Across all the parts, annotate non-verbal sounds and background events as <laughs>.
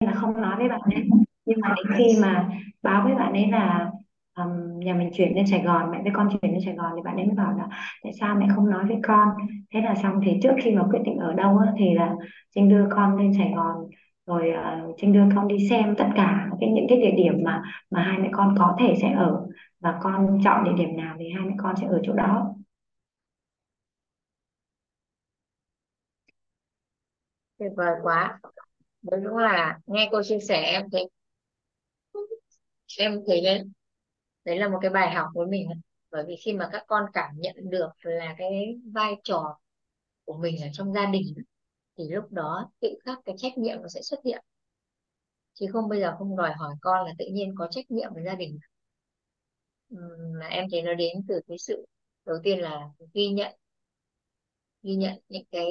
là không nói với bạn ấy. Nhưng mà đến khi mà báo với bạn ấy là um, nhà mình chuyển lên Sài Gòn mẹ với con chuyển lên Sài Gòn thì bạn ấy mới bảo là tại sao mẹ không nói với con? Thế là xong. Thì trước khi mà quyết định ở đâu á, thì là Trinh đưa con lên Sài Gòn. Rồi uh, Trinh đưa con đi xem tất cả cái những cái địa điểm mà mà hai mẹ con có thể sẽ ở và con chọn địa điểm nào thì hai mẹ con sẽ ở chỗ đó. Tuyệt vời quá đúng là nghe cô chia sẻ em thấy em thấy đấy đấy là một cái bài học với mình bởi vì khi mà các con cảm nhận được là cái vai trò của mình ở trong gia đình thì lúc đó tự khắc cái trách nhiệm nó sẽ xuất hiện. Chứ không bây giờ không đòi hỏi con là tự nhiên có trách nhiệm với gia đình. Mà em thấy nó đến từ cái sự, đầu tiên là ghi nhận ghi nhận những cái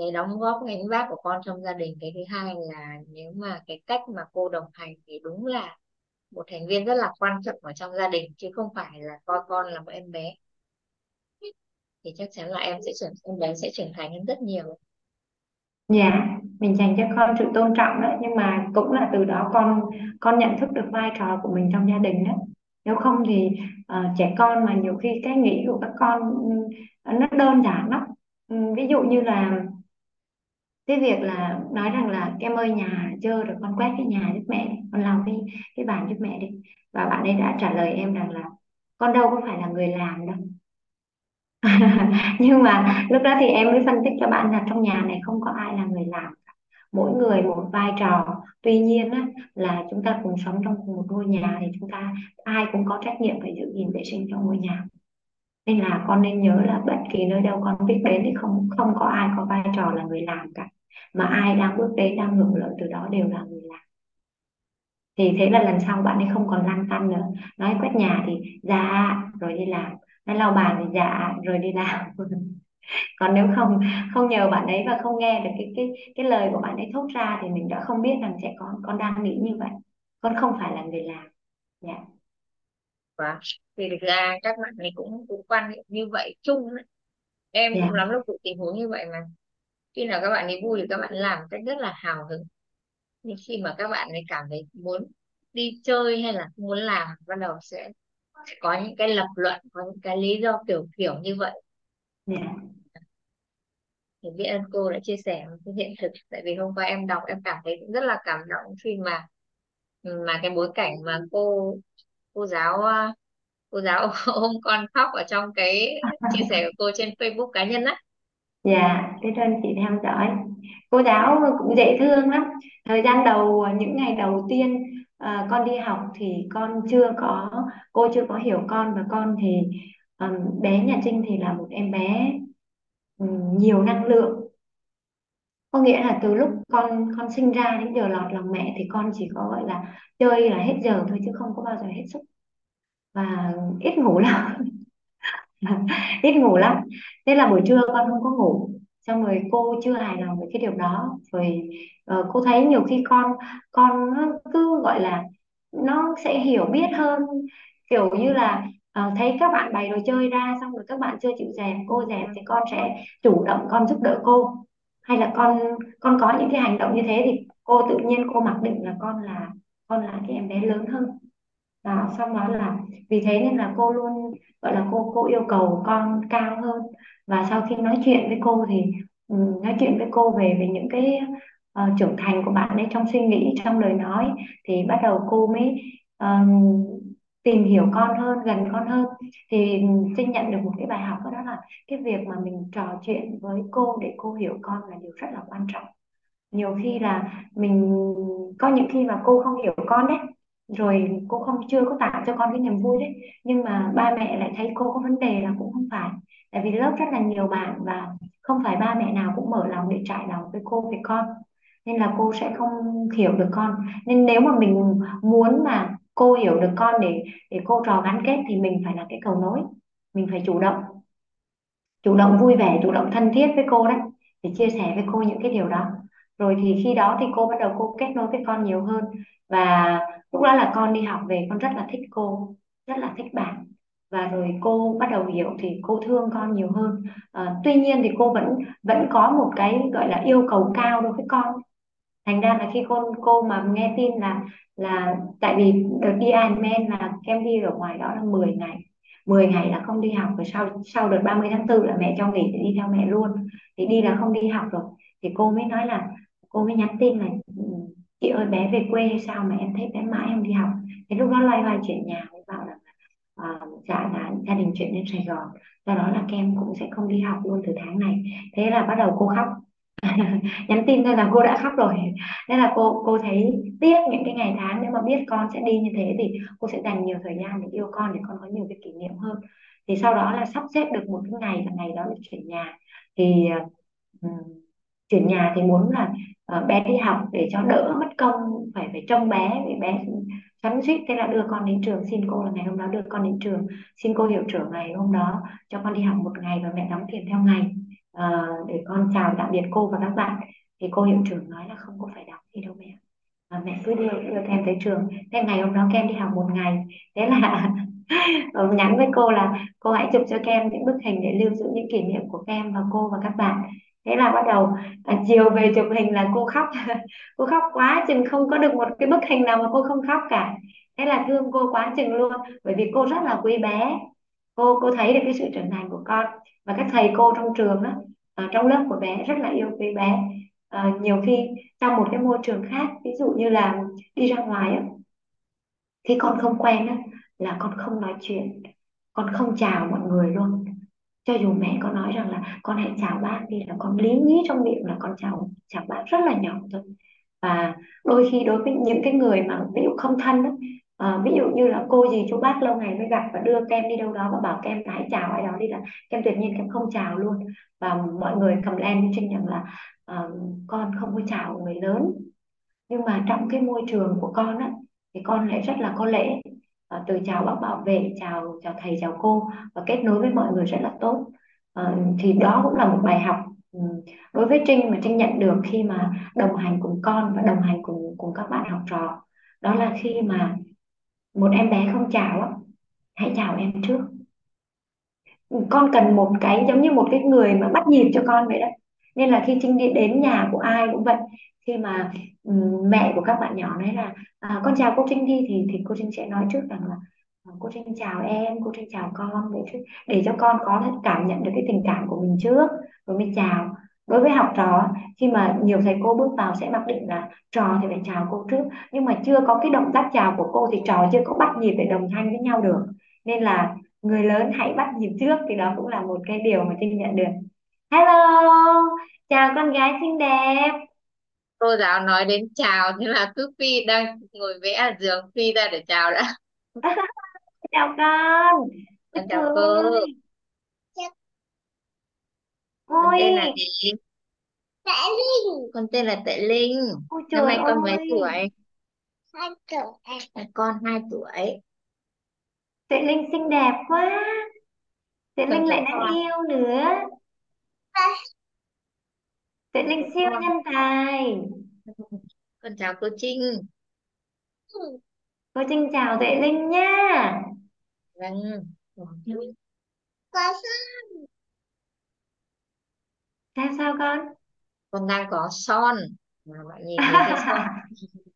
cái đóng góp gánh vác của con trong gia đình cái thứ hai là nếu mà cái cách mà cô đồng hành thì đúng là một thành viên rất là quan trọng ở trong gia đình chứ không phải là coi con là một em bé thì chắc chắn là em sẽ trưởng em bé sẽ trưởng thành hơn rất nhiều Dạ, mình dành cho con sự tôn trọng đó nhưng mà cũng là từ đó con con nhận thức được vai trò của mình trong gia đình đó. Nếu không thì uh, trẻ con mà nhiều khi cái nghĩ của các con uh, nó đơn giản lắm. Ừ, ví dụ như là cái việc là nói rằng là em ơi nhà chơi rồi con quét cái nhà giúp mẹ, con lau cái cái bàn giúp mẹ đi. Và bạn ấy đã trả lời em rằng là con đâu có phải là người làm đâu. <laughs> nhưng mà lúc đó thì em mới phân tích cho bạn là trong nhà này không có ai là người làm mỗi người một vai trò tuy nhiên á, là chúng ta cùng sống trong cùng một ngôi nhà thì chúng ta ai cũng có trách nhiệm phải giữ gìn vệ sinh trong ngôi nhà nên là con nên nhớ là bất kỳ nơi đâu con biết đến thì không không có ai có vai trò là người làm cả mà ai đang bước đến đang hưởng lợi từ đó đều là người làm. Thì thế là lần sau bạn ấy không còn lăn tăn nữa. Nói quét nhà thì dạ rồi đi làm. Nói lau bàn thì dạ rồi đi làm. <laughs> Còn nếu không không nhờ bạn ấy và không nghe được cái cái cái lời của bạn ấy thốt ra thì mình đã không biết rằng trẻ con con đang nghĩ như vậy. Con không phải là người làm. Dạ. Và thì thực ra các bạn ấy cũng cũng quan niệm như vậy chung đấy. em dạ. cũng lắm lúc tình huống như vậy mà khi nào các bạn ấy vui thì các bạn làm cách rất là hào hứng. Nhưng khi mà các bạn ấy cảm thấy muốn đi chơi hay là muốn làm bắt đầu sẽ, có những cái lập luận có những cái lý do kiểu kiểu như vậy. Dạ. Thì biết ơn cô đã chia sẻ một cái hiện thực tại vì hôm qua em đọc em cảm thấy cũng rất là cảm động khi mà mà cái bối cảnh mà cô cô giáo cô giáo <laughs> ôm con khóc ở trong cái chia sẻ của cô trên Facebook cá nhân á dạ biết ơn chị theo dõi. Cô giáo cũng dễ thương lắm. Thời gian đầu những ngày đầu tiên à, con đi học thì con chưa có cô chưa có hiểu con và con thì ừm, bé nhà Trinh thì là một em bé ừm, nhiều năng lượng. Có nghĩa là từ lúc con con sinh ra đến giờ lọt lòng mẹ thì con chỉ có gọi là chơi là hết giờ thôi chứ không có bao giờ hết sức. Và ít ngủ lắm. <laughs> ít ngủ lắm. Thế là buổi trưa con không có ngủ. Xong rồi cô chưa hài lòng với cái điều đó. Rồi ờ, cô thấy nhiều khi con con nó cứ gọi là nó sẽ hiểu biết hơn. Kiểu như là ờ, thấy các bạn bày đồ chơi ra xong rồi các bạn chưa chịu dẹp cô dẹp thì con sẽ chủ động con giúp đỡ cô. Hay là con con có những cái hành động như thế thì cô tự nhiên cô mặc định là con là con là cái em bé lớn hơn đó xong đó là vì thế nên là cô luôn gọi là cô cô yêu cầu con cao hơn. Và sau khi nói chuyện với cô thì um, nói chuyện với cô về về những cái uh, trưởng thành của bạn ấy trong suy nghĩ trong lời nói thì bắt đầu cô mới um, tìm hiểu con hơn gần con hơn. Thì sinh nhận được một cái bài học đó là cái việc mà mình trò chuyện với cô để cô hiểu con là điều rất là quan trọng. Nhiều khi là mình có những khi mà cô không hiểu con đấy rồi cô không, chưa có tạo cho con cái niềm vui đấy. Nhưng mà ba mẹ lại thấy cô có vấn đề là cũng không phải. Tại vì lớp rất là nhiều bạn và không phải ba mẹ nào cũng mở lòng để trải lòng với cô về con. Nên là cô sẽ không hiểu được con. Nên nếu mà mình muốn mà cô hiểu được con để để cô trò gắn kết thì mình phải là cái cầu nối. Mình phải chủ động. Chủ động vui vẻ, chủ động thân thiết với cô đấy. Để chia sẻ với cô những cái điều đó rồi thì khi đó thì cô bắt đầu cô kết nối với con nhiều hơn. Và lúc đó là con đi học về con rất là thích cô rất là thích bạn. Và rồi cô bắt đầu hiểu thì cô thương con nhiều hơn. À, tuy nhiên thì cô vẫn vẫn có một cái gọi là yêu cầu cao đối với con. Thành ra là khi cô cô mà nghe tin là là tại vì đợt đi Ironman là kem đi ở ngoài đó là 10 ngày. 10 ngày là không đi học rồi sau sau đợt 30 tháng 4 là mẹ cho nghỉ để đi theo mẹ luôn. Thì đi là không đi học rồi. Thì cô mới nói là cô mới nhắn tin là ừ, chị ơi bé về quê hay sao mà em thấy bé mãi không đi học? Thế lúc đó loay hoay chuyển nhà mới bảo là à, dạ là gia đình chuyển lên Sài Gòn. Do đó là kem cũng sẽ không đi học luôn từ tháng này. Thế là bắt đầu cô khóc. <laughs> Nhắn tin thôi là cô đã khóc rồi. Nên là cô cô thấy tiếc những cái ngày tháng nếu mà biết con sẽ đi như thế thì cô sẽ dành nhiều thời gian để yêu con để con có nhiều cái kỷ niệm hơn. Thì sau đó là sắp xếp được một cái ngày là ngày đó là chuyển nhà. Thì ờ, ừ, chuyển nhà thì muốn là Ờ, bé đi học để cho đỡ mất công phải phải trông bé vì bé xoắn suýt thế là đưa con đến trường xin cô là ngày hôm đó đưa con đến trường. Xin cô hiệu trưởng ngày hôm đó cho con đi học một ngày và mẹ đóng tiền theo ngày. Ờ, để con chào tạm biệt cô và các bạn. Thì cô hiệu trưởng nói là không có phải đóng gì đâu mẹ mà mẹ cứ đưa đưa em tới trường. Thế ngày hôm đó kem đi học một ngày. Thế là <laughs> ờ, nhắn với cô là cô hãy chụp cho Kem những bức hình để lưu giữ những kỷ niệm của Kem và cô và các bạn thế là bắt đầu à, chiều về chụp hình là cô khóc. <laughs> Cô khóc quá chừng không có được một cái bức hình nào mà cô không khóc cả. Thế là thương cô quá chừng luôn bởi vì cô rất là quý bé. Cô cô thấy được cái sự trưởng thành của con và các thầy cô trong trường đó ở trong lớp của bé rất là yêu quý bé. À, nhiều khi trong một cái môi trường khác ví dụ như là đi ra ngoài á, khi con không quen á, là con không nói chuyện con không chào mọi người luôn cho dù mẹ có nói rằng là con hãy chào bác đi là con lý nhí trong miệng là con chào chào bác rất là nhỏ thôi. Và đôi khi đối với những cái người mà ví dụ không thân đó, à, ờ, ví dụ như là cô gì chú bác lâu ngày mới gặp và đưa kem đi đâu đó và bảo kem là hãy chào ai đó đi là kem tuyệt nhiên kem không chào luôn. Và mọi người cầm lên với trinh rằng là à, con không có chào người lớn. Nhưng mà trong cái môi trường của con á thì con lại rất là có lễ à, từ chào bác bảo vệ chào chào thầy chào cô và kết nối với mọi người rất là tốt. À, thì đó cũng là một bài học đối với Trinh mà Trinh nhận được khi mà đồng hành cùng con và đồng hành cùng cùng các bạn học trò. Đó là khi mà một em bé không chào á hãy chào em trước. Con cần một cái giống như một cái người mà bắt nhịp cho con vậy đó nên là khi Trinh đi đến nhà của ai cũng vậy. Khi mà ừ, mẹ của các bạn nhỏ nói là à, con chào cô Trinh đi thì thì cô Trinh sẽ nói trước rằng là à, cô Trinh chào em cô Trinh chào con để để cho con có cảm nhận được cái tình cảm của mình trước rồi mới chào. Đối với học trò khi mà nhiều thầy cô bước vào sẽ mặc định là trò thì phải chào cô trước. Nhưng mà chưa có cái động tác chào của cô thì trò chưa có bắt nhịp để đồng thanh với nhau được. Nên là người lớn hãy bắt nhịp trước thì đó cũng là một cái điều mà Trinh nhận được hello chào con gái xinh đẹp. Cô giáo nói đến chào thế là cứ Phi đang ngồi vẽ ở giường Phi ra để chào đã. <laughs> Chào con ôi trời chào cô. ơi con ôi tên là gì? Con tên là Tuệ Linh. Ôi năm trời nay con mấy ơi. tuổi? Con hai tuổi. Tuệ Linh xinh đẹp quá. Tuệ con Linh lại chào đáng con. yêu nữa Con Linh chào siêu con nhân tài. Con chào cô Trinh. Cô Trinh chào Tuệ Linh nha vâng. Sao sao con? Con đang có son. Mà bạn nhìn thấy cái son. <laughs>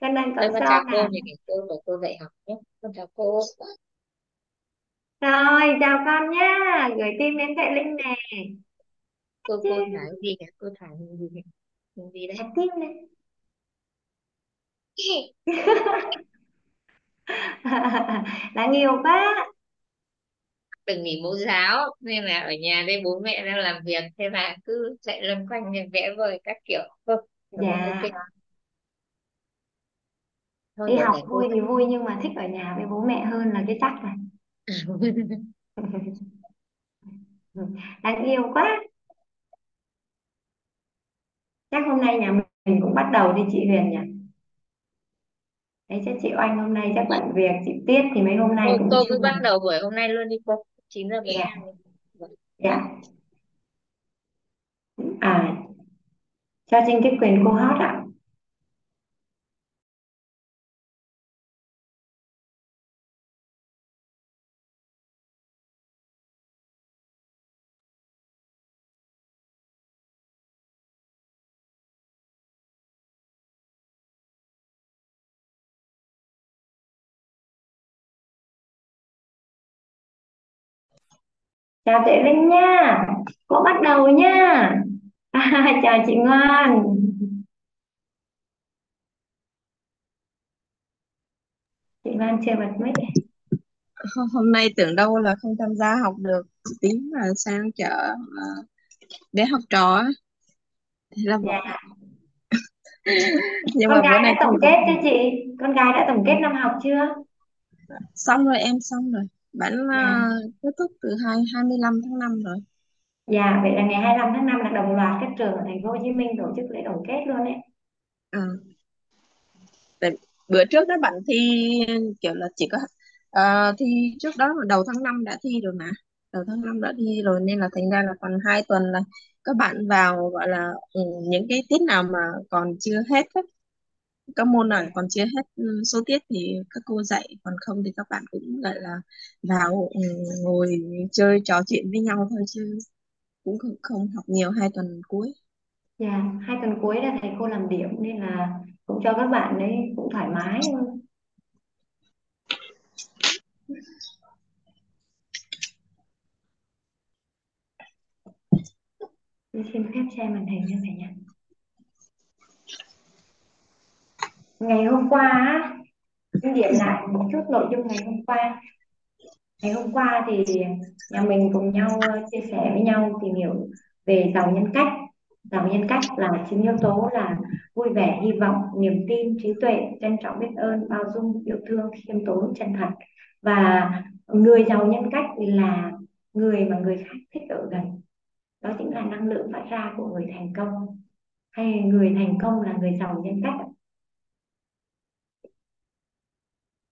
Con đang đây có con chào son cô à? thì để cô để cô dạy học nhé. Con chào cô rồi chào con nha gửi tim đến Tuệ Linh nè. Cô chứ cô thả cái gì kìa cô thả cái gì kìa cái gì thả đấy tim này đáng yêu quá. Đừng nghỉ mẫu giáo. Nên là ở nhà đây bố mẹ đang làm việc. Thế là cứ chạy loanh quanh để vẽ vời các kiểu. Thôi cảm ơn ok dạ thôi đi học cô vui thì vui nhưng mà thích ở nhà với bố mẹ hơn là cái chắc này <laughs> đáng yêu quá. Chắc hôm nay nhà mình cũng bắt đầu đi chị Huyền nhỉ? Đấy chắc chị Oanh hôm nay chắc bận việc chị Tiết thì mấy hôm nay cô, cũng cô chưa cứ bắt đầu buổi hôm nay luôn đi cô. 9 giờ dạ ăn đi Vâng. dạ. À cho Trinh cái quyền cô hót ạ chào chị Linh nha. Cô bắt đầu nha. <laughs> À, chào chị Ngoan. Chị Ngoan chưa bật mic Hôm nay tưởng đâu là không tham gia học được tính là sang chợ ờ, bé học trò thế là bỏ dạ. <laughs> Nhưng con mà bữa gái nay đã tổng kết chưa chị? Con gái đã tổng kết năm học chưa? Xong rồi em xong rồi bản ờ, dạ. kết thúc từ hai 25 tháng 5 rồi. Dạ vậy là ngày 25 tháng 5 là đồng loạt các trường ở thành phố Hồ Chí Minh tổ chức lễ tổng kết luôn đấy Ờ, tại bữa trước đó bạn thi kiểu là chỉ có ờ, thi trước đó là đầu tháng 5 đã thi rồi mà. Đầu tháng 5 đã thi rồi nên là thành ra là còn hai tuần là các bạn vào gọi là ừ, những cái tiết nào mà còn chưa hết á, các môn nào còn chưa hết ừ, số tiết thì các cô dạy còn không thì các bạn cũng gọi là vào ừ, ngồi chơi trò chuyện với nhau thôi chứ cũng không, không học nhiều hai tuần cuối. Dạ hai tuần cuối là thầy cô làm điểm nên là cũng cho các bạn ấy cũng thoải mái hơn Tôi xin phép share màn hình cho cả nhà ngày hôm qua á, xin điểm lại một chút nội dung ngày hôm qua. Ngày hôm qua thì nhà mình cùng nhau ờ, chia sẻ với nhau tìm hiểu về giàu nhân cách. Giàu nhân cách là chín yếu tố là vui vẻ hy vọng niềm tin trí tuệ trân trọng biết ơn bao dung yêu thương khiêm tốn chân thật. Và người giàu nhân cách là người mà người khác thích ở gần. Đó chính là năng lượng phát ra của người thành công. Hay người thành công là người giàu nhân cách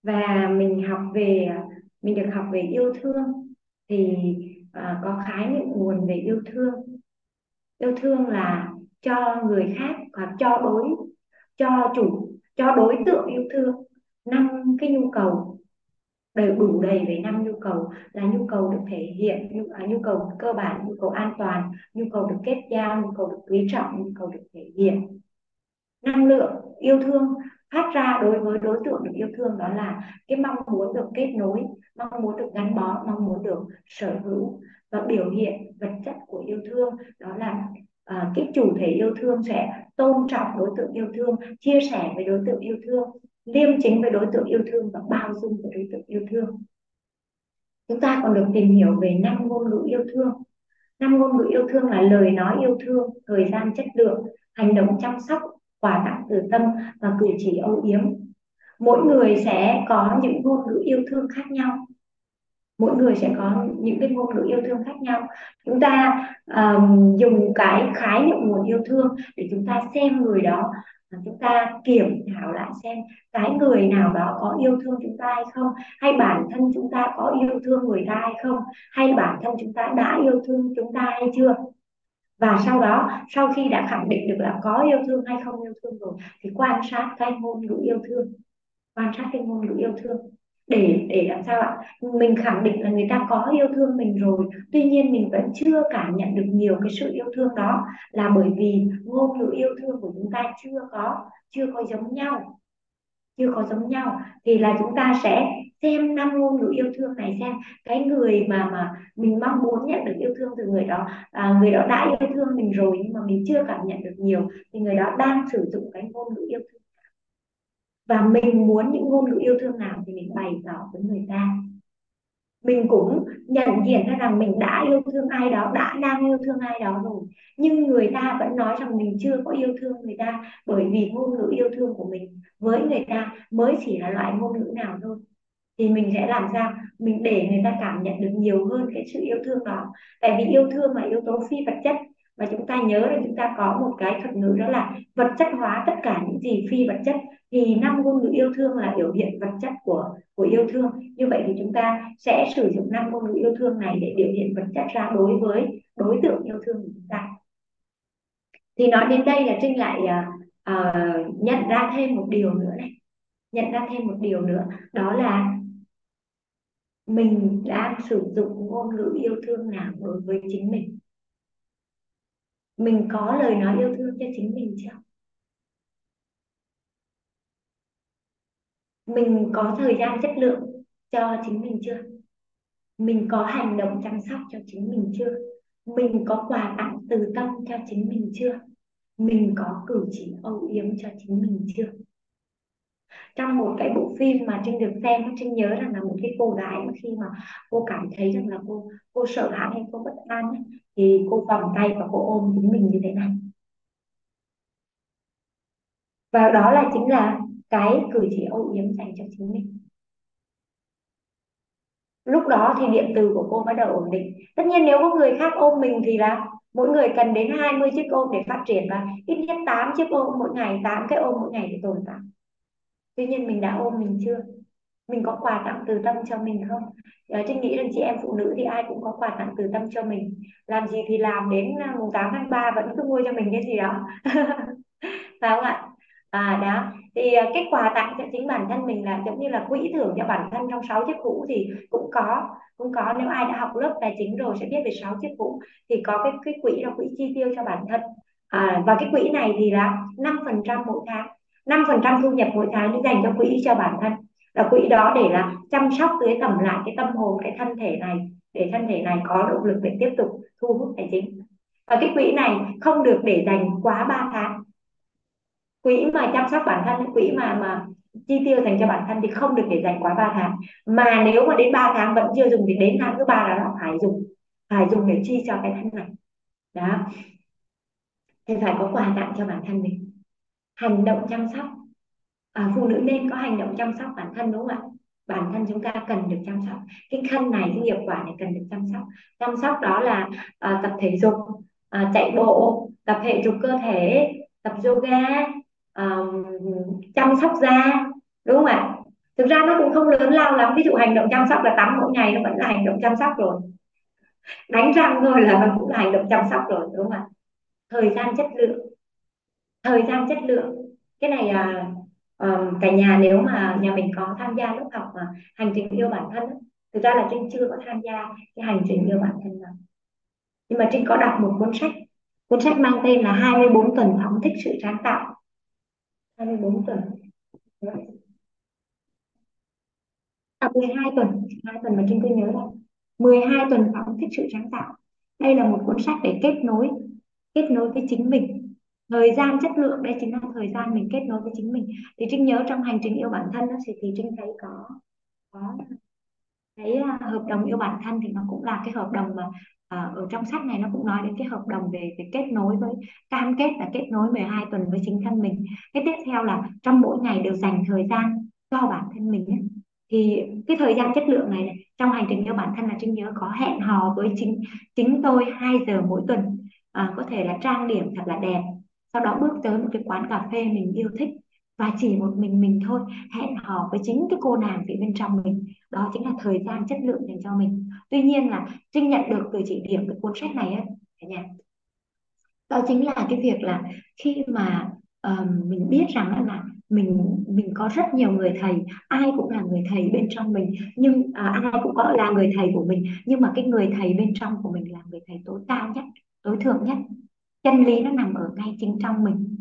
và mình học về mình được học về yêu thương thì uh, có khái niệm nguồn về yêu thương. Yêu thương là cho người khác hoặc cho đối cho chủ cho đối tượng yêu thương. Năm cái nhu cầu đầy đủ đầy về năm nhu cầu là nhu cầu được thể hiện nhu, à, nhu cầu cơ bản nhu cầu an toàn nhu cầu được kết giao nhu cầu được quý trọng nhu cầu được thể hiện. Năng lượng yêu thương phát ra đối với đối tượng được yêu thương đó là cái mong muốn được kết nối mong muốn được gắn bó mong muốn được sở hữu và biểu hiện vật chất của yêu thương. Đó là à, cái chủ thể yêu thương sẽ tôn trọng đối tượng yêu thương chia sẻ với đối tượng yêu thương liêm chính với đối tượng yêu thương và bao dung với đối tượng yêu thương. Chúng ta còn được tìm hiểu về năm ngôn ngữ yêu thương. Năm ngôn ngữ yêu thương là lời nói yêu thương thời gian chất lượng hành động chăm sóc quà tặng từ tâm và cử chỉ âu yếm. Mỗi người sẽ có những ngôn ngữ yêu thương khác nhau. Mỗi người sẽ có những cái ngôn ngữ yêu thương khác nhau. Chúng ta um, dùng cái khái niệm nguồn yêu thương để chúng ta xem người đó chúng ta kiểm thảo lại xem cái người nào đó có yêu thương chúng ta hay không hay bản thân chúng ta có yêu thương người ta hay không hay bản thân chúng ta đã yêu thương chúng ta hay chưa và sau đó, sau khi đã khẳng định được là có yêu thương hay không yêu thương rồi, thì quan sát cái ngôn ngữ yêu thương. Quan sát cái ngôn ngữ yêu thương. Để để làm sao ạ? Mình khẳng định là người ta có yêu thương mình rồi. Tuy nhiên mình vẫn chưa cảm nhận được nhiều cái sự yêu thương đó. Là bởi vì ngôn ngữ yêu thương của chúng ta chưa có chưa có giống nhau. Chưa có giống nhau. Thì là chúng ta sẽ xem năm ngôn ngữ yêu thương này xem. Cái người mà mà mình mong muốn nhận được yêu thương từ người đó à, người đó đã yêu thương mình rồi nhưng mà mình chưa cảm nhận được nhiều thì người đó đang sử dụng cái ngôn ngữ yêu thương. Và mình muốn những ngôn ngữ yêu thương nào thì mình bày tỏ với người ta. Mình cũng nhận diện ra rằng mình đã yêu thương ai đó đã đang yêu thương ai đó rồi nhưng người ta vẫn nói rằng mình chưa có yêu thương người ta bởi vì ngôn ngữ yêu thương của mình với người ta mới chỉ là loại ngôn ngữ nào thôi thì mình sẽ làm sao? Mình để người ta cảm nhận được nhiều hơn cái sự yêu thương đó. Tại vì yêu thương là yếu tố phi vật chất. Và chúng ta nhớ là chúng ta có một cái thuật ngữ đó là vật chất hóa tất cả những gì phi vật chất. Thì năm ngôn ngữ yêu thương là biểu hiện vật chất của của yêu thương. Như vậy thì chúng ta sẽ sử dụng năm ngôn ngữ yêu thương này để biểu hiện vật chất ra đối với đối tượng yêu thương của chúng ta. Thì nói đến đây là trinh lại uh, nhận ra thêm một điều nữa này. Nhận ra thêm một điều nữa. Đó là mình đang sử dụng ngôn ngữ yêu thương nào đối với chính mình? Mình có lời nói yêu thương cho chính mình chưa? Mình có thời gian chất lượng cho chính mình chưa? Mình có hành động chăm sóc cho chính mình chưa? Mình có quà tặng từ tâm cho chính mình chưa? Mình có cử chỉ âu yếm cho chính mình chưa? Trong một cái bộ phim mà Trinh được xem Trinh nhớ rằng là một cái cô gái khi mà cô cảm thấy rằng là cô cô sợ hãi hay cô bất an thì cô vòng tay và cô ôm chính mình như thế này. Và đó là chính là cái cử chỉ âu yếm dành cho chính mình. Lúc đó thì điện từ của cô bắt đầu ổn định. Tất nhiên nếu có người khác ôm mình thì là mỗi người cần đến 20 chiếc ôm để phát triển và ít nhất 8 chiếc ôm mỗi ngày 8 cái ôm mỗi ngày để tồn tại tuy nhiên mình đã ôm mình chưa? Mình có quà tặng từ tâm cho mình không? À, Trinh nghĩ rằng chị em phụ nữ thì ai cũng có quà tặng từ tâm cho mình. Làm gì thì làm đến à, mùng 8 tháng 3 vẫn cứ mua cho mình cái gì đó. <laughs> Phải không ạ? À đó. Thì à, cái quà tặng cho chính bản thân mình là giống như là quỹ thưởng cho bản thân trong sáu chiếc hũ thì cũng có cũng có. Nếu ai đã học lớp tài chính rồi sẽ biết về sáu chiếc hũ thì có cái cái quỹ là quỹ chi tiêu cho bản thân. À, và cái quỹ này thì là năm phần trăm mỗi tháng. 5% thu nhập mỗi tháng để dành cho quỹ cho bản thân. Là quỹ đó để là chăm sóc, tưới tẩm lại cái tâm hồn, cái thân thể này, để thân thể này có động lực để tiếp tục thu hút tài chính. Và cái quỹ này không được để dành quá 3 tháng. Quỹ mà chăm sóc bản thân, quỹ mà mà chi tiêu dành cho bản thân thì không được để dành quá 3 tháng. Mà nếu mà đến 3 tháng vẫn chưa dùng thì đến tháng thứ ba là phải dùng phải dùng để chi cho cái thân này. Đó. Thì phải có quà tặng cho bản thân mình hành động chăm sóc. À, phụ nữ nên có hành động chăm sóc bản thân đúng không ạ? Bản thân chúng ta cần được chăm sóc. Cái khăn này cái nghiệp quả này cần được chăm sóc. Chăm sóc đó là à, tập thể dục à, chạy bộ tập hệ dục cơ thể tập yoga à, chăm sóc da đúng không ạ? Thực ra nó cũng không lớn lao lắm. Ví dụ hành động chăm sóc là tắm mỗi ngày nó vẫn là hành động chăm sóc rồi. Đánh răng thôi là nó cũng là hành động chăm sóc rồi đúng không ạ? Thời gian chất lượng thời gian chất lượng. Cái này à, à, cả nhà nếu mà nhà mình có tham gia lớp học mà hành trình yêu bản thân thực ra là trinh chưa có tham gia cái hành trình yêu bản thân nào. Nhưng mà trinh có đọc một cuốn sách. Cuốn sách mang tên là 24 tuần phóng thích sự sáng tạo. 24 tuần. À 12 tuần. 2 tuần mà trinh cứ nhớ là 12 tuần phóng thích sự sáng tạo. Đây là một cuốn sách để kết nối kết nối với chính mình thời gian chất lượng đây chính là thời gian mình kết nối với chính mình. Thì trinh nhớ trong hành trình yêu bản thân đó thì, thì trinh thấy có có cái à, hợp đồng yêu bản thân thì nó cũng là cái hợp đồng mà à, ở trong sách này nó cũng nói đến cái hợp đồng về về kết nối với cam kết là kết nối 12 tuần với chính thân mình. Cái tiếp theo là trong mỗi ngày đều dành thời gian cho bản thân mình ấy. thì cái thời gian chất lượng này, này trong hành trình yêu bản thân là trinh nhớ có hẹn hò với chính chính tôi 2 giờ mỗi tuần. À, có thể là trang điểm thật là đẹp sau đó bước tới một cái quán cà phê mình yêu thích và chỉ một mình mình thôi hẹn hò với chính cái cô nàng phía bên trong mình. Đó chính là thời gian chất lượng dành cho mình. Tuy nhiên là trinh nhận được từ chị điểm cái cuốn sách này ấy cả nhà. Đó chính là cái việc là khi mà uh, mình biết rằng là mình mình có rất nhiều người thầy ai cũng là người thầy bên trong mình nhưng uh, ai cũng có là người thầy của mình nhưng mà cái người thầy bên trong của mình là người thầy tối cao nhất tối thượng nhất chân lý nó nằm ở ngay chính trong mình.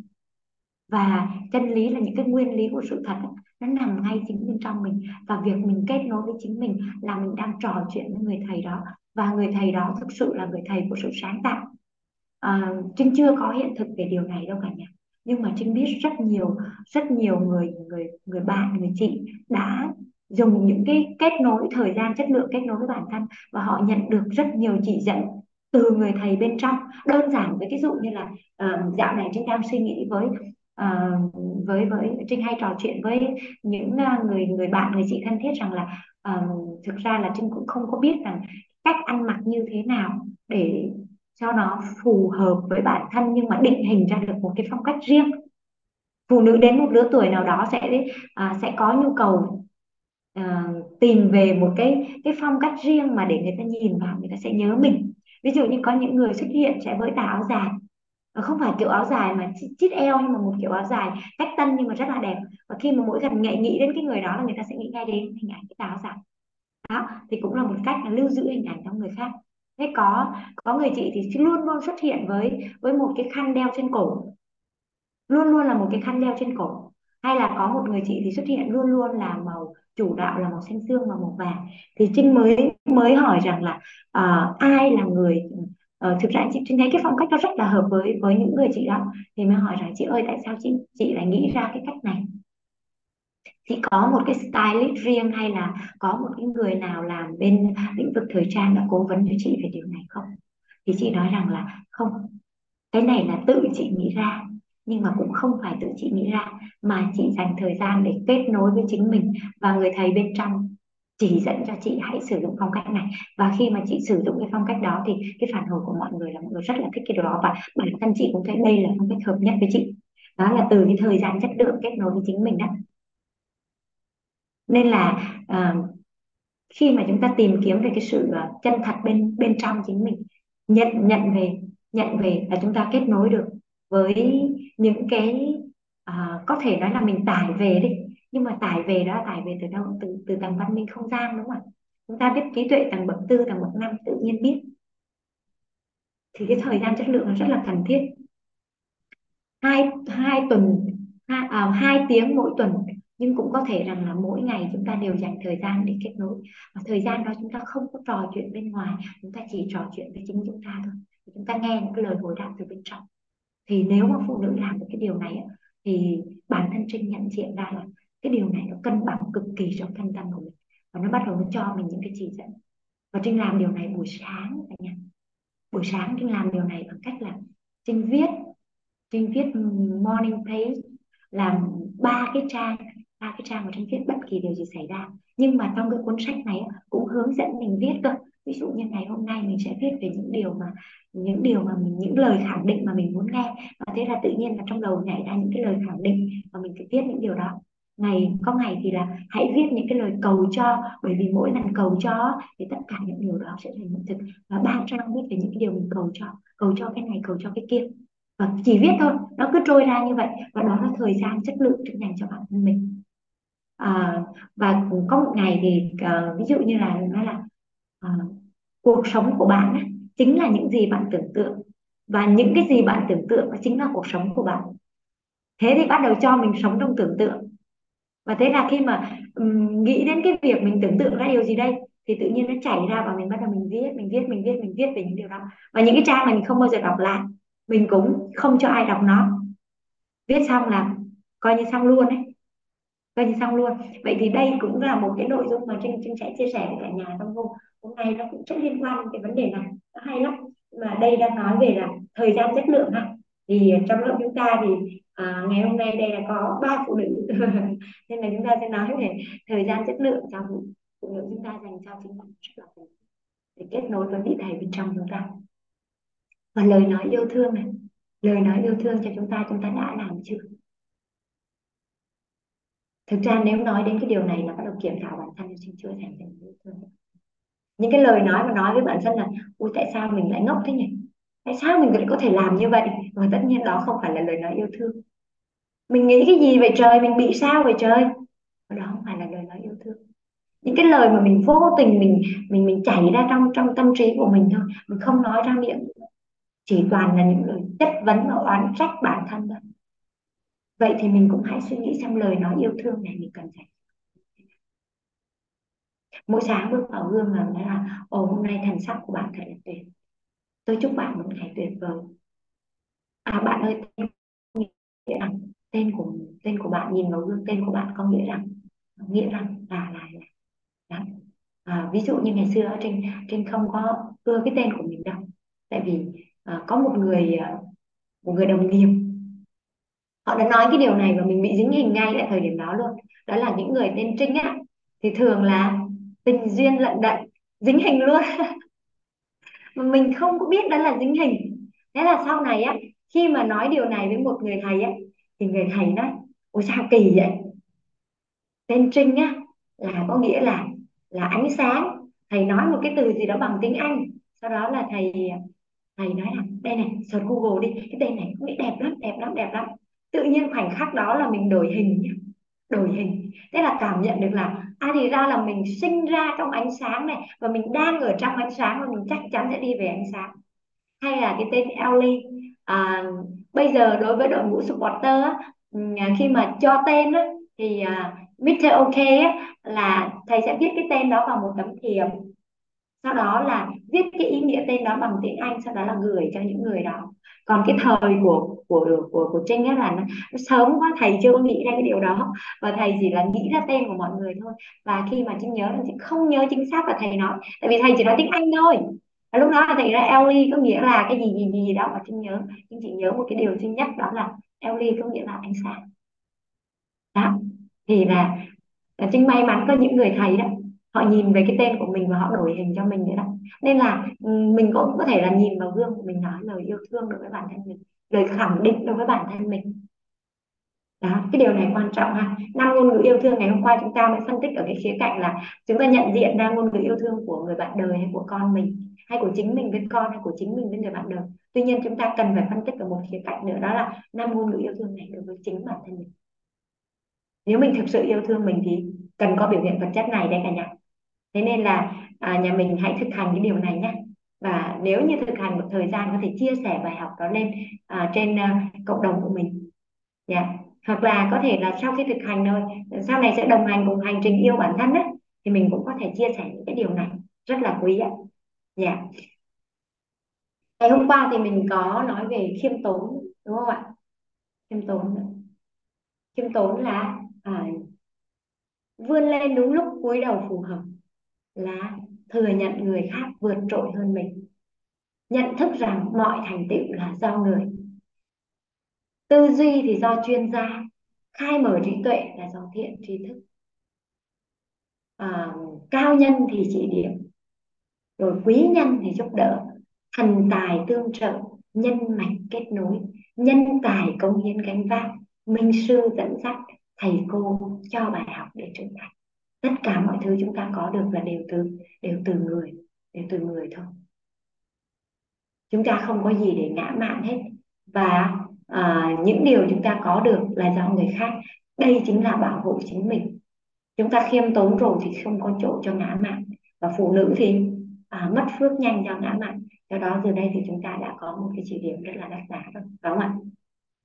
Và chân lý là những cái nguyên lý của sự thật nó nằm ngay chính bên trong mình. Và việc mình kết nối với chính mình là mình đang trò chuyện với người thầy đó. Và người thầy đó thực sự là người thầy của sự sáng tạo. À, trinh chưa có hiện thực về điều này đâu cả nhà. Nhưng mà trinh biết rất nhiều rất nhiều người người người bạn người chị đã dùng những cái kết nối thời gian chất lượng kết nối với bản thân. Và họ nhận được rất nhiều chỉ dẫn từ người thầy bên trong. Đơn giản với cái dụ như là uh, dạo này trinh đang suy nghĩ với uh, với với trinh hay trò chuyện với những uh, người người bạn người chị thân thiết rằng là uh, thực ra là trinh cũng không có biết rằng cách ăn mặc như thế nào để cho nó phù hợp với bản thân nhưng mà định hình ra được một cái phong cách riêng. Phụ nữ đến một lứa tuổi nào đó sẽ uh, sẽ có nhu cầu uh, tìm về một cái cái phong cách riêng mà để người ta nhìn vào người ta sẽ nhớ mình ví dụ như có những người xuất hiện sẽ với tà áo dài. Ờ, không phải kiểu áo dài mà chít eo nhưng mà một kiểu áo dài cách tân nhưng mà rất là đẹp. Và khi mà mỗi lần nghệ nghĩ đến cái người đó là người ta sẽ nghĩ ngay đến hình ảnh cái tà áo dài. Đó, thì cũng là một cách là lưu giữ hình ảnh trong người khác. Thế có có người chị thì luôn luôn xuất hiện với với một cái khăn đeo trên cổ. Luôn luôn là một cái khăn đeo trên cổ hay là có một người chị thì xuất hiện luôn luôn là màu chủ đạo là màu xanh xương và màu vàng. Thì trinh mới mới hỏi rằng là uh, ai là người uh, thực ra chị, trinh thấy cái phong cách nó rất là hợp với với những người chị đó. Thì mới hỏi rằng chị ơi tại sao chị chị lại nghĩ ra cái cách này? Chị có một cái stylist riêng hay là có một cái người nào làm bên lĩnh vực thời trang đã cố vấn cho chị về điều này không? Thì chị nói rằng là không. Cái này là tự chị nghĩ ra nhưng mà cũng không phải tự chị nghĩ ra mà chị dành thời gian để kết nối với chính mình và người thầy bên trong. Chỉ dẫn cho chị hãy sử dụng phong cách này. Và khi mà chị sử dụng cái phong cách đó thì cái phản hồi của mọi người là mọi người rất là thích cái điều đó. Và bản thân chị cũng thấy đây là phong cách hợp nhất với chị. Đó là từ cái thời gian chất lượng kết nối với chính mình đó nên là uh, khi mà chúng ta tìm kiếm về cái sự ờ, chân thật bên bên trong chính mình nhận nhận về nhận về là chúng ta kết nối được với những cái uh, có thể nói là mình tải về đi nhưng mà tải về đó tải về từ đâu? Từ từ tầng văn minh không gian đúng không ạ? Chúng ta biết trí tuệ tầng bậc tư tầng bậc năm tự nhiên biết. Thì cái thời gian chất lượng nó rất là cần thiết. Hai hai tuần hai, à, hai tiếng mỗi tuần nhưng cũng có thể rằng là mỗi ngày chúng ta đều dành thời gian để kết nối. Và thời gian đó chúng ta không có trò chuyện bên ngoài chúng ta chỉ trò chuyện với chính chúng ta thôi. Chúng ta nghe những cái lời hồi đáp từ bên trong thì nếu mà phụ nữ làm được cái điều này thì bản thân trinh nhận diện ra là cái điều này nó cân bằng cực kỳ trong thân tâm của mình. Và nó bắt đầu nó cho mình những cái chỉ dẫn. Và trinh làm điều này buổi sáng cả nhà. Buổi sáng trinh làm điều này bằng cách là trinh viết trinh viết morning page làm ba cái trang ba cái trang mà trinh viết bất kỳ điều gì xảy ra. Nhưng mà trong cái cuốn sách này cũng hướng dẫn mình viết cơ. Ví dụ như ngày hôm nay mình sẽ viết về những điều mà, những điều mà mình, những lời khẳng định mà mình muốn nghe. Và thế là tự nhiên là trong đầu nhảy ra những cái lời khẳng định và mình phải viết những điều đó. Ngày, có ngày thì là hãy viết những cái lời cầu cho, bởi vì mỗi lần cầu cho thì tất cả những điều đó sẽ thành hiện thực. Và ba trang viết về những cái điều mình cầu cho cầu cho cái này, cầu cho cái kia. Và chỉ viết thôi, nó cứ trôi ra như vậy. Và đó là thời gian chất lượng để dành cho bản thân mình à, và có một ngày thì uh, ví dụ như là nói là uh, cuộc sống của bạn ấy, chính là những gì bạn tưởng tượng. Và những cái gì bạn tưởng tượng chính là cuộc sống của bạn. Thế thì bắt đầu cho mình sống trong tưởng tượng. Và thế là khi mà um, nghĩ đến cái việc mình tưởng tượng ra điều gì đây thì tự nhiên nó chảy ra và mình bắt đầu mình viết mình viết mình viết mình viết về những điều đó. Và những cái trang mà mình không bao giờ đọc lại mình cũng không cho ai đọc nó. Viết xong là coi như xong luôn đấy coi như xong luôn. Vậy thì đây cũng là một cái nội dung mà trinh trinh sẽ chia sẻ với cả nhà trong hôm. Hôm nay nó cũng rất liên quan đến cái vấn đề này. Nó hay lắm. Mà đây đang nói về là thời gian chất lượng ha. Thì trong lớp chúng ta thì à, ngày hôm nay đây là có ba phụ nữ. <laughs> Nên là chúng ta sẽ nói về thời gian chất lượng cho phụ, phụ nữ chúng ta dành cho chính mình rất là để kết nối với vị thầy bên trong chúng ta. Và lời nói yêu thương này. Lời nói yêu thương cho chúng ta chúng ta đã làm chưa? Thực ra nếu nói đến cái điều này là bắt đầu kiểm thảo bản thân thì chưa thành tình yêu thương những cái lời nói mà nói với bản thân là ui tại sao mình lại ngốc thế nhỉ? Tại sao mình lại có thể làm như vậy? Và tất nhiên đó không phải là lời nói yêu thương. Mình nghĩ cái gì vậy trời? Mình bị sao vậy trời? Đó không phải là lời nói yêu thương. Những cái lời mà mình vô tình mình mình mình chảy ra trong trong tâm trí của mình thôi, mình không nói ra miệng chỉ toàn là những lời chất vấn và oán trách bản thân thôi vậy thì mình cũng hãy suy nghĩ xem lời nói yêu thương này mình cần phải mỗi sáng bước vào gương là nói là ồ hôm nay thần sắc của bạn thật là tuyệt. Tôi chúc bạn một ngày tuyệt vời. À bạn ơi tên nghĩa rằng tên của tên của bạn nhìn vào gương tên của bạn có nghĩa rằng nghĩa rằng là là, là. À, ví dụ như ngày xưa trên trên không có ưa cái tên của mình đâu. Tại vì à, có một người à, một người đồng nghiệp họ đã nói cái điều này và mình bị dính hình ngay tại thời điểm đó luôn. Đó là những người tên Trinh á. Thì thường là tình duyên lận đận, dính hình luôn. <laughs> Mà mình không có biết đó là dính hình. Thế là sau này á, khi mà nói điều này với một người thầy á, thì người thầy nói, ôi sao kỳ vậy? Tên Trinh á, là có nghĩa là là ánh sáng. Thầy nói một cái từ gì đó bằng tiếng Anh. Sau đó là thầy thầy nói là, đây này, search Google đi, cái tên này cũng đẹp lắm đẹp lắm đẹp lắm tự nhiên khoảnh khắc đó là mình đổi hình nhé, đổi hình. Thế là cảm nhận được là à thì ra là mình sinh ra trong ánh sáng này và mình đang ở trong ánh sáng và mình chắc chắn sẽ đi về ánh sáng. Hay là cái tên Ellie à, bây giờ đối với đội ngũ supporter á, à, khi mà cho tên á, thì à, uh, Mr. OK á, là thầy sẽ viết cái tên đó vào một tấm thiệp. Sau đó là viết cái ý nghĩa tên đó bằng tiếng Anh sau đó là gửi cho những người đó. Còn cái thời của của của của Trinh ấy là nó, nó sớm quá thầy chưa nghĩ ra cái điều đó. Và thầy chỉ là nghĩ ra tên của mọi người thôi. Và khi mà Trinh nhớ là Trinh không nhớ chính xác là thầy nói. Tại vì thầy chỉ nói tiếng Anh thôi. Và lúc đó là thầy ra Ellie có nghĩa là cái gì gì gì, đó mà Trinh nhớ. Trinh chỉ nhớ một cái điều duy nhất đó là Ellie có nghĩa là ánh sáng. Đó. Thì là, là Trinh may mắn có những người thầy đó họ nhìn về cái tên của mình và họ đổi hình cho mình nữa đó. Nên là ừ, mình cũng có thể là nhìn vào gương của mình nói lời yêu thương đối với bản thân mình, lời khẳng định đối với bản thân mình. Đó, cái điều này quan trọng ha. Năm ngôn ngữ yêu thương ngày hôm qua chúng ta mới phân tích ở cái khía cạnh là chúng ta nhận diện ra ngôn ngữ yêu thương của người bạn đời hay của con mình, hay của chính mình với con, hay của chính mình với người bạn đời. Tuy nhiên chúng ta cần phải phân tích ở một khía cạnh nữa, đó là năm ngôn ngữ yêu thương này đối với chính bản thân mình. Nếu mình thực sự yêu thương mình thì cần có biểu hiện vật chất này đây cả nhà thế nên là à, nhà mình hãy thực hành cái điều này nhé và nếu như thực hành một thời gian có thể chia sẻ bài học đó lên à, trên à, cộng đồng của mình. Yeah. hoặc là có thể là sau khi thực hành rồi sau này sẽ đồng hành cùng hành trình yêu bản thân đấy thì mình cũng có thể chia sẻ những cái điều này. Rất là quý ạ. Yeah. ngày hôm qua thì mình có nói về khiêm tốn đúng không ạ? Khiêm tốn. Khiêm tốn là à, vươn lên đúng lúc cúi đầu phù hợp là thừa nhận người khác vượt trội hơn mình. Nhận thức rằng mọi thành tựu là do người. Tư duy thì do chuyên gia khai mở trí tuệ là do thiện tri thức. À, cao nhân thì chỉ điểm rồi quý nhân thì giúp đỡ. Thần tài tương trợ nhân mạch kết nối nhân tài công hiến gánh vác. Minh sư dẫn dắt thầy cô cho bài học để trưởng thành tất cả mọi thứ chúng ta có được là đều từ đều từ người đều từ người thôi. Chúng ta không có gì để ngã mạn hết. Và à, những điều chúng ta có được là do người khác. Đây chính là bảo hộ chính mình. Chúng ta khiêm tốn rồi thì không có chỗ cho ngã mạn. Và phụ nữ thì à, mất phước nhanh do ngã mạn. Do đó từ đây thì chúng ta đã có một cái chỉ điểm rất là đắt giá rồi đúng không ạ?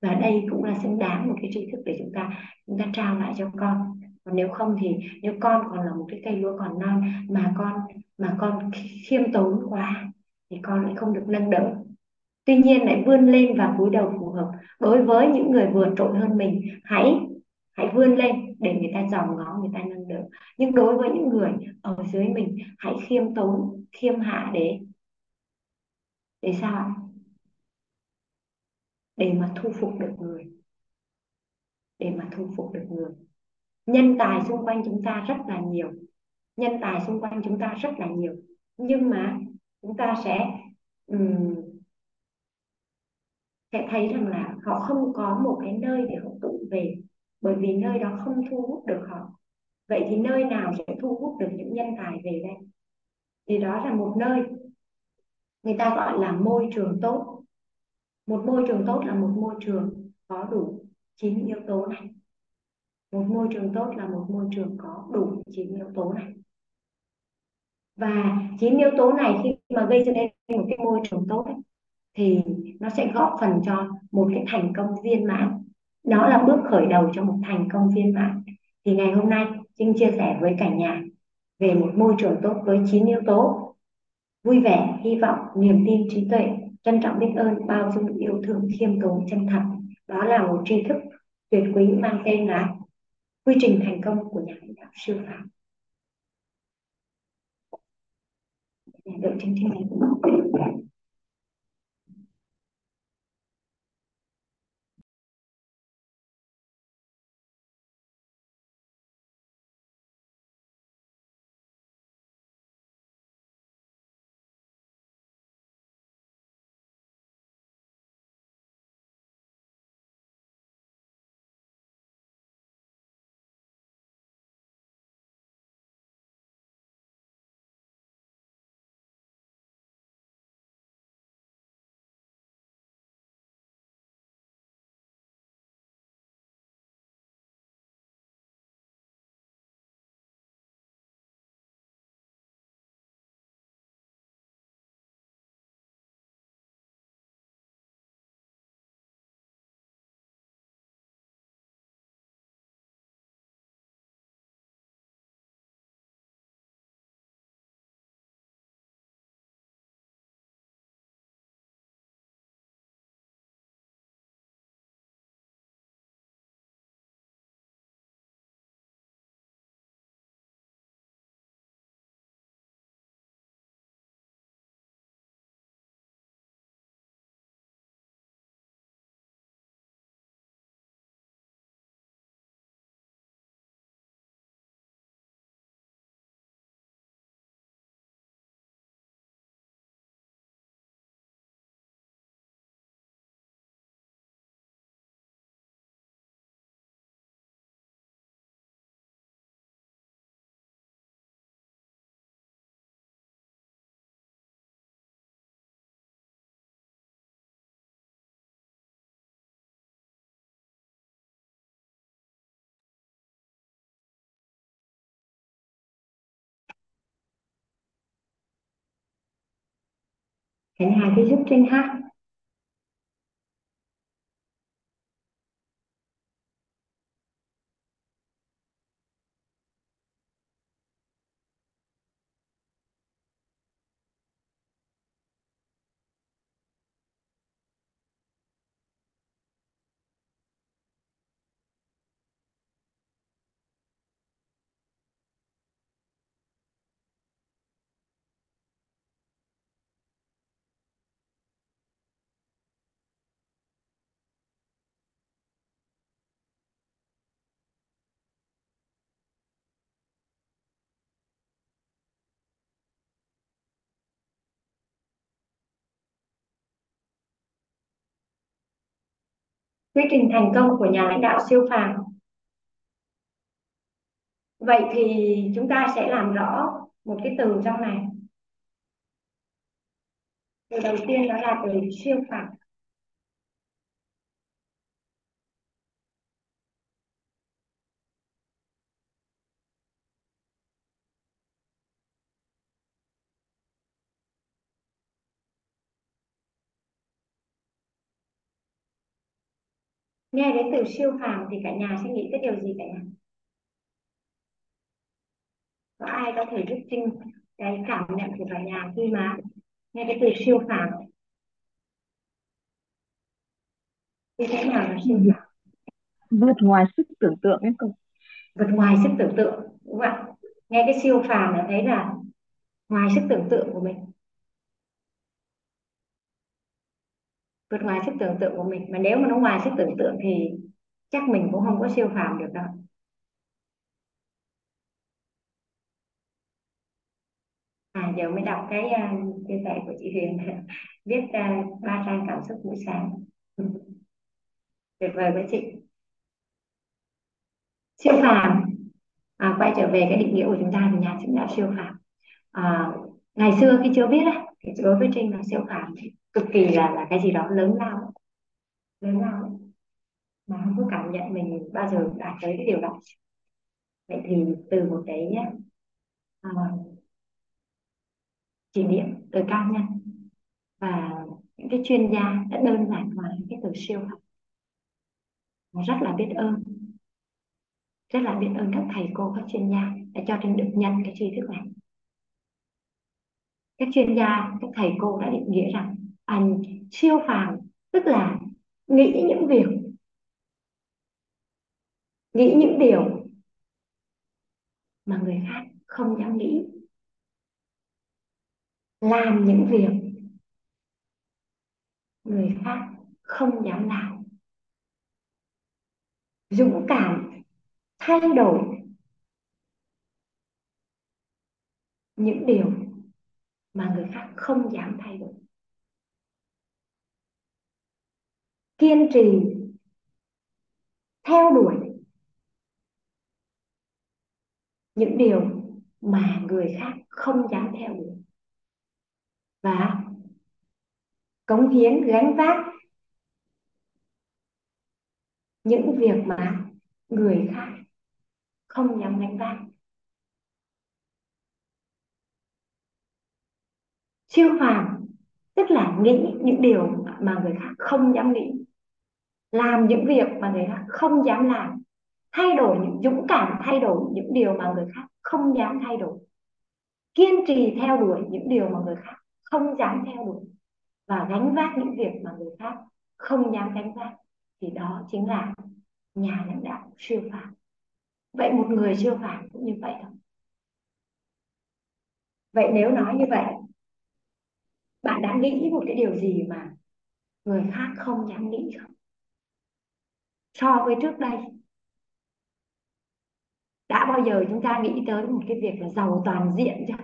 Và đây cũng là xứng đáng một cái tri thức để chúng ta chúng ta trao lại cho con còn nếu không thì nếu con còn là một cái cây lúa còn non mà con mà con khiêm tốn quá thì con lại không được nâng đỡ. Tuy nhiên lại vươn lên và cúi đầu phù hợp đối với những người vượt trội hơn mình. Hãy hãy vươn lên để người ta dòm ngó, người ta nâng đỡ. Nhưng đối với những người ở dưới mình, hãy khiêm tốn, khiêm hạ để để sao để mà thu phục được người. Để mà thu phục được người nhân tài xung quanh chúng ta rất là nhiều. Nhân tài xung quanh chúng ta rất là nhiều. Nhưng mà chúng ta sẽ um, sẽ thấy rằng là họ không có một cái nơi để họ tụ về bởi vì nơi đó không thu hút được họ. Vậy thì nơi nào sẽ thu hút được những nhân tài về đây? Thì đó là một nơi người ta gọi là môi trường tốt. Một môi trường tốt là một môi trường có đủ chín yếu tố này một môi trường tốt là một môi trường có đủ chín yếu tố này. Và chín yếu tố này khi mà gây ra nên một cái môi trường tốt ấy, thì nó sẽ góp phần cho một cái thành công viên mãn. Đó là bước khởi đầu cho một thành công viên mãn. Thì ngày hôm nay Trinh chia sẻ với cả nhà về một môi trường tốt với chín yếu tố. Vui vẻ hy vọng niềm tin trí tuệ trân trọng biết ơn bao dung yêu thương khiêm tốn chân thật. Đó là một tri thức tuyệt quý mang tên là quy trình thành công của nhà lãnh đạo siêu phàm đợi chương trình này hẹn hà đi giúp Trinh ha. Quy trình thành công của nhà lãnh đạo siêu phàm. Vậy thì chúng ta sẽ làm rõ một cái từ trong này. Từ đầu tiên đó là từ siêu phàm. Nghe đến từ siêu phàm thì cả nhà sẽ nghĩ tới điều gì cả nhà? Có ai có thể giúp Trinh cái cảm nhận của cả nhà khi mà nghe cái từ siêu phàm? Như thế nào là siêu phàm? Vượt ngoài sức tưởng tượng ấy cô vượt ngoài sức tưởng tượng đúng không ạ? Nghe cái siêu phàm là thấy là ngoài sức tưởng tượng của mình vượt ngoài sức tưởng tượng của mình. Mà nếu mà nó ngoài sức tưởng tượng thì chắc mình cũng không có siêu phàm được đâu. À giờ mới đọc cái uh, chia sẻ của chị Huyền. <laughs> Viết uh, ba trang cảm xúc buổi sáng. <laughs> Tuyệt vời với chị. Siêu phàm. À, quay trở về cái định nghĩa của chúng ta thì nhà chính là siêu phàm. À, ngày xưa khi chưa biết á, đối với Trinh là siêu phàm cực kỳ là là cái gì đó lớn lao. Lớn lao. Mà không có cảm nhận mình bao giờ đạt tới cái điều đó. Vậy thì từ một cái uh, chỉ điểm từ cao nhân và những cái chuyên gia đã đơn giản hóa cái từ siêu học rất là biết ơn. Rất là biết ơn các thầy cô các chuyên gia đã cho Trinh được nhận cái tri thức này các chuyên gia, các thầy cô đã định nghĩa rằng anh siêu phàm, tức là nghĩ những việc, nghĩ những điều mà người khác không dám nghĩ, làm những việc người khác không dám làm. Dũng cảm thay đổi những điều mà người khác không dám thay đổi. Kiên trì, theo đuổi những điều mà người khác không dám theo đuổi. Và cống hiến, gánh vác những việc mà người khác không dám gánh vác. Siêu phàm tức là nghĩ những điều mà người khác không dám nghĩ. Làm những việc mà người khác không dám làm. Thay đổi những, dũng cảm thay đổi những điều mà người khác không dám thay đổi. Kiên trì theo đuổi những điều mà người khác không dám theo đuổi. Và gánh vác những việc mà người khác không dám gánh vác. Thì đó chính là nhà lãnh đạo siêu phàm. Vậy một người siêu phàm cũng như vậy thôi. Vậy nếu nói như vậy bạn đã nghĩ một cái điều gì mà người khác không dám nghĩ không? So với trước đây. Đã bao giờ chúng ta nghĩ tới một cái việc là giàu toàn diện chưa?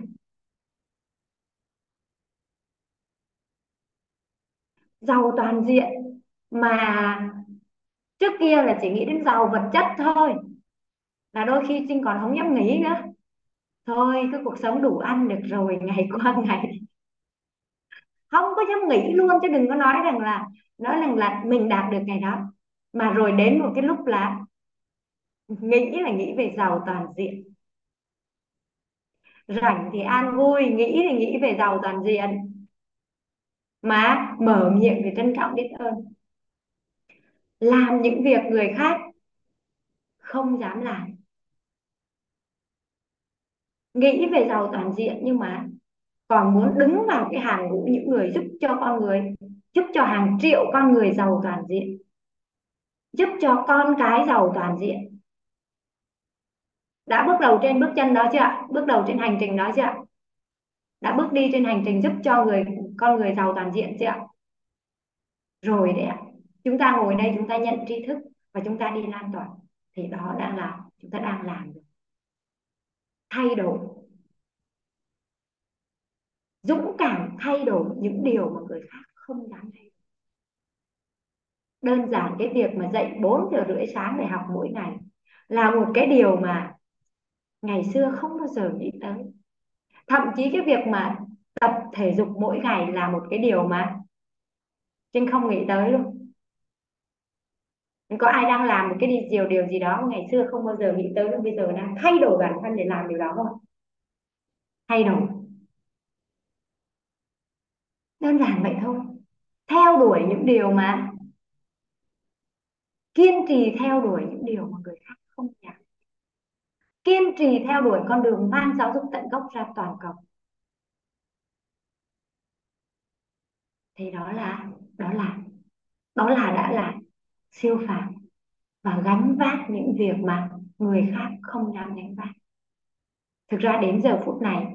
Giàu toàn diện mà trước kia là chỉ nghĩ đến giàu vật chất thôi. Là đôi khi Trinh còn không dám nghĩ nữa. Thôi cái cuộc sống đủ ăn được rồi, ngày qua ngày không có dám nghĩ luôn, chứ đừng có nói rằng là, nói rằng là mình đạt được ngày đó. Mà rồi đến một cái lúc là nghĩ là nghĩ về giàu toàn diện. Rảnh thì an vui, nghĩ thì nghĩ về giàu toàn diện. Mà mở miệng thì trân trọng biết ơn. Làm những việc người khác không dám làm. Nghĩ về giàu toàn diện nhưng mà còn muốn đứng vào cái hàng ngũ những người giúp cho con người, giúp cho hàng triệu con người giàu toàn diện, giúp cho con cái giàu toàn diện. Đã bước đầu trên bước chân đó chưa ạ? Bước đầu trên hành trình đó chưa ạ? Đã bước đi trên hành trình giúp cho người, con người giàu toàn diện chưa ạ? Rồi đấy ạ. Chúng ta ngồi đây chúng ta nhận tri thức và chúng ta đi lan tỏa. Thì đó đã là chúng ta đang làm được. Thay đổi dũng cảm thay đổi những điều mà người khác không dám thay đổi. Đơn giản cái việc mà dậy 4 giờ rưỡi sáng để học mỗi ngày là một cái điều mà ngày xưa không bao giờ nghĩ tới. Thậm chí cái việc mà tập thể dục mỗi ngày là một cái điều mà Trinh không nghĩ tới luôn. Có ai đang làm một cái điều điều gì đó ngày xưa không bao giờ nghĩ tới nhưng bây giờ đang thay đổi bản thân để làm điều đó không? Thay đổi đơn giản vậy thôi. Theo đuổi những điều mà kiên trì theo đuổi những điều mà người khác không dám kiên trì theo đuổi con đường mang giáo dục tận gốc ra toàn cầu. Thì đó là đó là đó là đã là siêu phàm và gánh vác những việc mà người khác không dám gánh vác. Thực ra đến giờ phút này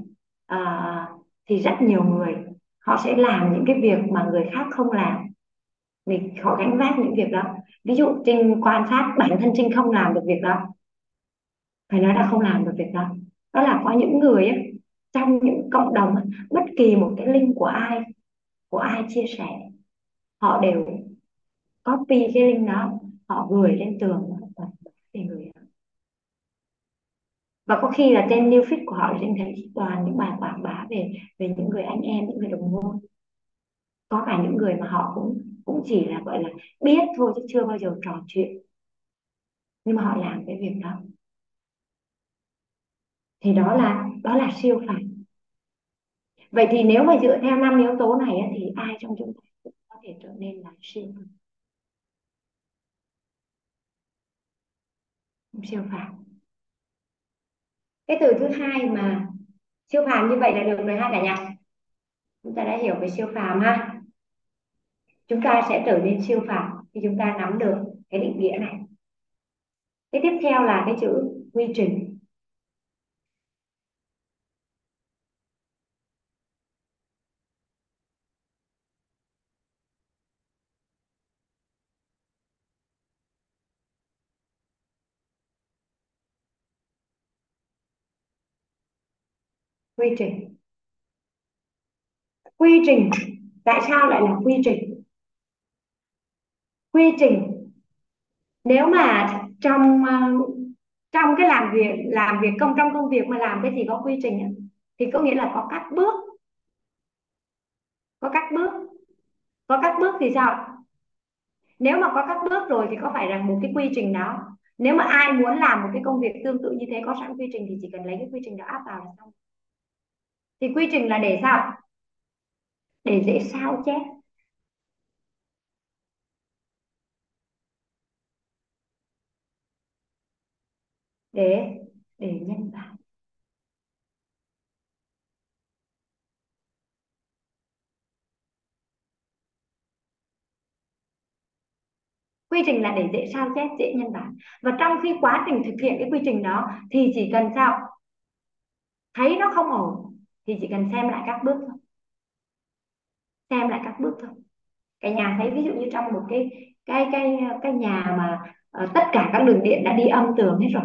à, thì rất nhiều người họ sẽ làm những cái việc mà người khác không làm. Mình họ gánh vác những việc đó. Ví dụ trinh quan sát bản thân trinh không làm được việc đó. Phải nói là không làm được việc đó. Đó là có những người ấy, trong những cộng đồng bất kỳ một cái link của ai của ai chia sẻ họ đều copy cái link đó họ gửi lên tường. Để người và có khi là trên new feed của họ thì thấy toàn những bài quảng bá về về những người anh em, những người đồng môn. Có cả những người mà họ cũng cũng chỉ là, gọi là, biết thôi chứ chưa bao giờ trò chuyện. Nhưng mà họ làm cái việc đó. Thì đó là đó là siêu phàm vậy thì nếu mà dựa theo năm yếu tố này thì ai trong chúng ta cũng có thể trở nên là siêu phàm siêu phàm cái từ thứ hai mà siêu phàm như vậy là được rồi ha cả nhà. Chúng ta đã hiểu về siêu phàm ha. Chúng ta sẽ trở nên siêu phàm khi chúng ta nắm được cái định nghĩa này. Cái tiếp theo là cái chữ quy trình. Quy trình. Quy trình, tại sao lại là quy trình? Quy trình, nếu mà trong ờ, trong cái làm việc làm việc công, trong công việc mà làm cái gì có quy trình thì có nghĩa là có các bước. Có các bước. Có các bước thì sao? Nếu mà có các bước rồi thì có phải rằng một cái quy trình đó nếu mà ai muốn làm một cái công việc tương tự như thế, có sẵn quy trình thì chỉ cần lấy cái quy trình đó áp vào là xong thì quy trình là để sao? Để dễ sao chép để để nhân bản quy trình là để dễ sao chép dễ nhân bản và trong khi quá trình thực hiện cái quy trình đó thì chỉ cần sao? Thấy nó không ổn thì chỉ cần xem lại các bước thôi. Xem lại các bước thôi. Cả nhà thấy ví dụ như trong một cái cái cái cái nhà mà uh, tất cả các đường điện đã đi âm tường hết rồi.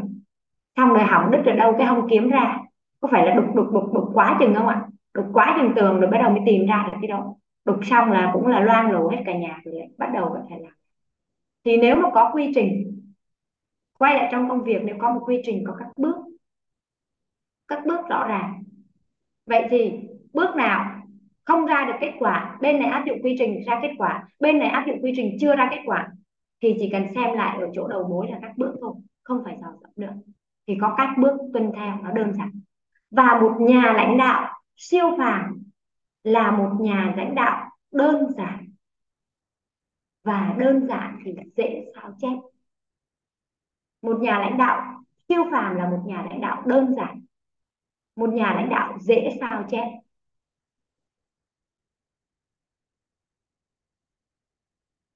Xong rồi hỏng đứt ở đâu cái không kiếm ra. Có phải là đục đục đục đục quá chừng không ạ? Đục quá chừng tường rồi bắt đầu mới tìm ra được cái đó. Đục xong là cũng là loang lổ hết cả nhà rồi bắt đầu phải làm thì nếu mà có quy trình quay lại trong công việc nếu có một quy trình có các bước các bước rõ ràng vậy thì bước nào không ra được kết quả, bên này áp dụng quy trình ra kết quả, bên này áp dụng quy trình chưa ra kết quả, thì chỉ cần xem lại ở chỗ đầu mối là các bước thôi, không phải dò dẫm nữa. Thì có các bước tuân theo, nó đơn giản. Và một nhà lãnh đạo siêu phàm là một nhà lãnh đạo đơn giản. Và đơn giản thì dễ sao chép. Một nhà lãnh đạo siêu phàm là một nhà lãnh đạo đơn giản một nhà lãnh đạo dễ sao chép.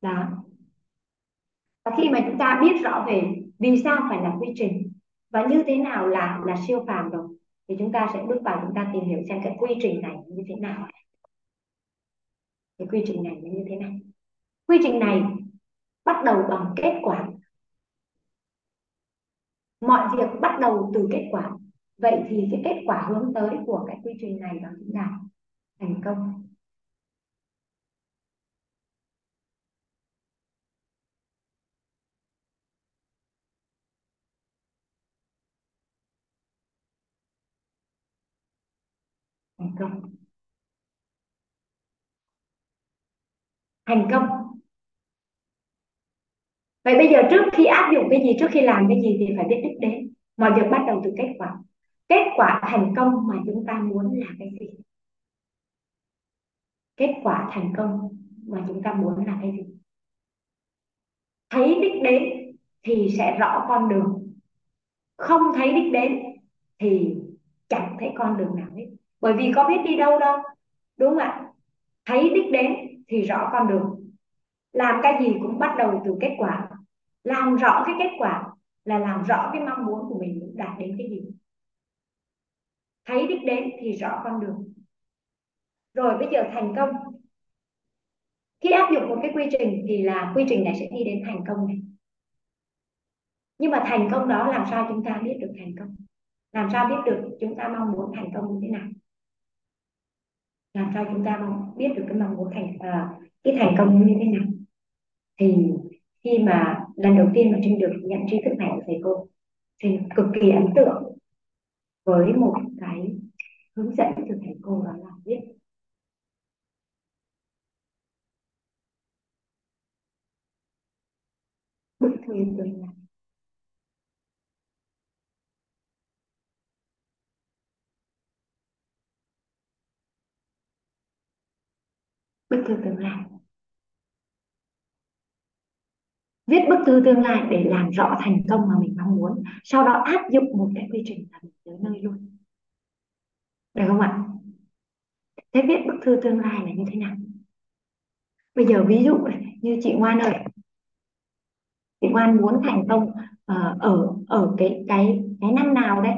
Đó. Và khi mà chúng ta biết rõ về vì sao phải là quy trình và như thế nào là là siêu phàm rồi, thì chúng ta sẽ bước vào chúng ta tìm hiểu xem cái quy trình này như thế nào. Cái quy trình này như thế này quy trình này bắt đầu bằng kết quả. Mọi việc bắt đầu từ kết quả vậy thì cái kết quả hướng tới của cái quy trình này đó chính là thành công. Thành công. Thành công. Vậy bây giờ trước khi áp dụng cái gì, trước khi làm cái gì thì phải biết đích đến. Mọi việc bắt đầu từ kết quả kết quả thành công mà chúng ta muốn là cái gì? Kết quả thành công mà chúng ta muốn là cái gì? Thấy đích đến thì sẽ rõ con đường. Không thấy đích đến thì chẳng thấy con đường nào hết. Bởi vì có biết đi đâu đâu, đúng không ạ? Thấy đích đến thì rõ con đường. Làm cái gì cũng bắt đầu từ kết quả. Làm rõ cái kết quả là làm rõ cái mong muốn của mình đạt đến cái gì thấy đích đến thì rõ con đường. Rồi bây giờ thành công. Khi áp dụng một cái quy trình thì là quy trình này sẽ đi đến thành công này. Nhưng mà thành công đó làm sao chúng ta biết được thành công? Làm sao biết được chúng ta mong muốn thành công như thế nào? Làm sao chúng ta mong biết được cái mong muốn thành uh, cái thành công như thế nào? Thì khi mà lần đầu tiên mà Trinh được nhận tri thức này của thầy cô thì cực kỳ ấn tượng với một cái hướng dẫn từ thầy cô đó là viết. Bức thư tôi lai bức thư tương lai viết bức thư tương lai để làm rõ thành công mà mình mong muốn, sau đó áp dụng một cái quy trình là mình tới nơi luôn. Được không ạ? Thế viết bức thư tương lai là như thế nào? Bây giờ ví dụ như chị Ngoan ơi. Chị Ngoan muốn thành công ờ, ở ở cái cái cái năm nào đấy?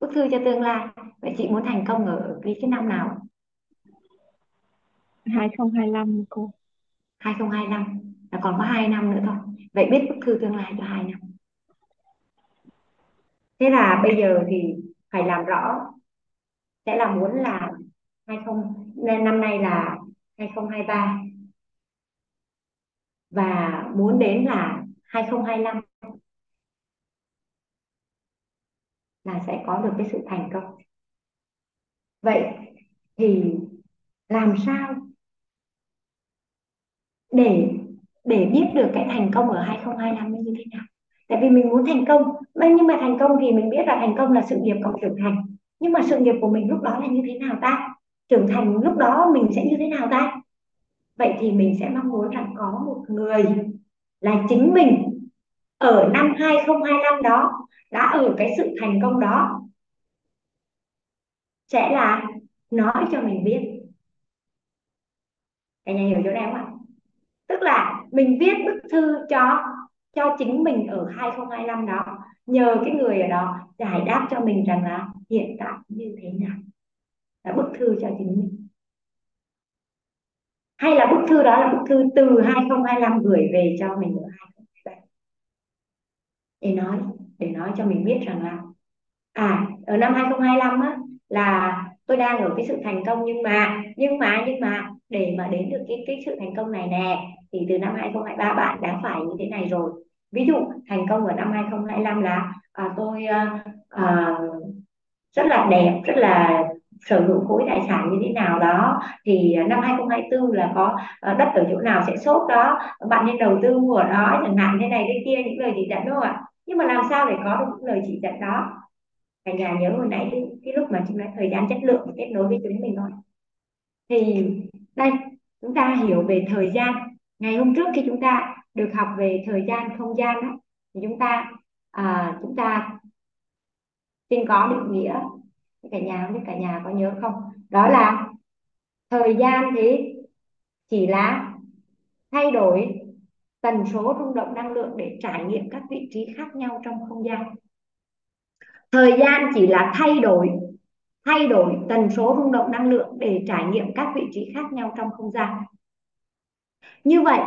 Bức thư cho tương lai. Vậy chị muốn thành công ở cái cái năm nào? 2025 cô. 2025 là còn có 2 năm nữa thôi. Vậy biết bức thư tương lai cho 2 năm. Thế là bây giờ thì phải làm rõ sẽ là muốn là 20 năm nay là 2023 và muốn đến là 2025 là sẽ có được cái sự thành công. Vậy thì làm sao để để biết được cái thành công ở 2025 như thế nào. Tại vì mình muốn thành công nhưng mà thành công thì mình biết là thành công là sự nghiệp còn trưởng thành. Nhưng mà sự nghiệp của mình lúc đó là như thế nào ta? Trưởng thành lúc đó mình sẽ như thế nào ta? Vậy thì mình sẽ mong muốn rằng có một người là chính mình ở năm 2025 đó, đã ở cái sự thành công đó, sẽ là nói cho mình biết. Cả nhà hiểu chỗ này không ạ? Tức là mình viết bức thư cho cho chính mình ở 2025 đó, nhờ cái người ở đó giải đáp cho mình rằng là hiện tại như thế nào. Là bức thư cho chính mình. Hay là bức thư đó là bức thư từ 2025 gửi về cho mình ở 2023 để nói để nói cho mình biết rằng là à ở năm 2025 á, là tôi đang ở cái sự thành công nhưng mà nhưng mà nhưng mà để mà đến được cái cái sự thành công này nè thì từ năm 2023 bạn đã phải như thế này rồi. Ví dụ thành công ở năm 2025 là à, tôi à, à, rất là đẹp rất là sở hữu khối tài sản như thế nào đó thì năm 2024 là có à, đất ở chỗ nào sẽ sốt đó bạn nên đầu tư mua ở đó chẳng hạn thế này thế kia những lời chỉ dẫn đúng không ạ. Nhưng mà làm sao để có được những lời chỉ dẫn đó? Cả nhà nhớ hồi nãy cái, cái lúc mà chúng nói thời gian chất lượng kết nối với chúng mình thôi. Thì đây chúng ta hiểu về thời gian. Ngày hôm trước khi chúng ta được học về thời gian không gian đó, thì chúng ta à, chúng ta xin có định nghĩa cả nhà không biết cả nhà có nhớ không? Đó là thời gian thì chỉ là thay đổi tần số rung động năng lượng để trải nghiệm các vị trí khác nhau trong không gian thời gian chỉ là thay đổi thay đổi tần số rung động năng lượng để trải nghiệm các vị trí khác nhau trong không gian. Như vậy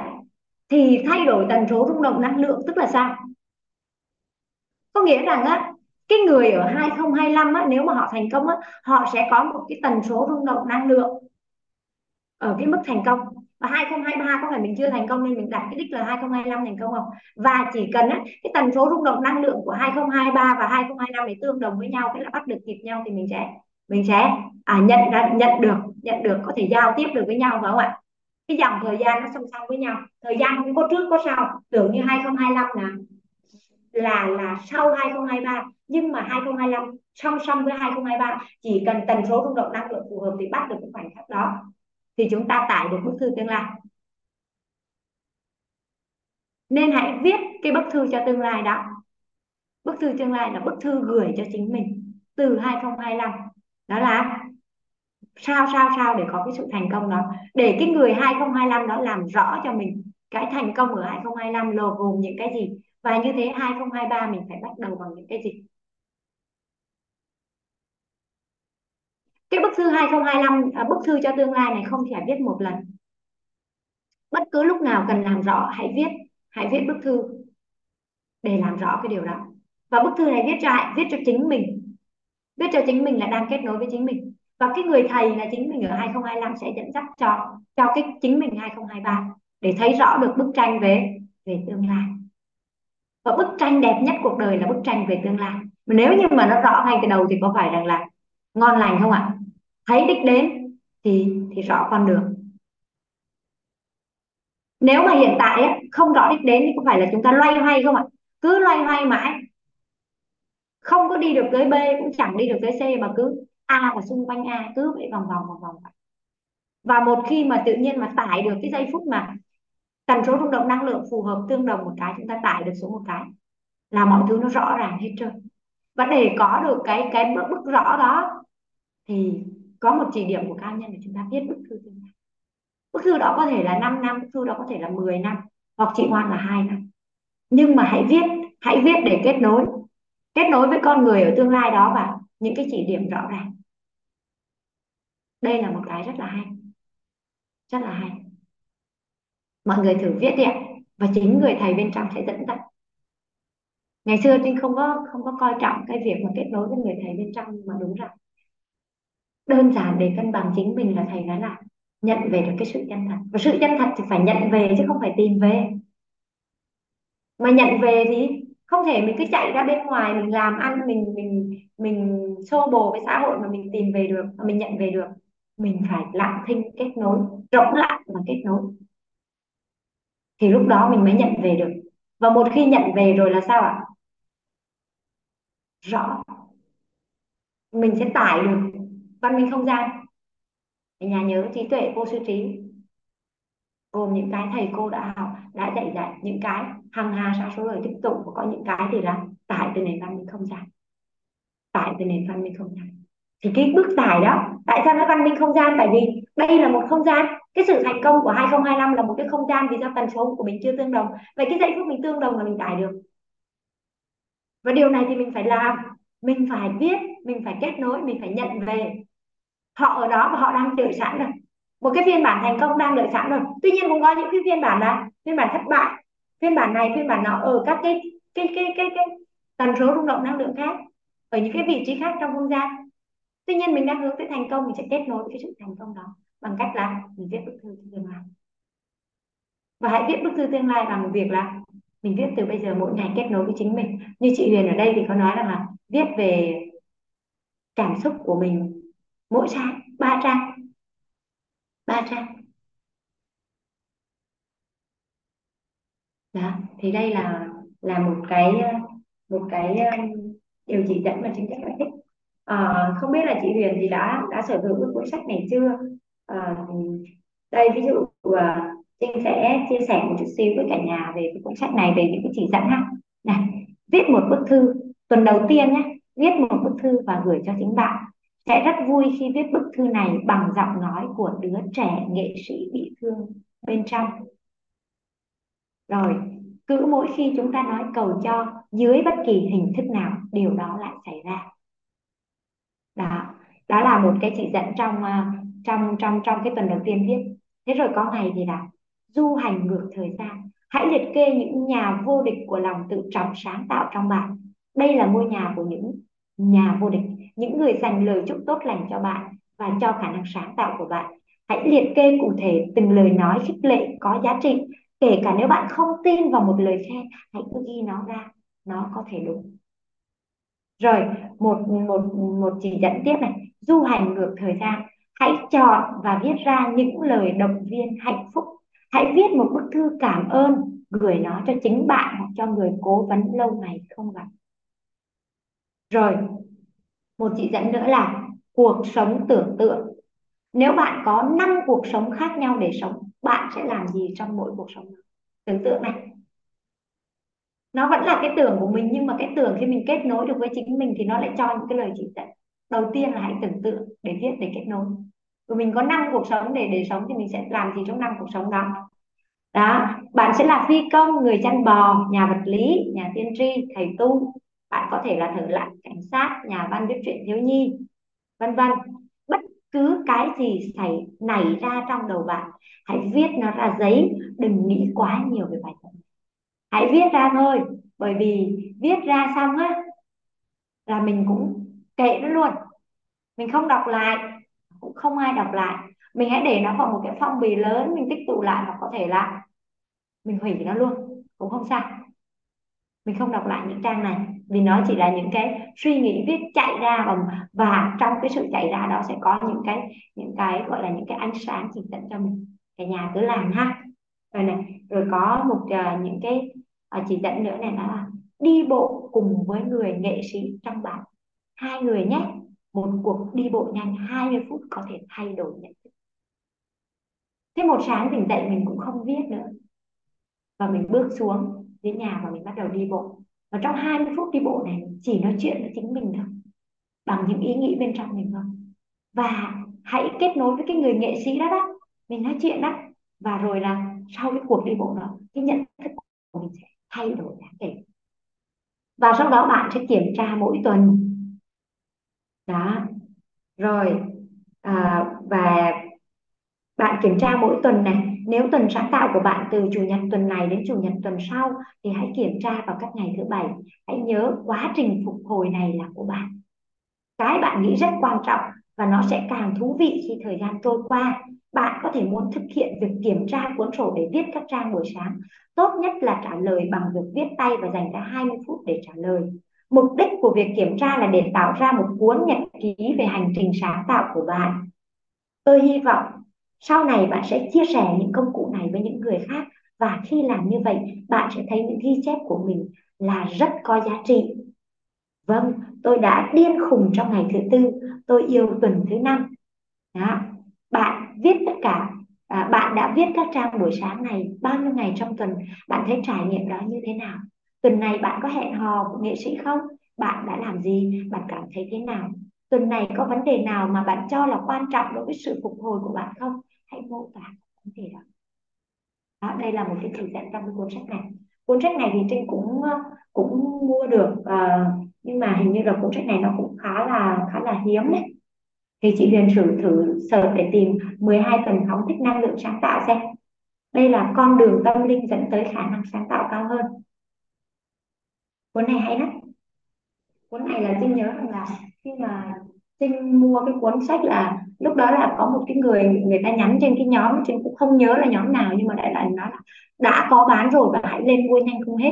thì thay đổi tần số rung động năng lượng tức là sao? Có nghĩa rằng á cái người ở 2025 á, nếu mà họ thành công á, họ sẽ có một cái tần số rung động năng lượng ở cái mức thành công và 2023 có phải mình chưa thành công nên mình đặt cái đích là 2025 thành công không? Và chỉ cần á, cái tần số rung động năng lượng của 2023 và 2025 để tương đồng với nhau cái là bắt được kịp nhau thì mình sẽ mình sẽ à, nhận ra nhận được nhận được có thể giao tiếp được với nhau phải không ạ? Cái dòng thời gian nó song song với nhau. Thời gian không có trước có sau. Tưởng như 2025 là là là sau 2023 nhưng mà 2025 song song với 2023 chỉ cần tần số rung động năng lượng phù hợp thì bắt được cái khoảnh khắc đó thì chúng ta tải được bức thư tương lai. Nên hãy viết cái bức thư cho tương lai đó. Bức thư tương lai là bức thư gửi cho chính mình từ 2025 đó là sao sao sao để có cái sự thành công đó. Để cái người 2025 đó làm rõ cho mình cái thành công ở 2025 là gồm những cái gì. Và như thế 2023 mình phải bắt đầu bằng những cái gì? Cái bức thư 2025 à, bức thư cho tương lai này không thể viết một lần. Bất cứ lúc nào cần làm rõ hãy viết hãy viết bức thư để làm rõ cái điều đó. Và bức thư này viết cho ai? Viết cho chính mình. Viết cho chính mình là đang kết nối với chính mình. Và cái người thầy là chính mình ở 2025 sẽ dẫn dắt cho cho cái chính mình 2023 để thấy rõ được bức tranh về về tương lai. Và bức tranh đẹp nhất cuộc đời là bức tranh về tương lai. Mà nếu như mà nó rõ ngay từ đầu thì có phải rằng là ngon lành không ạ? Thấy đích đến thì thì rõ con đường. Nếu mà hiện tại ấy, không rõ đích đến thì có phải là chúng ta loay hoay không ạ? Cứ loay hoay mãi. Không có đi được tới B cũng chẳng đi được tới C mà cứ A và xung quanh A cứ vậy vòng vòng vòng vòng. Và một khi mà tự nhiên mà tải được cái giây phút mà tần số rung động năng lượng phù hợp tương đồng một cái chúng ta tải được xuống một cái là mọi thứ nó rõ ràng hết trơn. Và để có được cái cái bước bức rõ đó thì có một chỉ điểm của cao nhân để chúng ta viết bức thư tương lai bức thư đó có thể là 5 năm, bức thư đó có thể là 10 năm, hoặc chị ngoan là hai năm. Nhưng mà hãy viết hãy viết để kết nối. Kết nối với con người ở tương lai đó và những cái chỉ điểm rõ ràng. Đây là một cái rất là hay. Rất là hay. Mọi người thử viết đi ạ, và chính người thầy bên trong sẽ dẫn dắt. Ngày xưa trinh không có không có coi trọng cái việc mà kết nối với người thầy bên trong, nhưng mà đúng rằng đơn giản để cân bằng chính mình là thầy nói là nhận về được cái sự chân thật. Và sự chân thật thì phải nhận về chứ không phải tìm về. Mà nhận về thì không thể mình cứ chạy ra bên ngoài, mình làm ăn, mình mình mình xô bồ với xã hội mà mình tìm về được, mà mình nhận về được. Mình phải lặng thinh kết nối, rỗng lặng và kết nối. Thì lúc đó mình mới nhận về được. Và một khi nhận về rồi là sao ạ? Rõ. Mình sẽ tải được văn minh không gian. Nhà nhớ trí tuệ vô suy trí, gồm những cái thầy cô đã học, đã dạy dạy những cái hàng hà sa số lời tích tụ, và có những cái thì là tải từ nền văn minh không gian. Tải từ nền văn minh không gian. Thì cái bước tải đó, tại sao nó văn minh không gian? Tại vì đây là một không gian. Cái sự thành công của 2025 là một cái không gian vì do tần số của mình chưa tương đồng. Vậy cái giây phút mình tương đồng là mình tải được. Và điều này thì mình phải làm. Mình phải viết mình phải kết nối, mình phải nhận về họ ở đó và họ đang đợi sẵn rồi. Một cái phiên bản thành công đang đợi sẵn rồi. Tuy nhiên cũng có những cái phiên bản là phiên bản thất bại. Phiên bản này, phiên bản nọ ở các cái cái cái cái cái tần số rung động năng lượng khác, ở những cái vị trí khác trong không gian. Tuy nhiên mình đang hướng tới thành công, mình sẽ kết nối với cái sự thành công đó bằng cách là mình viết bức thư tương lai. Và hãy viết bức thư tương lai bằng việc là mình viết từ bây giờ mỗi ngày kết nối với chính mình. Như chị Huyền ở đây thì có nói rằng là viết về cảm xúc của mình mỗi trang ba trang. Ba trang. Đó thì đây là là một cái ờ, một cái ờ, điều chỉ dẫn mà chính rất là thích. À, không biết là chị Huyền thì đã đã sở hữu cái cuốn sách này chưa? À, đây ví dụ uh, Trinh sẽ chia sẻ một chút xíu với cả nhà về cái cuốn sách này về những cái chỉ dẫn ha. Này viết một bức thư. Tuần đầu tiên nhé viết một bức thư và gửi cho chính bạn sẽ rất vui khi viết bức thư này bằng giọng nói của đứa trẻ nghệ sĩ bị thương bên trong. Rồi, cứ mỗi khi chúng ta nói cầu cho dưới bất kỳ hình thức nào, điều đó lại xảy ra. Đó đó là một cái chỉ dẫn trong ờ, trong trong trong cái tuần đầu tiên viết. Thế rồi có ngày thì là, du hành ngược thời gian, hãy liệt kê những nhà vô địch của lòng tự trọng sáng tạo trong bạn. Đây là ngôi nhà của những nhà vô địch những người dành lời chúc tốt lành cho bạn và cho khả năng sáng tạo của bạn. Hãy liệt kê cụ thể từng lời nói khích lệ có giá trị, kể cả nếu bạn không tin vào một lời khen, hãy cứ ghi nó ra, nó có thể đúng. Rồi, một một một chỉ dẫn tiếp này. Du hành ngược thời gian, hãy chọn và viết ra những lời động viên hạnh phúc. Hãy viết một bức thư cảm ơn, gửi nó cho chính bạn hoặc cho người cố vấn lâu ngày không gặp. Rồi một chỉ dẫn nữa là cuộc sống tưởng tượng. Nếu bạn có 5 cuộc sống khác nhau để sống, bạn sẽ làm gì trong mỗi cuộc sống tưởng tượng này. Nó vẫn là cái tưởng của mình, nhưng mà cái tưởng khi mình kết nối được với chính mình thì nó lại cho những cái lời chỉ dẫn đầu tiên là hãy tưởng tượng để viết, để kết nối. Rồi mình có 5 cuộc sống để để sống thì mình sẽ làm gì trong năm cuộc sống đó? Đó, bạn sẽ là phi công, người chăn bò, nhà vật lý, nhà tiên tri, thầy tu bạn có thể là thử lại cảnh sát nhà văn viết truyện thiếu nhi, vân vân. Bất cứ cái gì xảy, nảy ra trong đầu bạn, hãy viết nó ra giấy, đừng nghĩ quá nhiều về bài tập. Hãy viết ra thôi, bởi vì viết ra xong á, là mình cũng kệ nó luôn. Mình không đọc lại, cũng không ai đọc lại. Mình hãy để nó vào một cái phong bì lớn, mình tích tụ lại hoặc có thể là mình hủy nó luôn, cũng không sao. Mình không đọc lại những trang này vì nó chỉ là những cái suy nghĩ viết chạy ra và, và trong cái sự chạy ra đó sẽ có những cái những cái gọi là những cái ánh sáng chỉ dẫn cho mình cả nhà cứ làm ha. Rồi này rồi có một uh, những cái uh, chỉ dẫn nữa này đó là đi bộ cùng với người nghệ sĩ trong bạn hai người nhé. Một cuộc đi bộ nhanh 20 phút có thể thay đổi nhận thức. Thế một sáng tỉnh dậy mình cũng không viết nữa. Và mình bước xuống dưới nhà và mình bắt đầu đi bộ và trong 20 phút đi bộ này chỉ nói chuyện với chính mình thôi bằng những ý nghĩ bên trong mình thôi. Và hãy kết nối với cái người nghệ sĩ đó đó mình nói chuyện đó. Và rồi là sau cái cuộc đi bộ đó cái nhận thức của mình sẽ thay đổi đáng kể. Và sau đó bạn sẽ kiểm tra mỗi tuần. Đó. Rồi à, và bạn kiểm tra mỗi tuần này. Nếu tuần sáng tạo của bạn từ chủ nhật tuần này đến chủ nhật tuần sau thì hãy kiểm tra vào các ngày thứ bảy. Hãy nhớ quá trình phục hồi này là của bạn. Cái bạn nghĩ rất quan trọng và nó sẽ càng thú vị khi thời gian trôi qua. Bạn có thể muốn thực hiện việc kiểm tra cuốn sổ để viết các trang buổi sáng. Tốt nhất là trả lời bằng việc viết tay và dành ra 20 phút để trả lời. Mục đích của việc kiểm tra là để tạo ra một cuốn nhật ký về hành trình sáng tạo của bạn. Tôi hy vọng sau này bạn sẽ chia sẻ những công cụ này với những người khác. Và khi làm như vậy bạn sẽ thấy những ghi chép của mình là rất có giá trị. Vâng tôi đã điên khùng trong ngày thứ tư. Tôi yêu tuần thứ năm. Đó. bạn viết tất cả à, bạn đã viết các trang buổi sáng này bao nhiêu ngày trong tuần? Bạn thấy trải nghiệm đó như thế nào? Tuần này bạn có hẹn hò của nghệ sĩ không? Bạn đã làm gì? Bạn cảm thấy thế nào? Tuần này có vấn đề nào mà bạn cho là quan trọng đối với sự phục hồi của bạn không? Hãy mô tả vấn đề đó. đó đây là một cái chỉ dẫn trong cái cuốn sách này. Cuốn sách này thì trinh cũng ờ, cũng mua được uh, nhưng mà hình như là cuốn sách này nó cũng khá là khá là hiếm đấy. Thì chị Huyền thử thử search để tìm 12 tầng phóng thích năng lượng sáng tạo xem. Đây là con đường tâm linh dẫn tới khả năng sáng tạo cao hơn. Cuốn này hay lắm. Cuốn này là Trinh nhớ rằng là khi mà Trinh mua cái cuốn sách là lúc đó là có một cái người người ta nhắn trên cái nhóm Trinh cũng không nhớ là nhóm nào nhưng mà đại loại là đã có bán rồi và hãy lên mua nhanh không hết.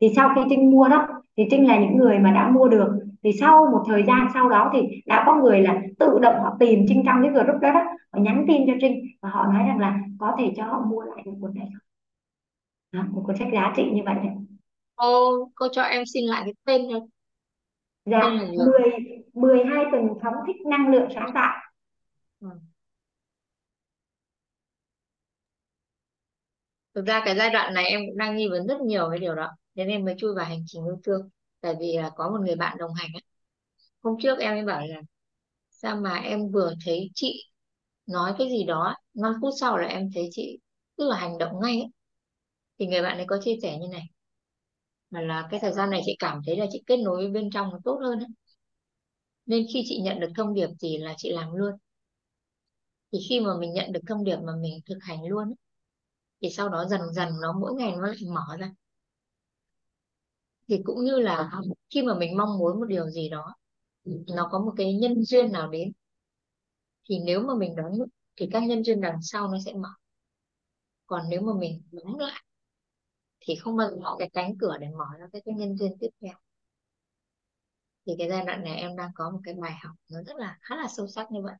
Thì sau khi Trinh mua đó thì Trinh là những người mà đã mua được. Thì sau một thời gian sau đó thì đã có người là tự động họ tìm Trinh trong cái group đó đó họ nhắn tin cho Trinh và họ nói rằng là có thể cho họ mua lại cái cuốn này không? Đó, một cuốn sách giá trị như vậy. Đấy cô cô cho em xin lại cái tên cho dạ 10 12 tuần phóng thích năng lượng sáng tạo ừ. thực ra cái giai đoạn này em cũng đang nghi vấn rất nhiều cái điều đó, nên em mới chui vào hành trình yêu thương, tại vì là có một người bạn đồng hành ấy. hôm trước em ấy bảo là, sao mà em vừa thấy chị nói cái gì đó 5 phút sau là em thấy chị tức là hành động ngay ấy. thì người bạn ấy có chia sẻ như này mà là cái thời gian này chị cảm thấy là chị kết nối bên trong nó tốt hơn ấy nên khi chị nhận được thông điệp gì là chị làm luôn. Thì khi mà mình nhận được thông điệp mà mình thực hành luôn thì sau đó dần dần nó mỗi ngày nó lại mở ra. Thì cũng như là khi mà mình mong muốn một điều gì đó nó có một cái nhân duyên nào đến thì nếu mà mình đón nhận thì các nhân duyên đằng sau nó sẽ mở. Còn nếu mà mình đóng lại thì không bao giờ có cái cánh cửa để mở ra cái, cái nhân duyên tiếp theo thì cái giai đoạn này em đang có một cái bài học nó rất là, khá là sâu sắc như vậy.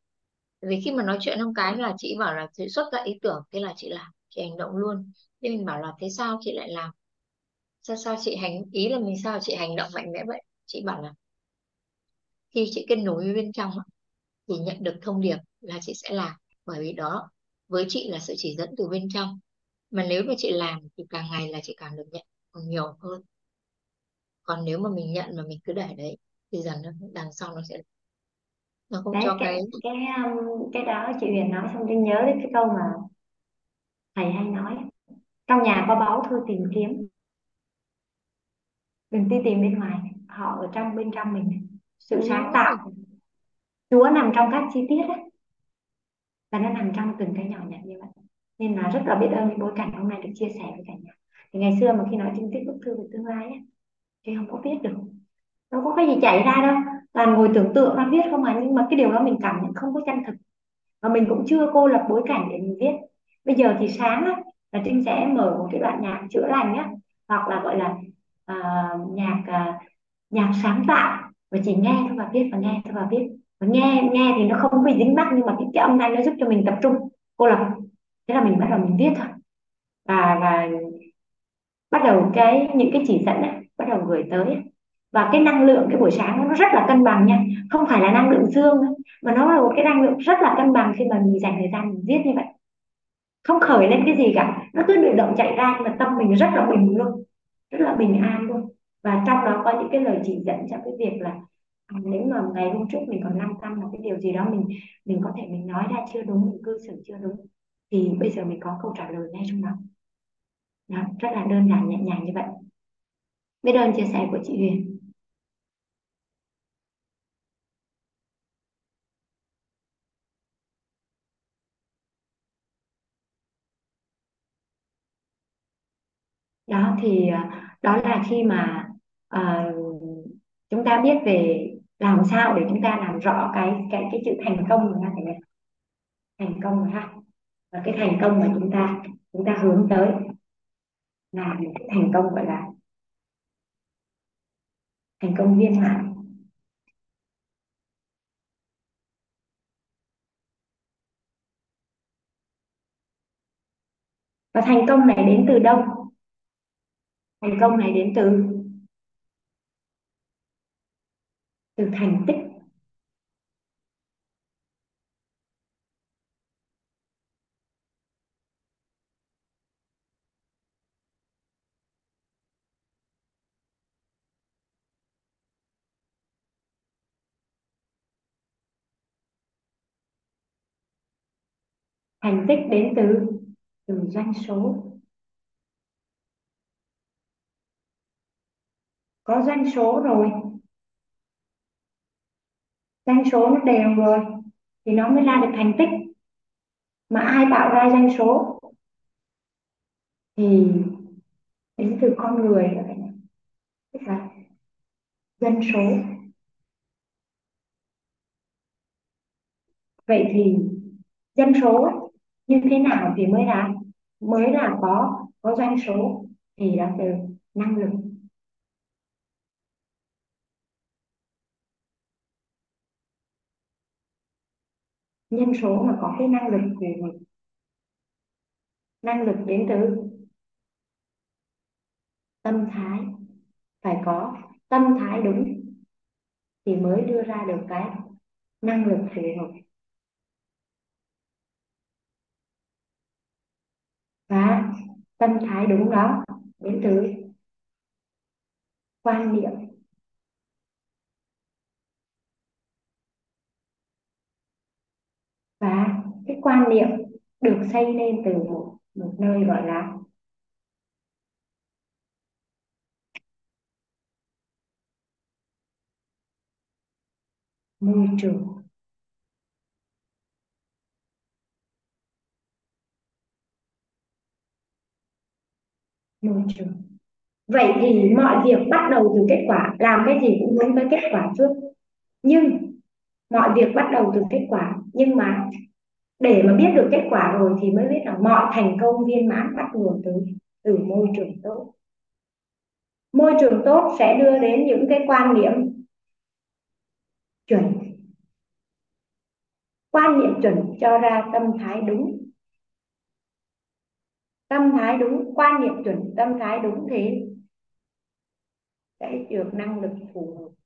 Vì khi mà nói chuyện ông cái là chị bảo là chị xuất ra ý tưởng, thế là chị làm, chị hành động luôn. Thế mình bảo là thế sao chị lại làm? Sao sao chị hành, ý là mình sao chị hành động mạnh mẽ vậy? Chị bảo là khi chị kết nối với bên trong thì nhận được thông điệp là chị sẽ làm, bởi vì đó với chị là sự chỉ dẫn từ bên trong. Mà nếu mà chị làm thì càng ngày là chị càng được nhận còn nhiều hơn. Còn nếu mà mình nhận mà mình cứ để đấy thì dần nó đằng sau nó sẽ nó không đấy cho cái cái cái um, cái đó chị Huyền nói xong tôi nhớ đến cái câu mà thầy hay nói. Trong nhà có báu thôi tìm kiếm. Đừng đi tìm bên ngoài. Họ ở trong bên trong mình. Sự đúng sáng rồi. tạo. Chúa nằm trong các chi tiết ấy, và nó nằm trong từng cái nhỏ nhặt như vậy. Nên là rất là biết ơn những bối cảnh hôm nay được chia sẻ với cả nhà. Thì ngày xưa mà khi nói chính tiết bức thư về tương lai ấy, thì không có viết được đâu có cái gì chạy ra đâu. Toàn ngồi tưởng tượng ra viết không à. Nhưng mà cái điều đó mình cảm nhận không có chân thực. Và mình cũng chưa cô lập bối cảnh để mình viết. Bây giờ thì sáng á, là Trinh sẽ mở một cái đoạn nhạc chữa lành á. Hoặc là gọi là uh, nhạc uh, nhạc sáng tạo. Và chỉ nghe thôi và viết và nghe thôi và viết. Và nghe nghe thì nó không bị dính mắt nhưng mà cái, cái âm thanh nó giúp cho mình tập trung cô lập. Thế là mình bắt đầu mình viết thôi. Và và bắt đầu cái những cái chỉ dẫn ấy, bắt đầu gửi tới và cái năng lượng cái buổi sáng nó rất là cân bằng nha. Không phải là năng lượng dương mà nó là một cái năng lượng rất là cân bằng khi mà mình dành thời gian mình viết như vậy. Không khởi lên cái gì cả nó cứ tự động chạy ra nhưng mà tâm mình rất là bình luôn rất là bình an luôn. Và trong đó có những cái lời chỉ dẫn cho cái việc là à, nếu mà ngày hôm trước mình còn lăn tăn là cái điều gì đó mình mình có thể mình nói ra chưa đúng mình cư xử chưa đúng thì bây giờ mình có câu trả lời ngay trong đó. Đó, rất là đơn giản nhẹ nhàng như vậy. Biết ơn chia sẻ của chị Huyền đó thì ờ, đó là khi mà uh, chúng ta biết về làm sao để chúng ta làm rõ cái cái cái chữ thành công rồi ha thầy thành công rồi ha và cái thành công mà chúng ta chúng ta hướng tới là một cái thành công gọi là thành công viên mãn. Và thành công này đến từ đâu? Thành công này đến từ? Từ thành tích. Thành tích đến từ? Từ doanh số. Có doanh số rồi. Doanh số nó đều rồi, thì nó mới ra được thành tích. Mà ai tạo ra doanh số? Thì đến từ con người tức là dân số. Vậy thì dân số như thế nào thì mới là mới là có có doanh số thì là từ năng lực. Nhân số mà có cái năng lực thì năng lực đến từ tâm thái. Phải có tâm thái đúng thì mới đưa ra được cái năng lực phù hợp. Và tâm thái đúng đó đến từ quan niệm. Và cái quan niệm được xây lên từ một, một nơi gọi là môi trường. Môi trường. Vậy thì mọi việc bắt đầu từ kết quả làm cái gì cũng hướng tới kết quả trước. Nhưng mọi việc bắt đầu từ kết quả. Nhưng mà để mà biết được kết quả rồi thì mới biết là mọi thành công viên mãn bắt nguồn từ từ môi trường tốt. Môi trường tốt sẽ đưa đến những cái quan niệm chuẩn. Quan niệm chuẩn cho ra tâm thái đúng. Tâm thái đúng, quan niệm chuẩn, tâm thái đúng thế sẽ được năng lực phù hợp.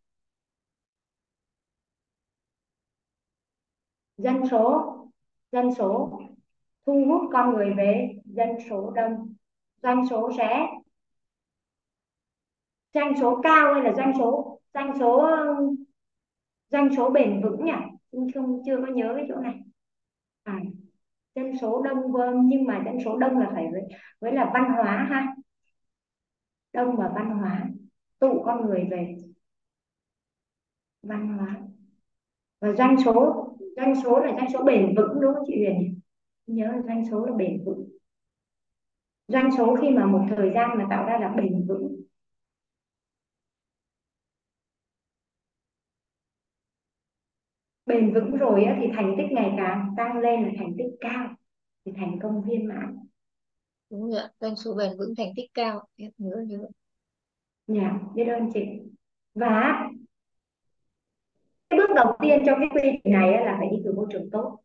Dân số. Dân số. Thu hút con người về dân số đông. Doanh số sẽ. Doanh số cao hay là doanh số doanh số doanh số bền vững nhỉ? Không chưa có nhớ cái chỗ này. À, dân số đông vâng nhưng mà dân số đông là phải với, với là văn hóa ha. Đông và văn hóa. Tụ con người về. Văn hóa. Và doanh số doanh số là doanh số bền vững đúng không chị Huyền nhớ là doanh số là bền vững. Doanh số khi mà một thời gian mà tạo ra là bền vững. Bền vững rồi thì thành tích ngày càng tăng lên là thành tích cao thì thành công viên mãn. Đúng rồi doanh số bền vững thành tích cao. Nhớ nhớ dạ biết ơn chị. Và cái bước đầu tiên cho cái quy trình này là phải đi từ môi trường tốt.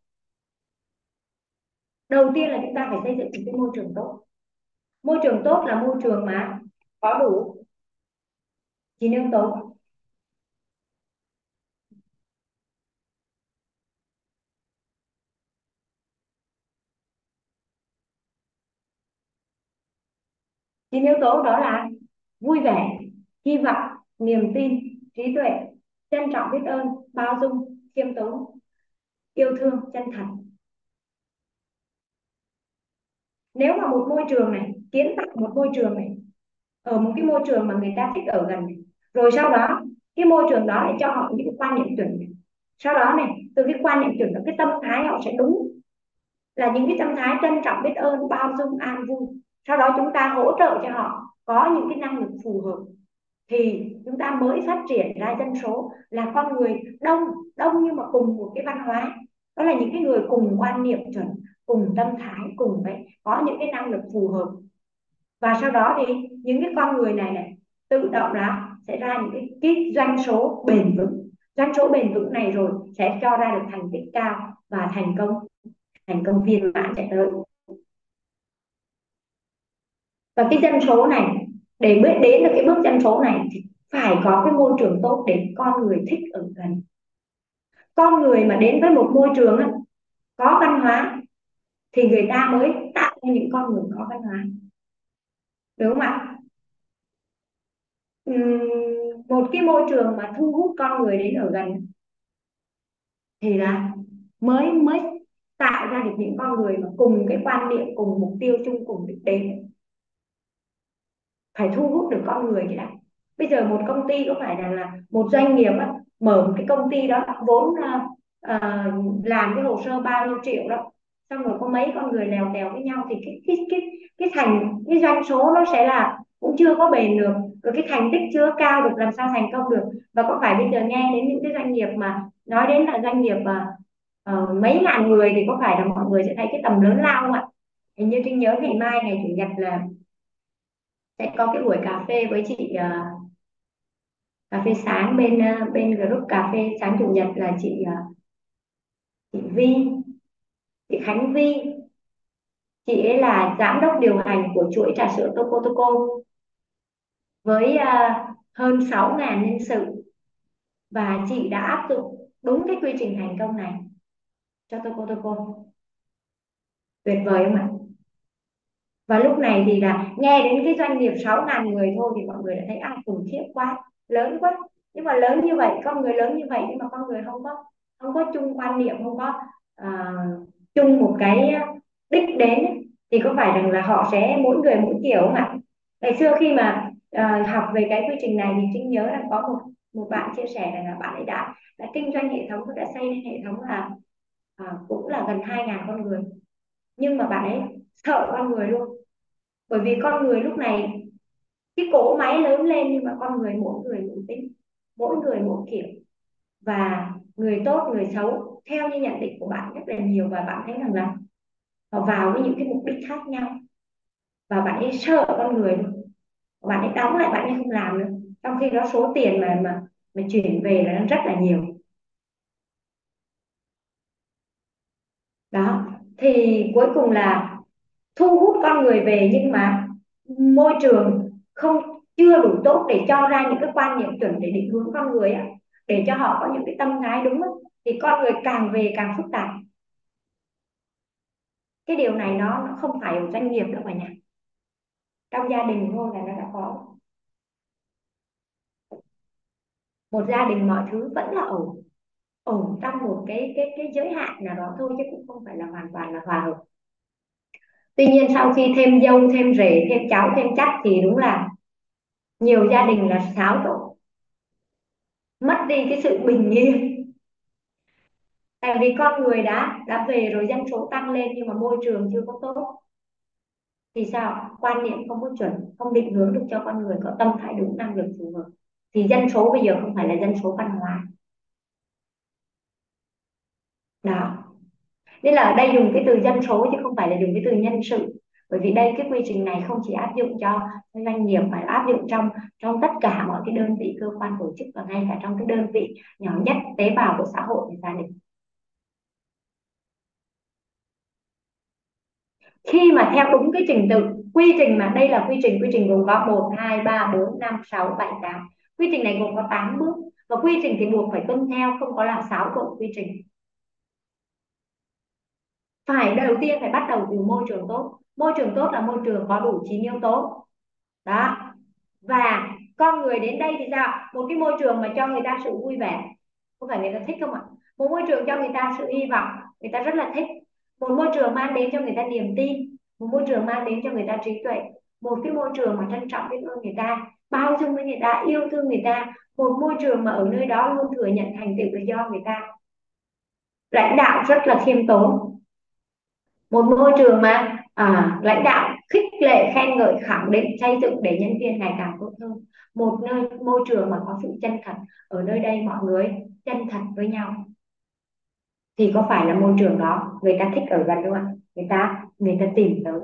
Đầu tiên là chúng ta phải xây dựng một cái môi trường tốt. Môi trường tốt là môi trường mà có đủ chín yếu tố chín yếu tố đó là vui vẻ, hy vọng, niềm tin, trí tuệ trân trọng biết ơn, bao dung, khiêm tốn, yêu thương, chân thành. Nếu mà một môi trường này, kiến tạo một môi trường này, ở một cái môi trường mà người ta thích ở gần này, rồi sau đó, cái môi trường đó lại cho họ những cái quan niệm chuẩn này. sau đó này, từ cái quan niệm chuẩn đó, cái tâm thái họ sẽ đúng. Là những cái tâm thái trân trọng biết ơn, bao dung, an vui. Sau đó chúng ta hỗ trợ cho họ có những cái năng lực phù hợp thì chúng ta mới phát triển ra dân số là con người đông đông nhưng mà cùng một cái văn hóa. Đó là những cái người cùng quan niệm chuẩn cùng tâm thái cùng với có những cái năng lực phù hợp. Và sau đó thì những cái con người này này tự động là sẽ ra những cái, cái doanh số bền vững. Doanh số bền vững này rồi sẽ cho ra được thành tích cao và thành công thành công viên mãn sẽ tới. Và cái dân số này để bước đến được cái bước dân số này thì phải có cái môi trường tốt để con người thích ở gần. Con người mà đến với một môi trường á, có văn hóa thì người ta mới tạo ra những con người có văn hóa. Đúng không ạ? Uhm, một cái môi trường mà thu hút con người đến ở gần thì là mới mới tạo ra được những con người mà cùng cái quan niệm cùng mục tiêu chung cùng đích đến phải thu hút được con người cái đã bây giờ một công ty có phải là, là một doanh nghiệp á, mở một cái công ty đó vốn uh, uh, làm cái hồ sơ bao nhiêu triệu đó xong rồi có mấy con người lèo tèo với nhau thì cái cái cái cái thành cái doanh số nó sẽ là cũng chưa có bền được rồi cái thành tích chưa cao được làm sao thành công được? Và có phải bây giờ nghe đến những cái doanh nghiệp mà nói đến là doanh nghiệp mà uh, mấy ngàn người thì có phải là mọi người sẽ thấy cái tầm lớn lao không ạ? Hình như trinh nhớ ngày mai ngày chủ nhật là sẽ có cái buổi cà phê với chị uh, cà phê sáng bên uh, bên group cà phê sáng chủ nhật là chị uh, chị Vi chị Khánh Vi. Chị ấy là giám đốc điều hành của chuỗi trà sữa Toco Toco với uh, hơn 6.000 nhân sự. Và chị đã áp dụng đúng cái quy trình thành công này cho Toco Toco tuyệt vời không ạ? Và lúc này thì là nghe đến cái doanh nghiệp 6.000 người thôi thì mọi người đã thấy à khủng khiếp quá lớn quá. Nhưng mà lớn như vậy con người lớn như vậy nhưng mà con người không có không có chung quan niệm không có uh, chung một cái đích đến thì có phải rằng là họ sẽ mỗi người mỗi kiểu không ạ? Ngày xưa khi mà uh, học về cái quy trình này thì trinh nhớ là có một một bạn chia sẻ rằng là bạn ấy đã đã kinh doanh hệ thống đã xây nên hệ thống là uh, cũng là gần 2.000 con người. Nhưng mà bạn ấy sợ con người luôn. Bởi vì con người lúc này, cái cỗ máy lớn lên nhưng mà con người mỗi người mỗi tính mỗi người mỗi kiểu. Và người tốt, người xấu, theo như nhận định của bạn rất là nhiều và bạn thấy rằng là họ vào với những cái mục đích khác nhau. Và bạn ấy sợ con người luôn. Bạn ấy đóng lại, bạn ấy không làm nữa. Trong khi đó số tiền mà mà mà chuyển về là nó rất là nhiều. Đó. Thì cuối cùng là thu hút con người về nhưng mà môi trường không chưa đủ tốt để cho ra những cái quan niệm chuẩn để định hướng con người á để cho họ có những cái tâm thái đúng á, thì con người càng về càng phức tạp. Cái điều này nó, nó không phải ở doanh nghiệp đâu mà nhà. Trong gia đình thôi là nó đã có. Một gia đình mọi thứ vẫn là ổn ổn trong một cái cái cái giới hạn nào đó thôi chứ cũng không phải là hoàn toàn là hòa hợp tuy nhiên sau khi thêm dâu, thêm rể, thêm cháu, thêm chắc thì đúng là nhiều gia đình là xáo trộn. Mất đi cái sự bình yên. Tại vì con người đã đã về rồi, dân số tăng lên nhưng mà môi trường chưa có tốt. Thì sao? Quan niệm không có chuẩn, không định hướng được cho con người, có tâm thái đúng năng lực phù hợp. Thì dân số bây giờ không phải là dân số văn hóa đó nên là ở đây dùng cái từ dân số chứ không phải là dùng cái từ nhân sự. Bởi vì đây cái quy trình này không chỉ áp dụng cho doanh nghiệp, mà áp dụng trong trong tất cả mọi cái đơn vị cơ quan tổ chức và ngay cả trong cái đơn vị nhỏ nhất, tế bào của xã hội và gia đình. Khi mà theo đúng cái trình tự, quy trình mà đây là quy trình quy trình gồm có 1 2 3 4 5 6 7 8 quy trình này gồm có 8 bước. Và quy trình thì buộc phải tuân theo, không có làm xáo trộn quy trình phải, đầu tiên phải bắt đầu từ môi trường tốt. Môi trường tốt là môi trường có đủ chín yếu tố. Đó. Và con người đến đây thì sao? Một cái môi trường mà cho người ta sự vui vẻ. Có phải người ta thích không ạ? Một môi trường cho người ta sự hy vọng. Người ta rất là thích. Một môi trường mang đến cho người ta niềm tin. Một môi trường mang đến cho người ta trí tuệ. Một cái môi trường mà trân trọng biết ơn người ta, bao dung với người ta, yêu thương người ta. Một môi trường mà ở nơi đó luôn thừa nhận thành tựu là do người ta. Lãnh đạo rất là khiêm tốn một môi trường mà à, lãnh đạo khích lệ khen ngợi khẳng định xây dựng để nhân viên ngày càng tốt hơn. Một nơi môi trường mà có sự chân thật ở nơi đây mọi người chân thật với nhau. Thì có phải là môi trường đó người ta thích ở gần không người ta người ta tìm tới.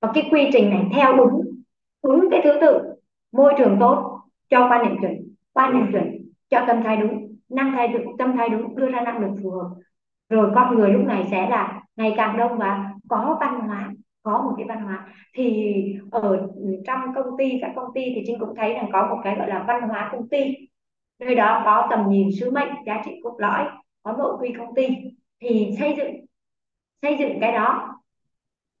Và cái quy trình này theo đúng đúng cái thứ tự. Môi trường tốt cho quan niệm chuẩn. Quan niệm chuẩn cho tâm thái đúng. Năng thái đúng tâm thái đúng đưa ra năng lực phù hợp. Rồi con người lúc này sẽ là ngày càng đông và có văn hóa có một cái văn hóa. Thì ở trong công ty các công ty thì trinh cũng thấy rằng có một cái gọi là văn hóa công ty. Nơi đó có tầm nhìn sứ mệnh giá trị cốt lõi có nội quy công ty. Thì xây dựng xây dựng cái đó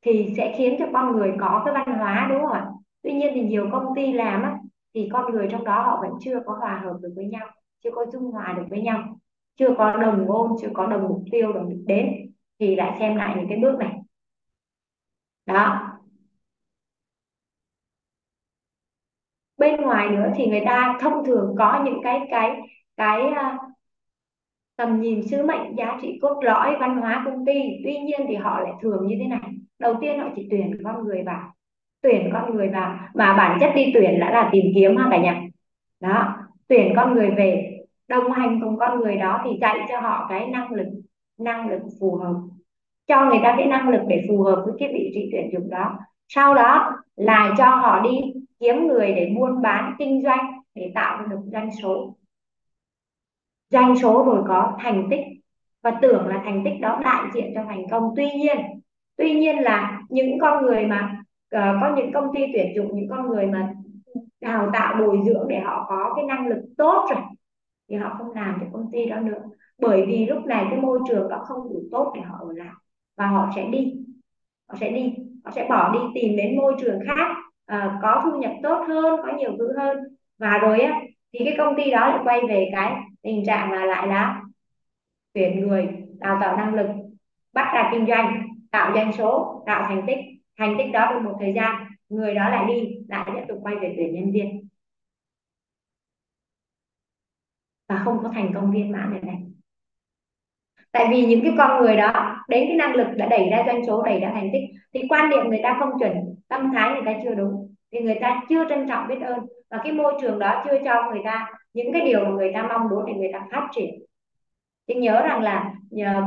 thì sẽ khiến cho con người có cái văn hóa đúng không ạ? Tuy nhiên thì nhiều công ty làm á, thì con người trong đó họ vẫn chưa có hòa hợp được với nhau chưa có dung hòa được với nhau chưa có đồng ngôn chưa có đồng mục tiêu đồng đích đến thì lại xem lại những cái bước này. Đó. Bên ngoài nữa thì người ta thông thường có những cái cái cái uh, tầm nhìn sứ mệnh giá trị cốt lõi văn hóa công ty. Tuy nhiên thì họ lại thường như thế này. Đầu tiên họ chỉ tuyển con người vào tuyển con người vào mà bản chất đi tuyển đã là tìm kiếm ha cả nhà. Đó tuyển con người về đồng hành cùng con người đó thì dạy cho họ cái năng lực năng lực phù hợp cho người ta cái năng lực để phù hợp với cái vị trí tuyển dụng đó. Sau đó lại cho họ đi kiếm người để buôn bán kinh doanh để tạo được doanh số. Doanh số rồi có thành tích và tưởng là thành tích đó đại diện cho thành công. Tuy nhiên tuy nhiên là những con người mà uh, có những công ty tuyển dụng những con người mà đào tạo bồi dưỡng để họ có cái năng lực tốt rồi thì họ không làm cho công ty đó nữa bởi vì lúc này cái môi trường đó không đủ tốt để họ ở lại. Và họ sẽ đi. Họ sẽ đi. Họ sẽ bỏ đi tìm đến môi trường khác. À, có thu nhập tốt hơn có nhiều thứ hơn. Và rồi á thì cái công ty đó lại quay về cái tình trạng là lại là tuyển người đào tạo năng lực bắt ra kinh doanh tạo doanh số tạo thành tích. Thành tích đó trong một thời gian người đó lại đi lại tiếp tục quay về tuyển nhân viên. Và không có thành công viên mãn được này tại vì những cái con người đó đến cái năng lực đã đẩy ra doanh số đẩy ra thành tích thì quan niệm người ta không chuẩn tâm thái người ta chưa đúng. Thì người ta chưa trân trọng biết ơn và cái môi trường đó chưa cho người ta những cái điều mà người ta mong muốn để người ta phát triển. Thì nhớ rằng là nhờ,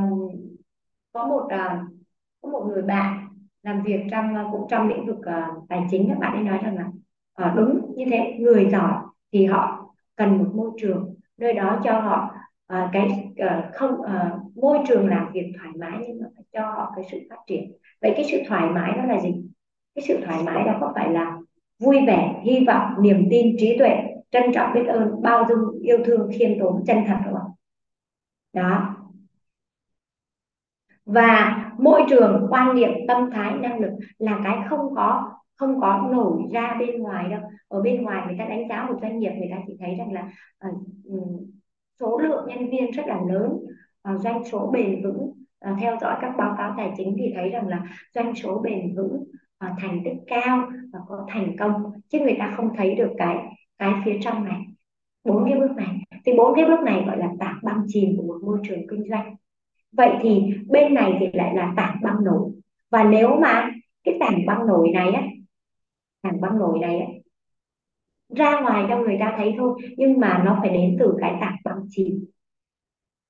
có một uh, có một người bạn làm việc trong ờ, cũng trong lĩnh vực uh, tài chính các bạn ấy nói rằng là uh, đúng như thế người giỏi thì họ cần một môi trường nơi đó cho họ à, cái à, không à, môi trường làm việc thoải mái nhưng mà phải cho họ cái sự phát triển. Vậy cái sự thoải mái đó là gì? Cái sự thoải mái đó có phải là vui vẻ hy vọng niềm tin trí tuệ trân trọng biết ơn bao dung yêu thương khiêm tốn chân thật đúng không đó. Và môi trường quan niệm tâm thái năng lực là cái không có không có nổi ra bên ngoài đâu. Ở bên ngoài người ta đánh giá một doanh nghiệp người ta chỉ thấy rằng là uh, số lượng nhân viên rất là lớn uh, doanh số bền vững. Uh, theo dõi các báo cáo tài chính thì thấy rằng là doanh số bền vững uh, thành tích cao và có thành công chứ người ta không thấy được cái cái phía trong này. Bốn cái bước này thì bốn cái bước này gọi là tảng băng chìm của một môi trường kinh doanh. Vậy thì bên này thì lại là tảng băng nổi. Và nếu mà cái tảng băng nổi này á tảng băng nổi này á ra ngoài cho người ta thấy thôi nhưng mà nó phải đến từ cái tảng băng chìm.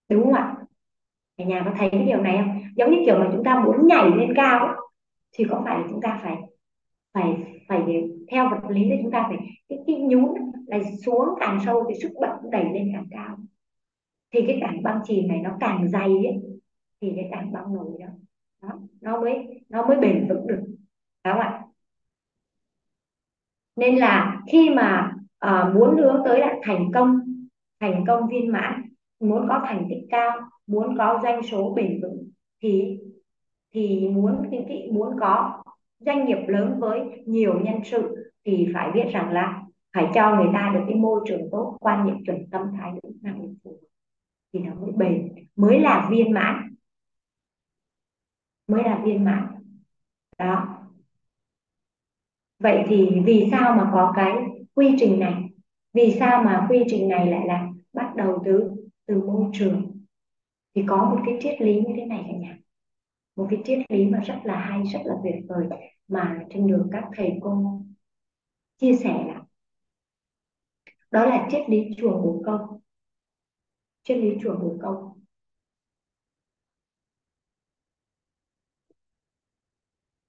Đúng không ạ? Cả nhà có thấy cái điều này không? Giống như kiểu mà chúng ta muốn nhảy lên cao thì có phải chúng ta phải phải phải theo vật lý thì chúng ta phải cái, cái nhún là xuống càng sâu thì sức bật đẩy lên càng cao. Thì cái tảng băng chìm này nó càng dày ấy, thì cái tảng băng nổi đó, đó nó mới nó mới bền vững được. Đúng không ạ? Nên là khi mà uh, muốn hướng tới lại thành công thành công viên mãn muốn có thành tích cao muốn có doanh số bền vững thì thì muốn cái, cái muốn có doanh nghiệp lớn với nhiều nhân sự thì phải biết rằng là phải cho người ta được cái môi trường tốt quan niệm chuẩn tâm thái đúng năng lực phù thì nó mới bền mới là viên mãn. Mới là viên mãn. Đó vậy thì vì sao mà có cái quy trình này? Vì sao mà quy trình này lại là bắt đầu từ từ môi trường? Thì có một cái triết lý như thế này cả nhà. Một cái triết lý mà rất là hay, rất là tuyệt vời mà trên đường các thầy cô chia sẻ là đó là triết lý chuồng bồ câu. Triết lý chuồng bồ câu.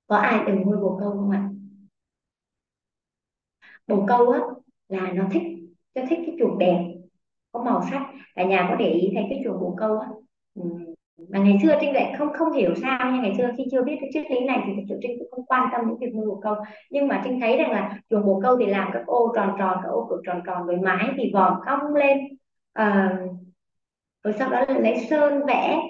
Có ai từng nuôi bồ câu không ạ? Bồ câu á là nó thích nó thích cái chuồng đẹp có màu sắc. Cả nhà có để ý thấy cái chuồng bồ câu á. Ừ, mà ngày xưa trinh lại không không hiểu sao nhưng ngày xưa khi chưa biết cái triết lý này thì thực sự trinh cũng không quan tâm đến việc nuôi bồ câu. Nhưng mà trinh thấy rằng là chuồng bồ câu thì làm các ô tròn tròn các ô cửa tròn tròn rồi mái thì vòm cong lên. À, rồi sau đó là lấy sơn vẽ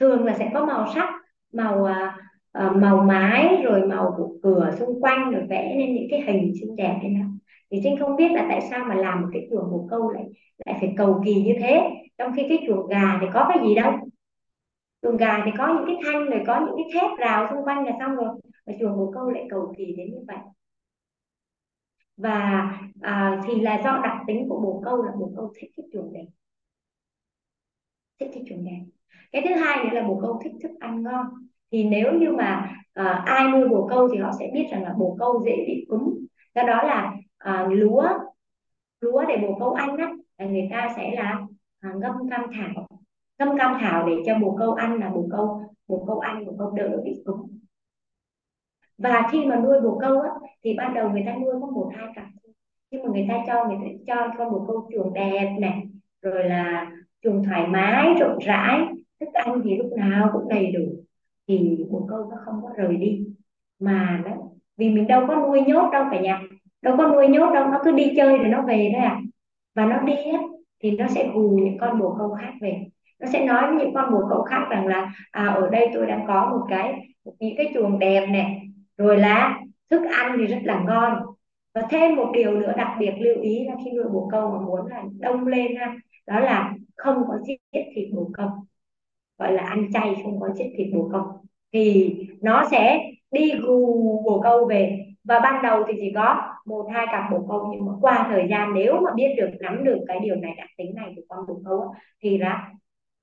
thường là sẽ có màu sắc màu à, à, màu mái rồi màu của cửa xung quanh rồi vẽ lên những cái hình xinh đẹp thế nào thì trinh không biết là tại sao mà làm một cái chuồng bồ câu lại lại phải cầu kỳ như thế. Trong khi cái chuồng gà thì có cái gì đâu. Chuồng gà thì có những cái thanh rồi có những cái thép rào xung quanh là xong rồi. Và chuồng bồ câu lại cầu kỳ đến như vậy. Và à, thì là do đặc tính của bồ câu là bồ câu thích cái chuồng đẹp. Thích cái chuồng đẹp. Cái thứ hai nữa là bồ câu thích thức ăn ngon. Thì nếu như mà à, ai nuôi bồ câu thì họ sẽ biết rằng là bồ câu dễ bị cúm. Do đó là à, lúa lúa để bồ câu ăn á là người ta sẽ là à, ngâm cam thảo. Ngâm cam thảo để cho bồ câu ăn là bồ câu bồ câu ăn bồ câu đỡ bị cúm và khi mà nuôi bồ câu á, thì ban đầu người ta nuôi có một hai cặp nhưng mà người ta cho người ta cho con bồ câu chuồng đẹp này rồi là chuồng thoải mái rộng rãi thức ăn thì lúc nào cũng đầy đủ. Thì bồ câu nó không có rời đi. Mà đó vì mình đâu có nuôi nhốt đâu cả nhà đâu có nuôi nhốt đâu nó cứ đi chơi rồi nó về thôi à. Và nó đi á thì nó sẽ hù những con bồ câu khác về. Nó sẽ nói với những con bồ câu khác rằng là à, ở đây tôi đang có một cái những cái chuồng đẹp này rồi là thức ăn thì rất là ngon. Và thêm một điều nữa đặc biệt lưu ý là khi nuôi bồ câu mà muốn là đông lên ha đó là không có giết thịt bồ câu. Gọi là ăn chay không có giết thịt bồ câu. Thì nó sẽ đi gù bồ câu về và ban đầu thì chỉ có một hai cặp bồ câu nhưng mà qua thời gian nếu mà biết được nắm được cái điều này đặc tính này của con bồ câu thì là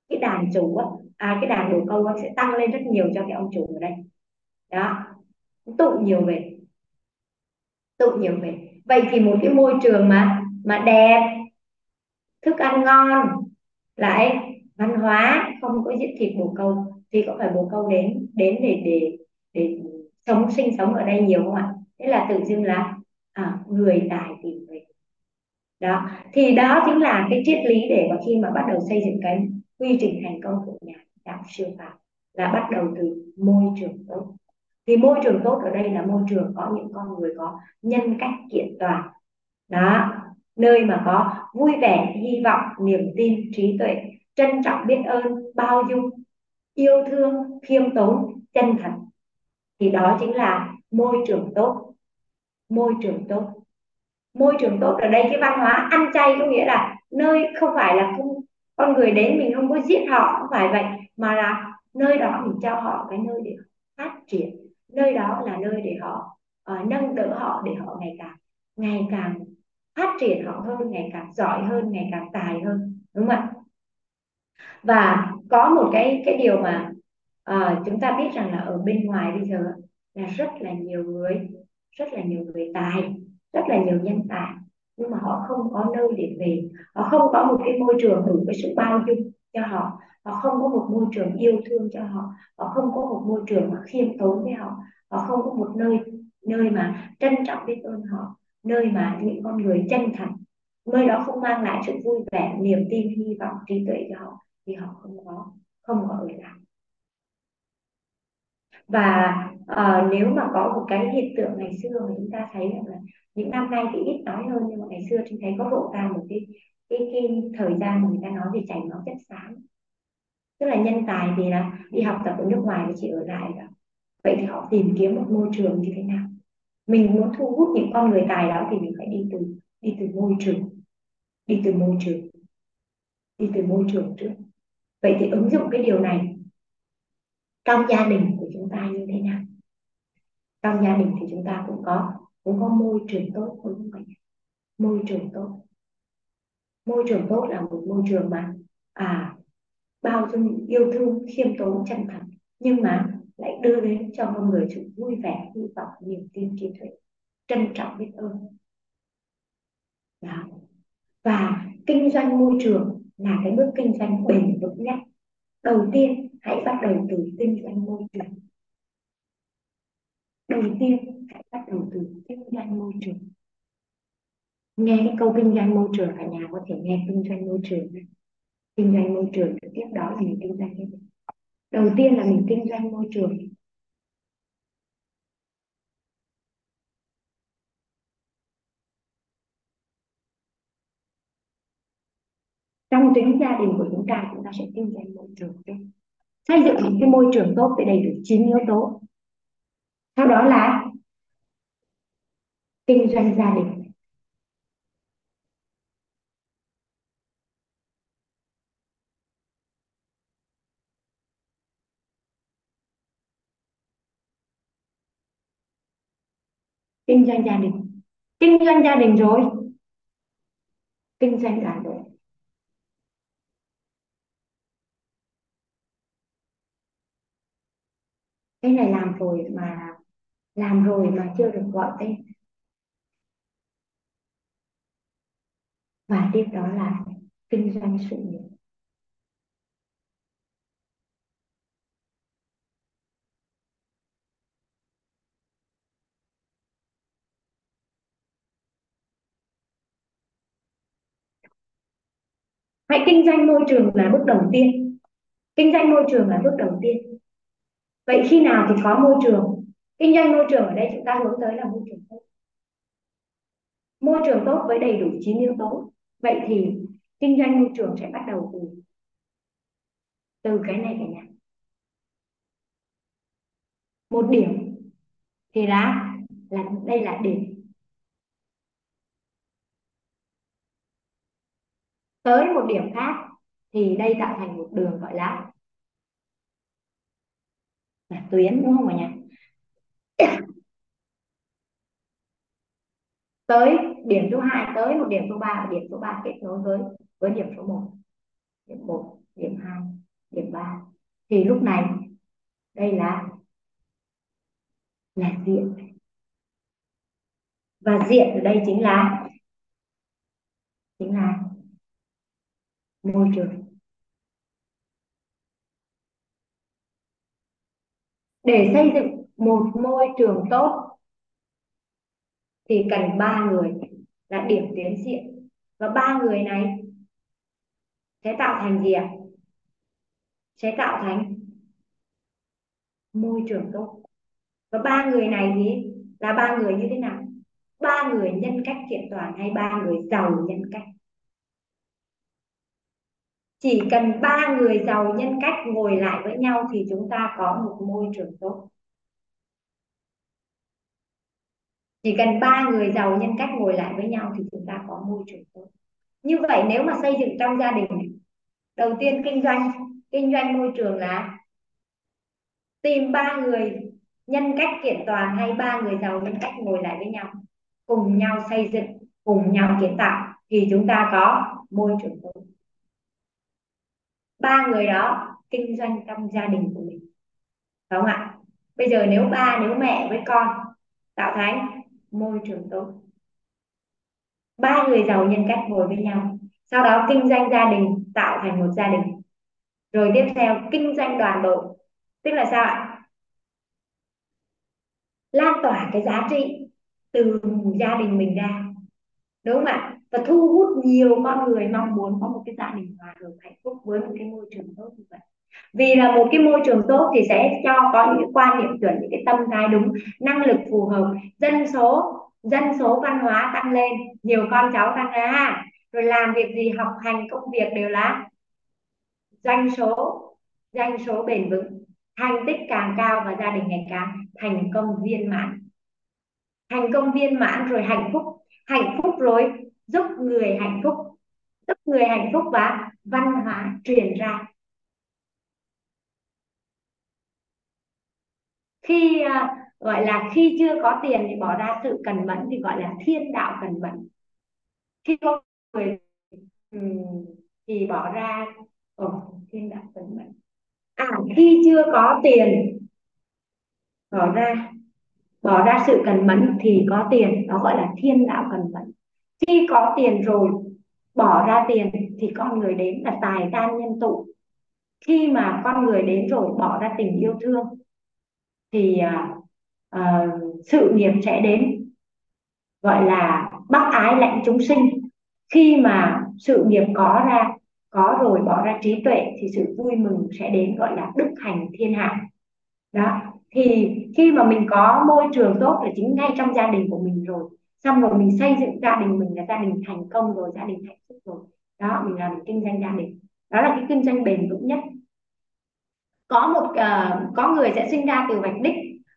cái đàn chủ à, cái đàn bồ câu sẽ tăng lên rất nhiều cho cái ông chủ ở đây. Đó. Tụ nhiều về. Tụ nhiều về. Vậy thì một cái môi trường mà mà đẹp thức ăn ngon lại văn hóa không có giết thịt bồ câu thì có phải bồ câu đến đến để để để sống sinh sống ở đây nhiều không ạ? Thế là tự dưng là à, người tài tìm về. Đó thì đó chính là cái triết lý để mà khi mà bắt đầu xây dựng cái quy trình thành công của nhà đạo siêu phàm là bắt đầu từ môi trường tốt. Thì môi trường tốt ở đây là môi trường có những con người có nhân cách kiện toàn. Đó nơi mà có vui vẻ hy vọng niềm tin trí tuệ trân trọng biết ơn bao dung yêu thương khiêm tốn chân thật thì đó chính là môi trường tốt môi trường tốt. Môi trường tốt ở đây cái văn hóa ăn chay có nghĩa là nơi không phải là không con người đến mình không có giết họ không phải vậy mà là nơi đó mình cho họ cái nơi để phát triển. Nơi đó là nơi để họ uh, nâng đỡ họ để họ ngày càng ngày càng phát triển họ hơn ngày càng giỏi hơn ngày càng tài hơn đúng không ạ? Và có một cái cái điều mà uh, chúng ta biết rằng là ở bên ngoài bây giờ là rất là nhiều người rất là nhiều người tài, rất là nhiều nhân tài. Nhưng mà họ không có nơi để về. Họ không có một cái môi trường đủ cái sự bao dung cho họ. Họ không có một môi trường yêu thương cho họ. Họ không có một môi trường mà khiêm tốn với họ. Họ không có một nơi nơi mà trân trọng biết ơn họ. Nơi mà những con người chân thành. Nơi đó không mang lại sự vui vẻ, niềm tin, hy vọng, trí tuệ cho họ. Thì họ không có không có ở lại và uh, nếu mà có một cái hiện tượng ngày xưa mà chúng ta thấy là những năm nay thì ít nói hơn nhưng mà ngày xưa chúng thấy có lộ ra một cái cái, cái thời gian mà người ta nói về chảy máu chất xám. Tức là nhân tài thì là đi học tập ở nước ngoài thì chỉ ở lại đó vậy thì họ tìm kiếm một môi trường như thế nào? Mình muốn thu hút những con người tài đó thì mình phải đi từ đi từ môi trường đi từ môi trường đi từ môi trường trước. Vậy thì ứng dụng cái điều này trong gia đình chúng ta như thế nào. Trong gia đình thì chúng ta cũng có cũng có môi trường tốt không bạn môi trường tốt. Môi trường tốt là một môi trường mà à bao dung, yêu thương, khiêm tốn, chân thật nhưng mà lại đưa đến cho con người sự vui vẻ, hy vọng, niềm tin trí tuệ, trân trọng biết ơn. Đó. Và kinh doanh môi trường là cái bước kinh doanh bền vững nhất. Đầu tiên, hãy bắt đầu từ kinh doanh môi trường đầu tiên hãy bắt đầu từ kinh doanh môi trường. Nghe cái câu kinh doanh môi trường cả nhà có thể nghe kinh doanh môi trường. Kinh doanh môi trường trực tiếp đó là mình kinh doanh cái gì? Đầu tiên là mình kinh doanh môi trường. Trong chính gia đình của chúng ta chúng ta sẽ kinh doanh môi trường xây dựng một cái môi trường tốt để đầy đủ chín yếu tố sau đó là kinh doanh gia đình. Kinh doanh gia đình. Kinh doanh gia đình rồi. Kinh doanh cả đội cái này làm rồi mà làm rồi mà chưa được gọi tên. Và tiếp đó là kinh doanh sự nghiệp. Hãy kinh doanh môi trường là bước đầu tiên. Kinh doanh môi trường là bước đầu tiên. Vậy khi nào thì có môi trường? Kinh doanh môi trường ở đây chúng ta hướng tới là môi trường tốt. Môi trường tốt với đầy đủ chín yếu tố. Vậy thì kinh doanh môi trường sẽ bắt đầu từ từ cái này cả nhà. Một điểm thì là là đây là điểm. Tới một điểm khác thì đây tạo thành một đường gọi là là tuyến, đúng không cả nhà? <coughs> tới điểm số 2 tới một điểm số 3 và điểm số 3 kết nối với với điểm số 1 điểm 1 điểm 2 điểm 3 thì lúc này, đây là là diện. Và diện ở đây chính là chính là môi trường. Để xây dựng một môi trường tốt, thì cần ba người là điểm tiến diện. Và ba người này sẽ tạo thành gì ạ? Sẽ tạo thành môi trường tốt. Và ba người này thì là ba người như thế nào? Ba người nhân cách kiện toàn hay ba người giàu nhân cách? Chỉ cần ba người giàu nhân cách ngồi lại với nhau thì chúng ta có một môi trường tốt. Chỉ cần ba người giàu nhân cách ngồi lại với nhau thì chúng ta có môi trường tốt. Như vậy nếu mà xây dựng trong gia đình đầu tiên kinh doanh kinh doanh môi trường là tìm ba người nhân cách kiện toàn hay ba người giàu nhân cách ngồi lại với nhau, cùng nhau xây dựng, cùng nhau kiến tạo thì chúng ta có môi trường tốt. Ba người đó kinh doanh trong gia đình của mình. Đúng không ạ? Bây giờ nếu ba, nếu mẹ với con tạo thành môi trường tốt. Ba người giàu nhân cách ngồi với nhau, sau đó kinh doanh gia đình, tạo thành một gia đình. Rồi tiếp theo, kinh doanh đoàn đội tức là sao ạ? Lan tỏa cái giá trị từ gia đình mình ra. Đúng không ạ? Và thu hút nhiều con người mong muốn có một cái gia đình hòa hợp hạnh phúc với một cái môi trường tốt như vậy vì là một cái môi trường tốt thì sẽ cho có những cái quan niệm chuẩn, những cái tâm thái đúng, năng lực phù hợp, dân số dân số văn hóa tăng lên, nhiều con cháu tăng ra. Rồi làm việc gì, học hành, công việc đều là doanh số doanh số bền vững, thành tích càng cao và gia đình ngày càng thành công viên mãn. Thành công viên mãn rồi hạnh phúc hạnh phúc rồi giúp người hạnh phúc, giúp người hạnh phúc và văn hóa truyền ra. Khi à, gọi là khi chưa có tiền thì bỏ ra sự cần mẫn thì gọi là thiên đạo cần mẫn. Khi có người thì bỏ ra Ồ, thiên đạo cần mẫn. À khi chưa có tiền bỏ ra bỏ ra sự cần mẫn thì có tiền đó gọi là thiên đạo cần mẫn. Khi có tiền rồi bỏ ra tiền thì con người đến là tài tan nhân tụ. Khi mà con người đến rồi bỏ ra tình yêu thương thì uh, uh, sự nghiệp sẽ đến gọi là bác ái lãnh chúng sinh. Khi mà sự nghiệp có ra có rồi bỏ ra trí tuệ thì sự vui mừng sẽ đến gọi là đức hành thiên hạ. Đó thì khi mà mình có môi trường tốt là chính ngay trong gia đình của mình rồi xong rồi mình xây dựng gia đình mình là gia đình thành công rồi gia đình hạnh phúc rồi đó mình làm kinh doanh gia đình. Đó là cái kinh doanh bền vững nhất có một uh, có người sẽ sinh ra từ vạch đích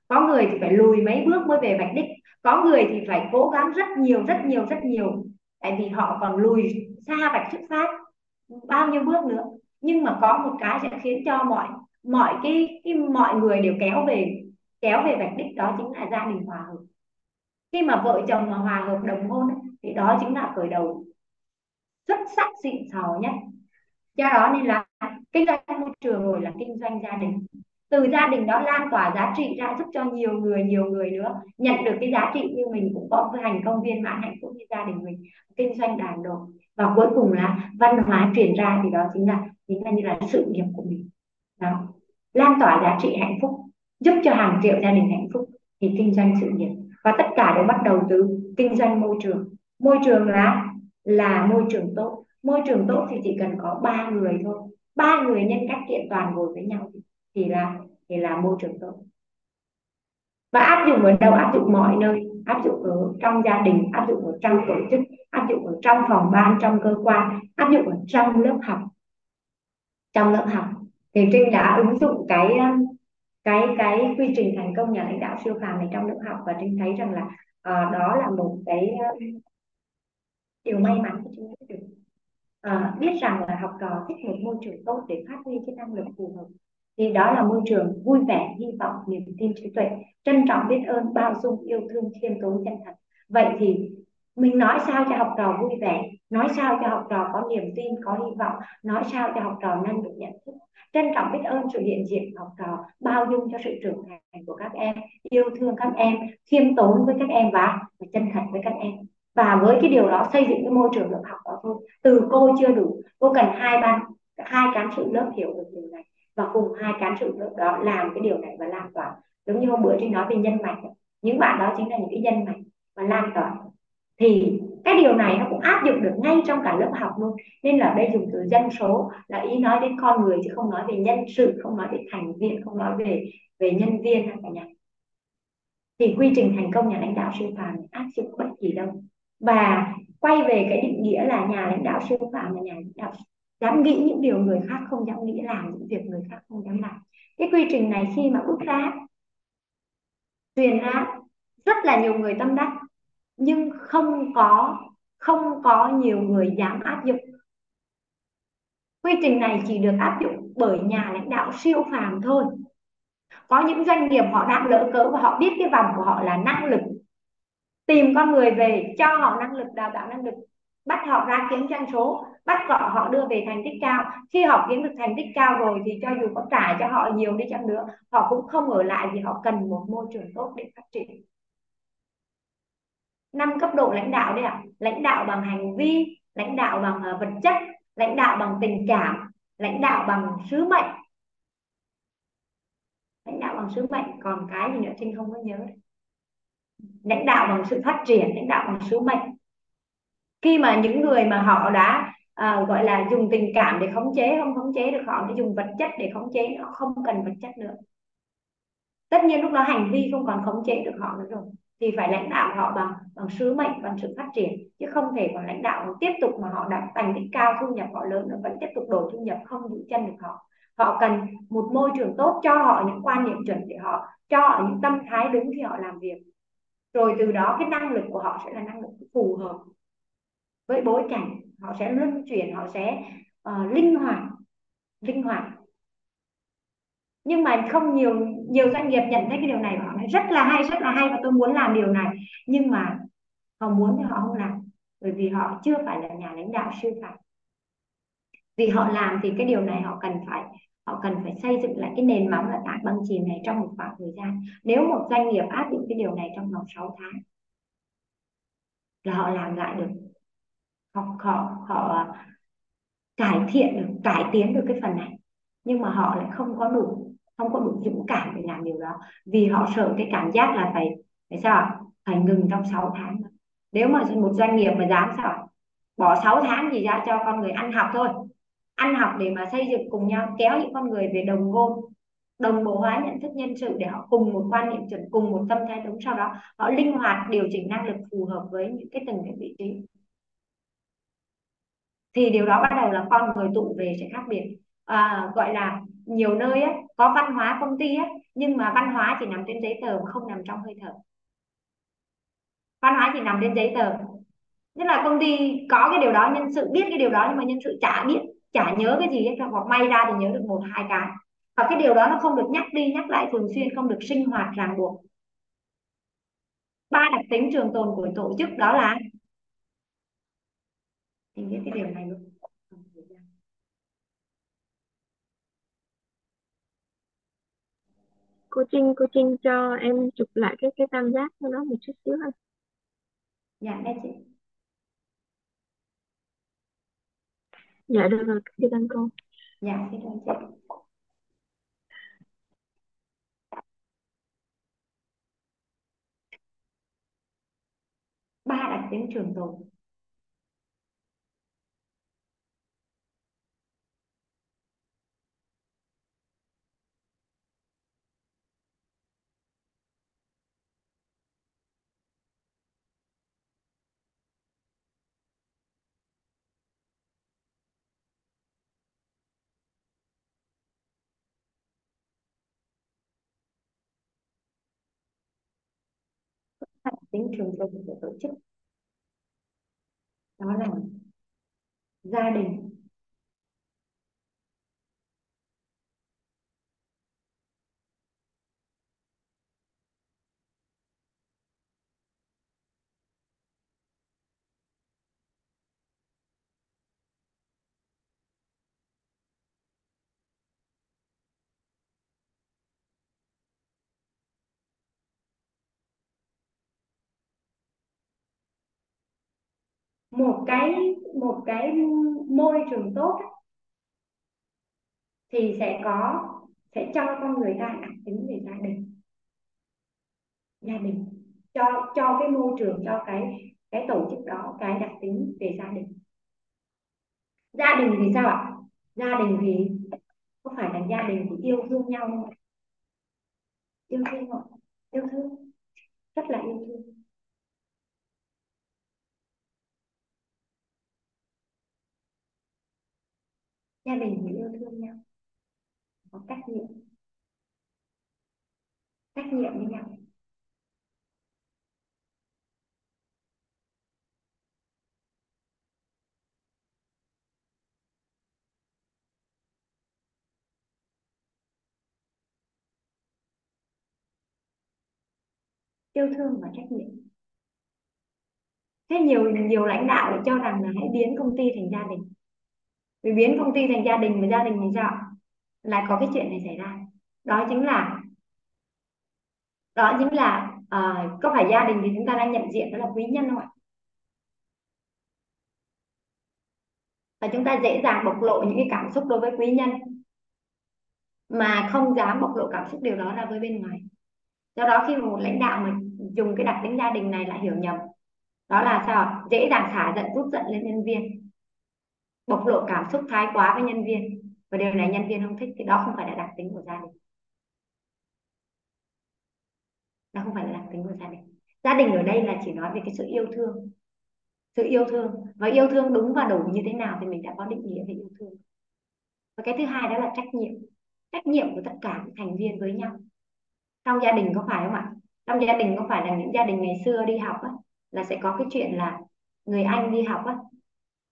có người thì phải lùi mấy bước mới về vạch đích có người thì phải cố gắng rất nhiều rất nhiều rất nhiều. Tại vì họ còn lùi xa vạch xuất phát bao nhiêu bước nữa. Nhưng mà có một cái sẽ khiến cho mọi mọi cái, cái mọi người đều kéo về kéo về vạch đích đó chính là gia đình hòa hợp. Khi mà vợ chồng mà hòa hợp đồng hôn thì đó chính là khởi đầu. Xuất sắc xịn sò nhất. Do đó nên là kinh doanh môi trường rồi là kinh doanh gia đình. Từ gia đình đó lan tỏa giá trị ra giúp cho nhiều người nhiều người nữa nhận được cái giá trị như mình cũng có thành công viên mãn hạnh phúc như gia đình mình, kinh doanh đàn độ. Và cuối cùng là văn hóa truyền ra thì đó chính là chính là như là sự nghiệp của mình. Đó. Lan tỏa giá trị hạnh phúc, giúp cho hàng triệu gia đình hạnh phúc thì kinh doanh sự nghiệp. Và tất cả đều bắt đầu từ kinh doanh môi trường. Môi trường là là môi trường tốt. Môi trường tốt thì chỉ cần có ba người thôi ba người nhân cách kiện toàn ngồi với nhau thì, thì là thì là môi trường tốt. Và áp dụng ở đâu? Áp dụng mọi nơi. Áp dụng ở trong gia đình áp dụng ở trong tổ chức áp dụng ở trong phòng ban trong cơ quan áp dụng ở trong lớp học. Trong lớp học. Thì Trinh đã ứng dụng cái um, cái cái quy trình thành công nhà lãnh đạo siêu phàm này trong lớp học và Trinh thấy rằng là uh, đó là một cái uh, điều may mắn của Trinh được à, biết rằng là học trò thích một môi trường tốt để phát huy cái năng lực phù hợp. Thì đó là môi trường vui vẻ hy vọng niềm tin trí tuệ. Trân trọng biết ơn bao dung yêu thương khiêm tốn chân thật vậy thì mình nói sao cho học trò vui vẻ? Nói sao cho học trò có niềm tin có hy vọng? Nói sao cho học trò năng lực nhận thức? Trân trọng biết ơn sự hiện diện của học trò bao dung cho sự trưởng thành của các em yêu thương các em khiêm tốn với các em và, và chân thật với các em và với cái điều đó xây dựng cái môi trường lớp học đó thôi. Từ cô chưa đủ, cô cần hai ban hai cán sự lớp hiểu được điều này. Và cùng hai cán sự lớp đó làm cái điều này và lan tỏa. Giống như hôm bữa trinh nói về nhân mạch những bạn đó chính là những cái nhân mạch và lan tỏa. Thì cái điều này nó cũng áp dụng được ngay trong cả lớp học luôn. Nên là đây dùng từ dân số là ý nói đến con người chứ không nói về nhân sự, không nói về thành viên, không nói về về nhân viên cả nhà? Thì quy trình thành công nhà lãnh đạo siêu phàm áp dụng bất kỳ đâu và quay về cái định nghĩa là nhà lãnh đạo siêu phàm là nhà lãnh đạo dám nghĩ những điều người khác không dám nghĩ, làm những việc người khác không dám làm. Cái quy trình này khi mà bước ra truyền ra rất là nhiều người tâm đắc, nhưng không có không có nhiều người dám áp dụng. Quy trình này chỉ được áp dụng bởi nhà lãnh đạo siêu phàm thôi. Có những doanh nghiệp họ đang lỡ cỡ và họ biết cái vòng của họ là năng lực tìm con người về cho họ năng lực đào tạo năng lực bắt họ ra kiếm doanh số bắt họ họ đưa về thành tích cao. Khi họ kiếm được thành tích cao rồi thì cho dù có trả cho họ nhiều đi chăng nữa họ cũng không ở lại vì họ cần một môi trường tốt để phát triển. Năm cấp độ lãnh đạo đấy ạ. À? lãnh đạo bằng hành vi lãnh đạo bằng uh, vật chất lãnh đạo bằng tình cảm lãnh đạo bằng sứ mệnh. Lãnh đạo bằng sứ mệnh còn cái gì nữa trinh không có nhớ lãnh đạo bằng sự phát triển lãnh đạo bằng sứ mệnh. Khi mà những người mà họ đã à, gọi là dùng tình cảm để khống chế không khống chế được họ để dùng vật chất để khống chế họ không cần vật chất nữa. Tất nhiên lúc đó hành vi không còn khống chế được họ nữa rồi. Thì phải lãnh đạo họ bằng bằng sứ mệnh bằng sự phát triển chứ không thể còn lãnh đạo tiếp tục mà họ đạt thành tích cao thu nhập họ lớn nó vẫn tiếp tục đổ thu nhập không giữ chân được họ. Họ cần một môi trường tốt cho họ những quan niệm chuẩn để họ cho họ những tâm thái đúng khi họ làm việc rồi từ đó cái năng lực của họ sẽ là năng lực phù hợp với bối cảnh. Họ sẽ luân chuyển họ sẽ uh, linh hoạt linh hoạt. Nhưng mà không nhiều nhiều doanh nghiệp nhận thấy cái điều này họ nói rất là hay rất là hay và tôi muốn làm điều này. Nhưng mà họ muốn thì họ không làm bởi vì họ chưa phải là nhà lãnh đạo siêu phàm vì họ làm thì cái điều này họ cần phải họ cần phải xây dựng lại cái nền móng là tảng băng chìm này trong một khoảng thời gian. Nếu một doanh nghiệp áp dụng cái điều này trong vòng 6 tháng, là họ làm lại được. Họ họ họ cải thiện được, cải tiến được cái phần này. Nhưng mà họ lại không có đủ, không có đủ dũng cảm để làm điều đó. Vì họ sợ cái cảm giác là phải phải sao phải ngừng trong 6 tháng nếu mà một doanh nghiệp mà dám sao bỏ 6 tháng gì ra cho con người ăn học thôi ăn học để mà xây dựng cùng nhau kéo những con người về đồng ngôn đồng bộ hóa nhận thức nhân sự để họ cùng một quan niệm chuẩn cùng một tâm thái đúng sau đó. Họ linh hoạt điều chỉnh năng lực phù hợp với những cái từng cái vị trí. Thì điều đó bắt đầu là con người tụ về sẽ khác biệt. À, gọi là nhiều nơi á, có văn hóa công ty á, nhưng mà văn hóa chỉ nằm trên giấy tờ mà không nằm trong hơi thở. Văn hóa chỉ nằm trên giấy tờ. Tức là công ty có cái điều đó nhân sự biết cái điều đó nhưng mà nhân sự chả biết chả nhớ cái gì hết hoặc may ra thì nhớ được một hai cái. Và cái điều đó nó không được nhắc đi nhắc lại thường xuyên không được sinh hoạt ràng buộc. Ba đặc tính trường tồn của tổ chức đó là thì biết cái điều này luôn. Cô Trinh cô Trinh cho em chụp lại cái cái tam giác cho nó một chút xíu ha. Dạ đây chị dạ được rồi. Chị ơn cô. Dạ xin ơn chị. Ba đặt tiếng trường rồi. Tính trường tồn của tổ chức. Đó là gia đình. Một cái một cái môi trường tốt thì sẽ có, sẽ cho con người ta đặc tính về gia đình. Gia đình. Cho cho cái môi trường, cho cái cái tổ chức đó cái đặc tính về gia đình. Gia đình thì sao ạ? Gia đình thì có phải là gia đình thì yêu thương nhau không yêu thương không yêu thương. Rất là yêu thương. Gia đình thì yêu thương nhau. Có trách nhiệm. Trách nhiệm với nhau. Yêu thương và trách nhiệm. Thế nhiều nhiều lãnh đạo lại cho rằng là hãy biến công ty thành gia đình vì biến công ty thành gia đình và gia đình thành sao lại có cái chuyện này xảy ra. Đó chính là đó chính là uh, có phải gia đình thì chúng ta đang nhận diện đó là quý nhân không ạ? Và chúng ta dễ dàng bộc lộ những cái cảm xúc đối với quý nhân mà không dám bộc lộ cảm xúc điều đó ra với bên ngoài. Do đó khi mà một lãnh đạo mà dùng cái đặc tính gia đình này lại hiểu nhầm đó là sao dễ dàng xả giận rút giận lên nhân viên bộc lộ cảm xúc thái quá với nhân viên. Và điều này nhân viên không thích thì đó không phải là đặc tính của gia đình. Đó không phải là đặc tính của gia đình. Gia đình ở đây là chỉ nói về cái sự yêu thương. Sự yêu thương. Và yêu thương đúng và đủ như thế nào thì mình đã có định nghĩa về yêu thương. Và cái thứ hai đó là trách nhiệm. Trách nhiệm của tất cả những thành viên với nhau. Trong gia đình có phải không ạ? Trong gia đình có phải là những gia đình ngày xưa đi học á, là sẽ có cái chuyện là người anh đi học á,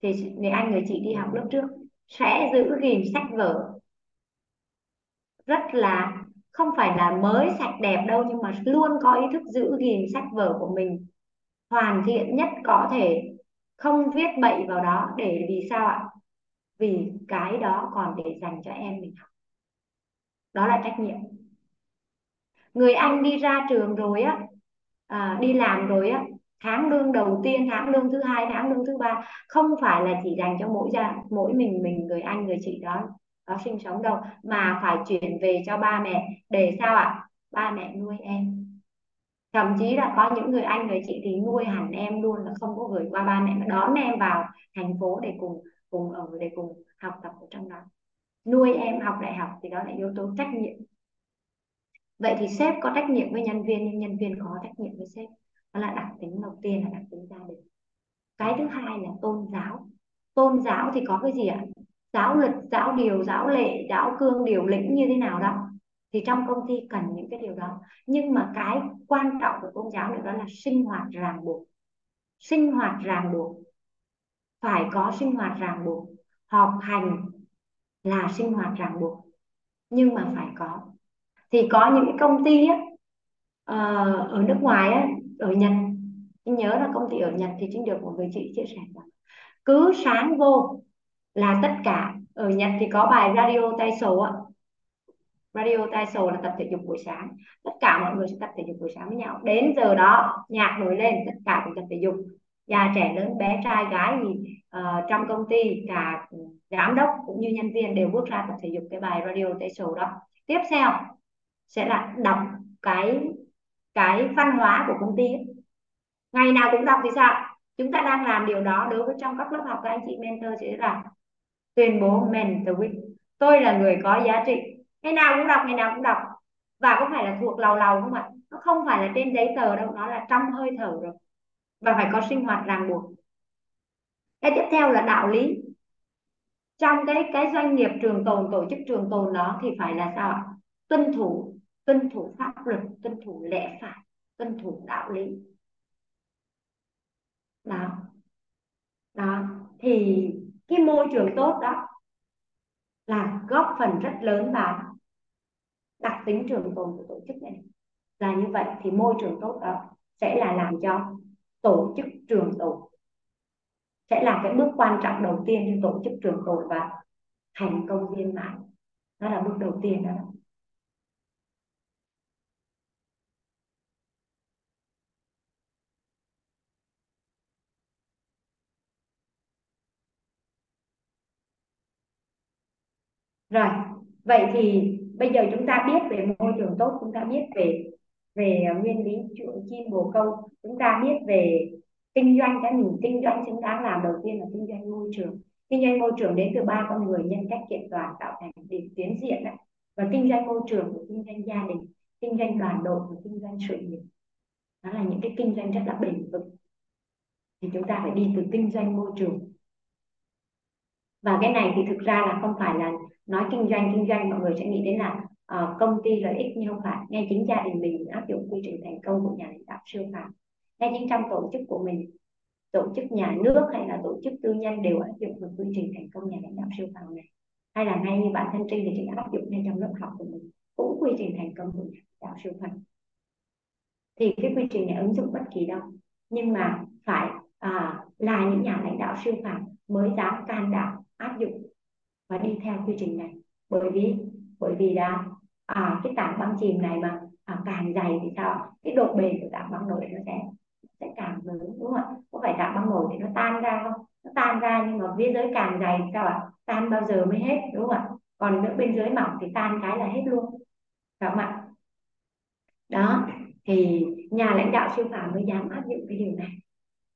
thì người anh người chị đi học lớp trước sẽ giữ gìn sách vở. Rất là không phải là mới sạch đẹp đâu nhưng mà luôn có ý thức giữ gìn sách vở của mình hoàn thiện nhất có thể. Không viết bậy vào đó để vì sao ạ? Vì cái đó còn để dành cho em mình học. Đó là trách nhiệm. Người anh đi ra trường rồi á à, đi làm rồi á tháng lương đầu tiên, tháng lương thứ hai, tháng lương thứ ba không phải là chỉ dành cho mỗi gia, mỗi mình mình, người anh, người chị đó đó sinh sống đâu, mà phải chuyển về cho ba mẹ để sao ạ? Ba mẹ nuôi em. Thậm chí là có những người anh, người chị thì nuôi hẳn em luôn là không có gửi qua ba mẹ, mà đón em vào thành phố để cùng cùng ở, để cùng học tập ở trong đó. Nuôi em học đại học thì đó là yếu tố trách nhiệm. Vậy thì sếp có trách nhiệm với nhân viên, nhưng nhân viên có trách nhiệm với sếp đó là đặc tính đầu tiên là đặc tính gia đình. Cái thứ hai là tôn giáo. Tôn giáo thì có cái gì ạ? Giáo luật giáo điều giáo lệ giáo cương điều lĩnh như thế nào đó. Thì trong công ty cần những cái điều đó. Nhưng mà cái quan trọng của tôn giáo nữa đó là sinh hoạt ràng buộc. Sinh hoạt ràng buộc. Phải có sinh hoạt ràng buộc. Họp hành là sinh hoạt ràng buộc. Nhưng mà phải có. Thì có những công ty á, ờ, ở nước ngoài á, ở Nhật. Trinh nhớ là công ty ở Nhật thì Trinh được một người chị chia sẻ rằng cứ sáng vô là tất cả. Ở Nhật thì có bài radio tay sầu ạ radio tay sầu là tập thể dục buổi sáng. Tất cả mọi người sẽ tập thể dục buổi sáng với nhau. Đến giờ đó nhạc nổi lên tất cả cùng tập thể dục. Già trẻ lớn bé trai gái gì uh, ờ, trong công ty cả giám đốc cũng như nhân viên đều bước ra tập thể dục cái bài radio tay sầu đó. Tiếp theo sẽ là đọc cái cái văn hóa của công ty ấy. ngày nào cũng đọc thì sao? Chúng ta đang làm điều đó đối với trong các lớp học, các anh chị mentor sẽ là tuyên bố mentor. Tôi là người có giá trị. Ngày nào cũng đọc, ngày nào cũng đọc. Và có phải là thuộc lầu lầu không ạ? Nó không phải là trên giấy tờ đâu, nó là trong hơi thở rồi. Và phải có sinh hoạt ràng buộc. Cái tiếp theo là đạo lý. Trong cái cái doanh nghiệp trường tồn, tổ chức trường tồn đó thì phải là sao ạ? Tuân thủ tuân thủ pháp luật, tuân thủ lẽ phải, tuân thủ đạo lý. Đó. Đó. Thì cái môi trường tốt đó là góp phần rất lớn vào đặc tính trường tồn của tổ chức này. Là như vậy thì môi trường tốt đó sẽ là làm cho tổ chức trường tồn, sẽ là cái bước quan trọng đầu tiên cho tổ chức trường tồn và thành công viên mãn đó là bước đầu tiên đó. Rồi, vậy thì bây giờ chúng ta biết về môi trường tốt, chúng ta biết về về nguyên lý chim bồ câu, chúng ta biết về kinh doanh cái mình kinh doanh chúng ta làm đầu tiên là kinh doanh môi trường. Kinh doanh môi trường đến từ ba con người, nhân cách kiện toàn, tạo thành điểm tiến diện đấy và kinh doanh môi trường của kinh doanh gia đình, kinh doanh đoàn đội và kinh doanh sự nghiệp. Đó là những cái kinh doanh rất là bền vững. Thì chúng ta phải đi từ kinh doanh môi trường và cái này thì thực ra là không phải là nói kinh doanh kinh doanh mọi người sẽ nghĩ đến là uh, công ty lợi ích nhưng không phải. Ngay chính gia đình mình áp dụng quy trình thành công của nhà lãnh đạo siêu phàm. Ngay chính trong tổ chức của mình tổ chức nhà nước hay là tổ chức tư nhân đều áp dụng được quy trình thành công nhà lãnh đạo siêu phàm này. Hay là ngay như bản thân trinh thì chị áp dụng ngay trong lớp học của mình cũng quy trình thành công của nhà lãnh đạo siêu phàm. Thì cái quy trình này ứng dụng bất kỳ đâu nhưng mà phải à, là những nhà lãnh đạo siêu phàm mới dám can đảm áp dụng và đi theo quy trình này. Bởi vì bởi vì là à, cái tảng băng chìm này mà à, càng dày thì sao? Cái độ bền của tảng băng nổi nó sẽ sẽ càng lớn đúng không ạ? Có phải tảng băng nổi thì nó tan ra không? Nó tan ra nhưng mà phía dưới càng dày thì sao ạ? Tan bao giờ mới hết đúng không ạ? Còn nữa bên dưới mỏng thì tan cái là hết luôn. Phải không ạ? Đó thì nhà lãnh đạo siêu phàm mới dám áp dụng cái điều này.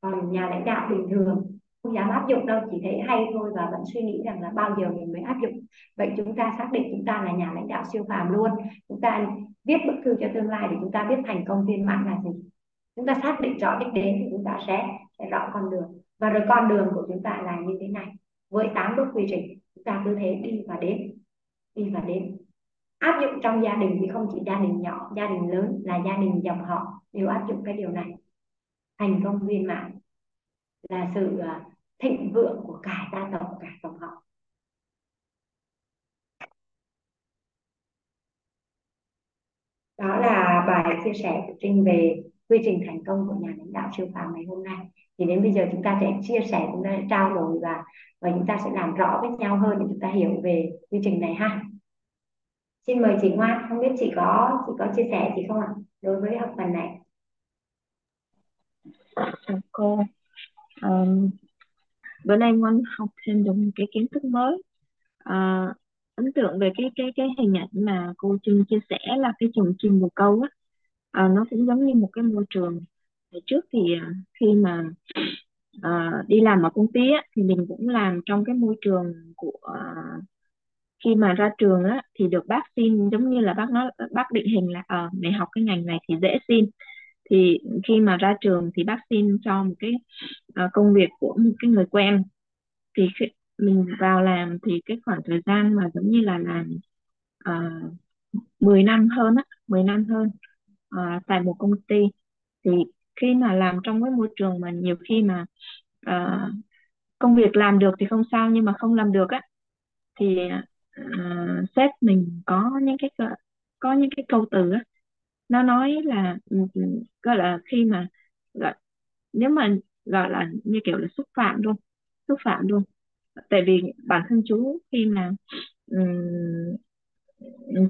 Còn nhà lãnh đạo bình thường không dám áp dụng đâu chỉ thấy hay thôi và vẫn suy nghĩ rằng là bao giờ mình mới áp dụng. Vậy chúng ta xác định chúng ta là nhà lãnh đạo siêu phàm luôn. Chúng ta viết bức thư cho tương lai để chúng ta biết thành công viên mãn là gì? Chúng ta xác định rõ đích đến thì chúng ta sẽ sẽ rõ con đường. Và rồi con đường của chúng ta là như thế này. Với 8 bước quy trình chúng ta cứ thế đi và đến đi và đến. Áp dụng trong gia đình thì không chỉ gia đình nhỏ gia đình lớn là gia đình dòng họ đều áp dụng cái điều này. Thành công viên mãn là sự uh, thịnh vượng của cả gia tộc cả dòng họ. Đó là bài chia sẻ của Trinh về quy trình thành công của nhà lãnh đạo siêu phàm ngày hôm nay. Thì đến bây giờ chúng ta sẽ chia sẻ chúng ta sẽ trao đổi và và chúng ta sẽ làm rõ với nhau hơn để chúng ta hiểu về quy trình này ha. Xin mời chị Ngoan không biết chị có chị có chia sẻ gì không ạ đối với học phần này? Cô um, bữa nay ngoan học thêm được một cái kiến thức mới. À, ấn tượng về cái cái cái hình ảnh mà cô Trinh chia sẻ là cái chuồng chim bồ câu á à, nó cũng giống như một cái môi trường. Hồi trước thì à, khi mà à, đi làm ở công ty á, thì mình cũng làm trong cái môi trường của à, khi mà ra trường á thì được bác xin giống như là bác nói bác định hình là à, mày học cái ngành này thì dễ xin thì khi mà ra trường thì bác xin cho một cái uh, công việc của một cái người quen. Thì khi mình vào làm thì cái khoảng thời gian mà giống như là làm ờ, uh, 10 năm hơn á 10 năm hơn uh, tại một công ty. Thì khi mà làm trong cái môi trường mà nhiều khi mà uh, công việc làm được thì không sao nhưng mà không làm được á thì uh, sếp mình có những cái có những cái câu từ á nó nói là ừ, ừ, gọi là khi mà gọi nếu mà gọi là như kiểu là xúc phạm luôn xúc phạm luôn. Tại vì bản thân chú khi mà um,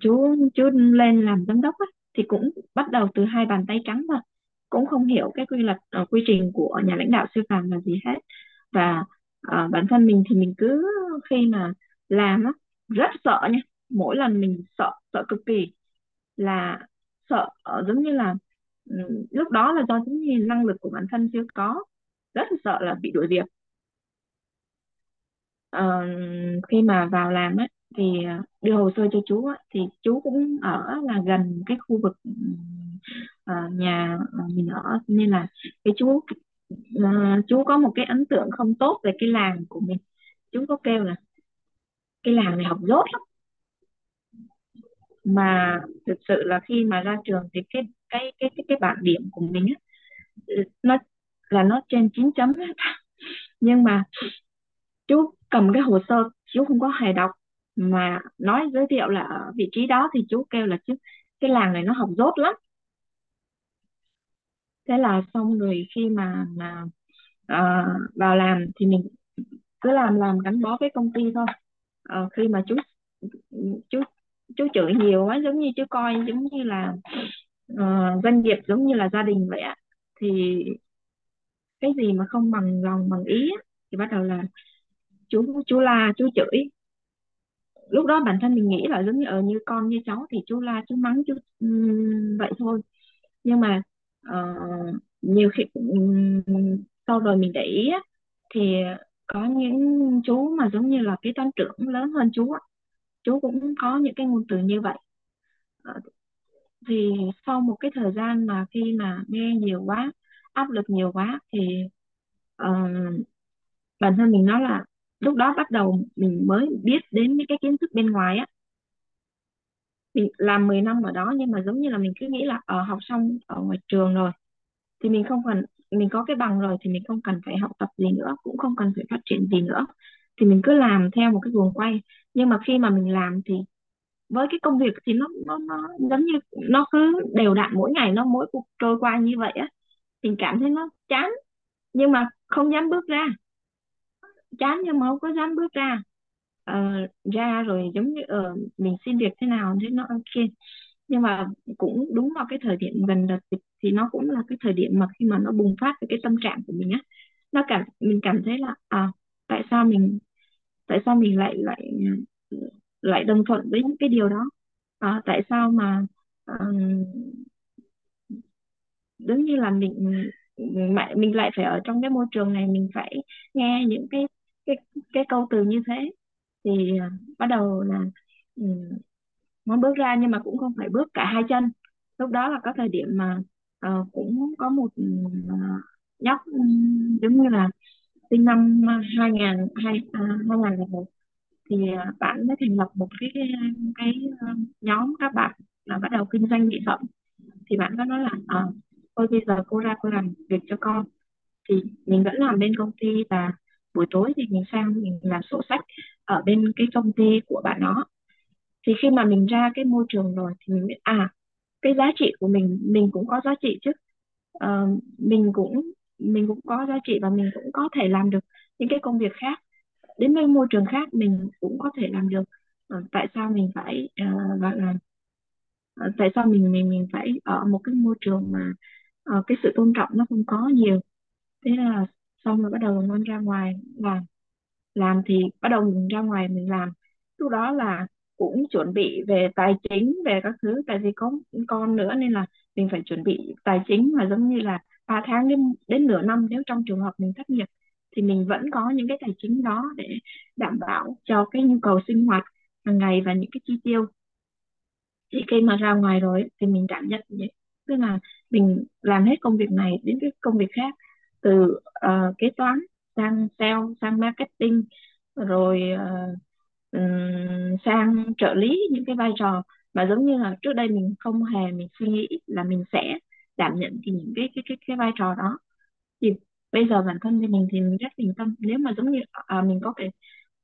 chú chú lên làm giám đốc á, thì cũng bắt đầu từ hai bàn tay trắng mà cũng không hiểu cái quy luật uh, quy trình của nhà lãnh đạo siêu phàm là gì hết. Và uh, bản thân mình thì mình cứ khi mà làm á rất sợ nha mỗi lần mình sợ sợ cực kỳ là sợ ờ, giống như là lúc đó là do giống như năng lực của bản thân chưa có rất là sợ là bị đuổi việc. Uh, khi mà vào làm á thì ờ, đưa hồ sơ cho chú á, thì chú cũng ở là gần cái khu vực uh, nhà mình ở. Nên là cái chú uh, chú có một cái ấn tượng không tốt về cái làng của mình. Chú có kêu là cái làng này học dốt lắm mà thực sự là khi mà ra trường thì cái cái cái cái, cái bảng điểm của mình á, nó là nó trên 9 chấm hết. Nhưng mà chú cầm cái hồ sơ chú không có hề đọc. Mà nói giới thiệu là ở vị trí đó thì chú kêu là chứ cái làng này nó học dốt lắm. Thế là xong rồi khi mà mà uh, vào làm thì mình cứ làm làm gắn bó với công ty thôi. Uh, khi mà chú chú chú chửi nhiều quá giống như chú coi giống như là uh, doanh nghiệp giống như là gia đình vậy ạ. Thì cái gì mà không bằng lòng bằng ý á, thì bắt đầu là chú chú la chú chửi. Lúc đó bản thân mình nghĩ là giống như ở như con như cháu thì chú la chú mắng chú um, vậy thôi. Nhưng mà uh, nhiều khi um, sau rồi mình để ý á, thì có những chú mà giống như là kế toán trưởng lớn hơn chú á, chú cũng có những cái ngôn từ như vậy. Ờ, thì sau một cái thời gian mà khi mà nghe nhiều quá áp lực nhiều quá thì uh, bản thân mình nói là lúc đó bắt đầu mình mới biết đến những cái kiến thức bên ngoài á. Mình làm 10 năm ở đó nhưng mà giống như là mình cứ nghĩ là ở học xong ở ngoài trường rồi thì mình không cần mình có cái bằng rồi thì mình không cần phải học tập gì nữa cũng không cần phải phát triển gì nữa. Thì mình cứ làm theo một cái guồng quay nhưng mà khi mà mình làm thì với cái công việc thì nó nó nó giống như nó cứ đều đặn mỗi ngày nó mỗi cuộc trôi qua như vậy á thì cảm thấy nó chán. Nhưng mà không dám bước ra. Chán nhưng mà không có dám bước ra. Ờ, ra rồi giống như ờ, mình xin việc thế nào thế nó ok nhưng mà cũng đúng vào cái thời điểm gần đợt dịch thì nó cũng là cái thời điểm mà khi mà nó bùng phát cái, cái tâm trạng của mình á nó cảm mình cảm thấy là à tại sao mình tại sao mình lại lại lại đồng thuận với những cái điều đó? À, tại sao mà ờ, um, đúng như là mình mẹ mình lại phải ở trong cái môi trường này mình phải nghe những cái cái cái câu từ như thế? Thì uh, bắt đầu là ừ, muốn bước ra nhưng mà cũng không phải bước cả hai chân. Lúc đó là có thời điểm mà uh, cũng có một uh, nhóc ừ, giống như là sinh năm ờ, 2000 hai à, 2001 thì à, bạn mới thành lập một cái cái, ờ, nhóm các bạn là bắt đầu kinh doanh mỹ phẩm. Thì bạn có nói là à, thôi bây giờ cô ra cô làm việc cho con. Thì mình vẫn làm bên công ty và buổi tối thì mình sang mình làm sổ sách ở bên cái công ty của bạn đó. Thì khi mà mình ra cái môi trường rồi thì mình biết à cái giá trị của mình mình cũng có giá trị chứ. Ờ, mình cũng mình cũng có giá trị và mình cũng có thể làm được những cái công việc khác. Đến với môi trường khác mình cũng có thể làm được. Ờ, tại sao mình phải ờ, gọi là ờ, tại sao mình mình mình phải ở một cái môi trường mà uh, cái sự tôn trọng nó không có nhiều? Thế là xong rồi bắt đầu mình ra ngoài làm. Làm thì bắt đầu mình ra ngoài mình làm. Lúc đó là cũng chuẩn bị về tài chính về các thứ tại vì có con nữa nên là mình phải chuẩn bị tài chính mà giống như là 3 tháng đến đến nửa năm nếu trong trường hợp mình thất nghiệp thì mình vẫn có những cái tài chính đó để đảm bảo cho cái nhu cầu sinh hoạt hàng ngày và những cái chi tiêu. Thì khi mà ra ngoài rồi thì mình cảm nhận vậy tức là mình làm hết công việc này đến cái công việc khác từ uh, kế toán sang sale sang marketing rồi uh, sang trợ lý những cái vai trò mà giống như là trước đây mình không hề mình suy nghĩ là mình sẽ đảm nhận thì những cái cái cái cái vai trò đó. Thì bây giờ bản thân thì mình thì mình rất bình tâm. Nếu mà giống như à, mình có thể à,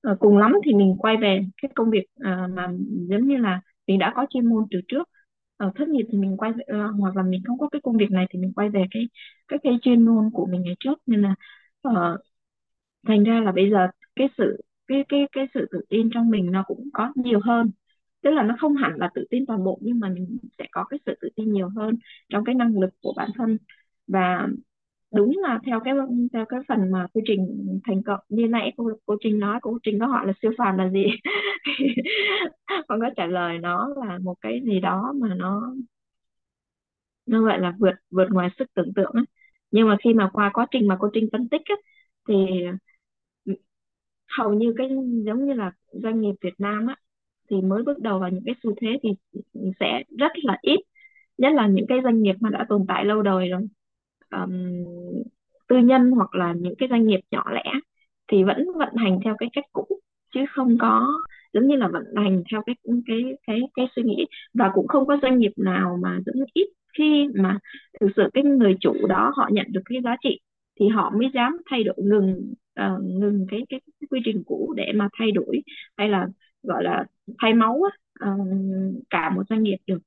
ờ, cùng lắm thì mình quay về cái công việc à, mà giống như là mình đã có chuyên môn từ trước. Ờ, thất nghiệp thì mình quay về, à, hoặc là mình không có cái công việc này thì mình quay về cái cái cái chuyên môn của mình ngày trước. Nên là à, thành ra là bây giờ cái sự cái cái cái sự tự tin trong mình nó cũng có nhiều hơn tức là nó không hẳn là tự tin toàn bộ, nhưng mà mình sẽ có cái sự tự tin nhiều hơn trong cái năng lực của bản thân và đúng là theo cái theo cái phần mà quy trình thành công, như nãy cô cô Trinh nói, cô Trinh có hỏi là siêu phàm là gì <laughs> con có trả lời nó là một cái gì đó mà nó nó gọi là vượt vượt ngoài sức tưởng tượng ấy. nhưng mà khi mà qua quá trình mà cô Trinh phân tích á thì hầu như cái giống như là doanh nghiệp Việt Nam á thì mới bước đầu vào những cái xu thế thì sẽ rất là ít nhất là những cái doanh nghiệp mà đã tồn tại lâu đời rồi. Um, tư nhân hoặc là những cái doanh nghiệp nhỏ lẻ thì vẫn vận hành theo cái cách cũ chứ không có giống như là vận hành theo cái cái cái cái suy nghĩ. Và cũng không có doanh nghiệp nào mà giống như ít khi mà thực sự cái người chủ đó họ nhận được cái giá trị thì họ mới dám thay đổi ngừng uh, ngừng cái, cái cái quy trình cũ để mà thay đổi hay là gọi là thay máu á, uh, cả một doanh nghiệp được.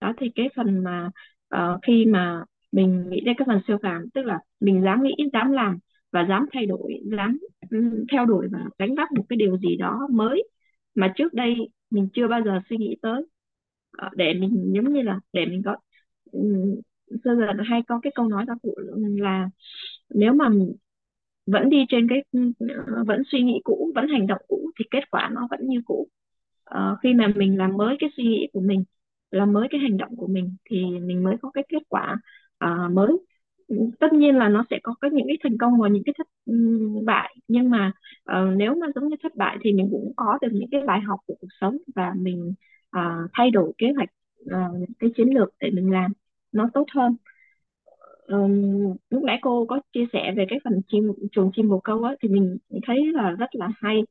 Đó thì cái phần mà uh, khi mà mình nghĩ đến cái phần siêu phàm tức là mình dám nghĩ dám làm và dám thay đổi dám um, theo đuổi và đánh bắt một cái điều gì đó mới mà trước đây mình chưa bao giờ suy nghĩ tới. Uh, để mình giống như là để mình có um, xưa giờ hay có cái câu nói ra cụ là nếu mà vẫn đi trên cái ờ, vẫn suy nghĩ cũ vẫn hành động cũ thì kết quả nó vẫn như cũ. Uh, khi mà mình làm mới cái suy nghĩ của mình làm mới cái hành động của mình thì mình mới có cái kết quả uh, mới. Tất nhiên là nó sẽ có cái những cái thành công và những cái thất bại nhưng mà uh, nếu mà giống như thất bại thì mình cũng có được những cái bài học của cuộc sống và mình uh, thay đổi kế hoạch uh, cái chiến lược để mình làm nó tốt hơn um, lúc nãy cô có chia sẻ về cái phần chim chuồng chim bồ câu á thì mình thấy là rất là hay.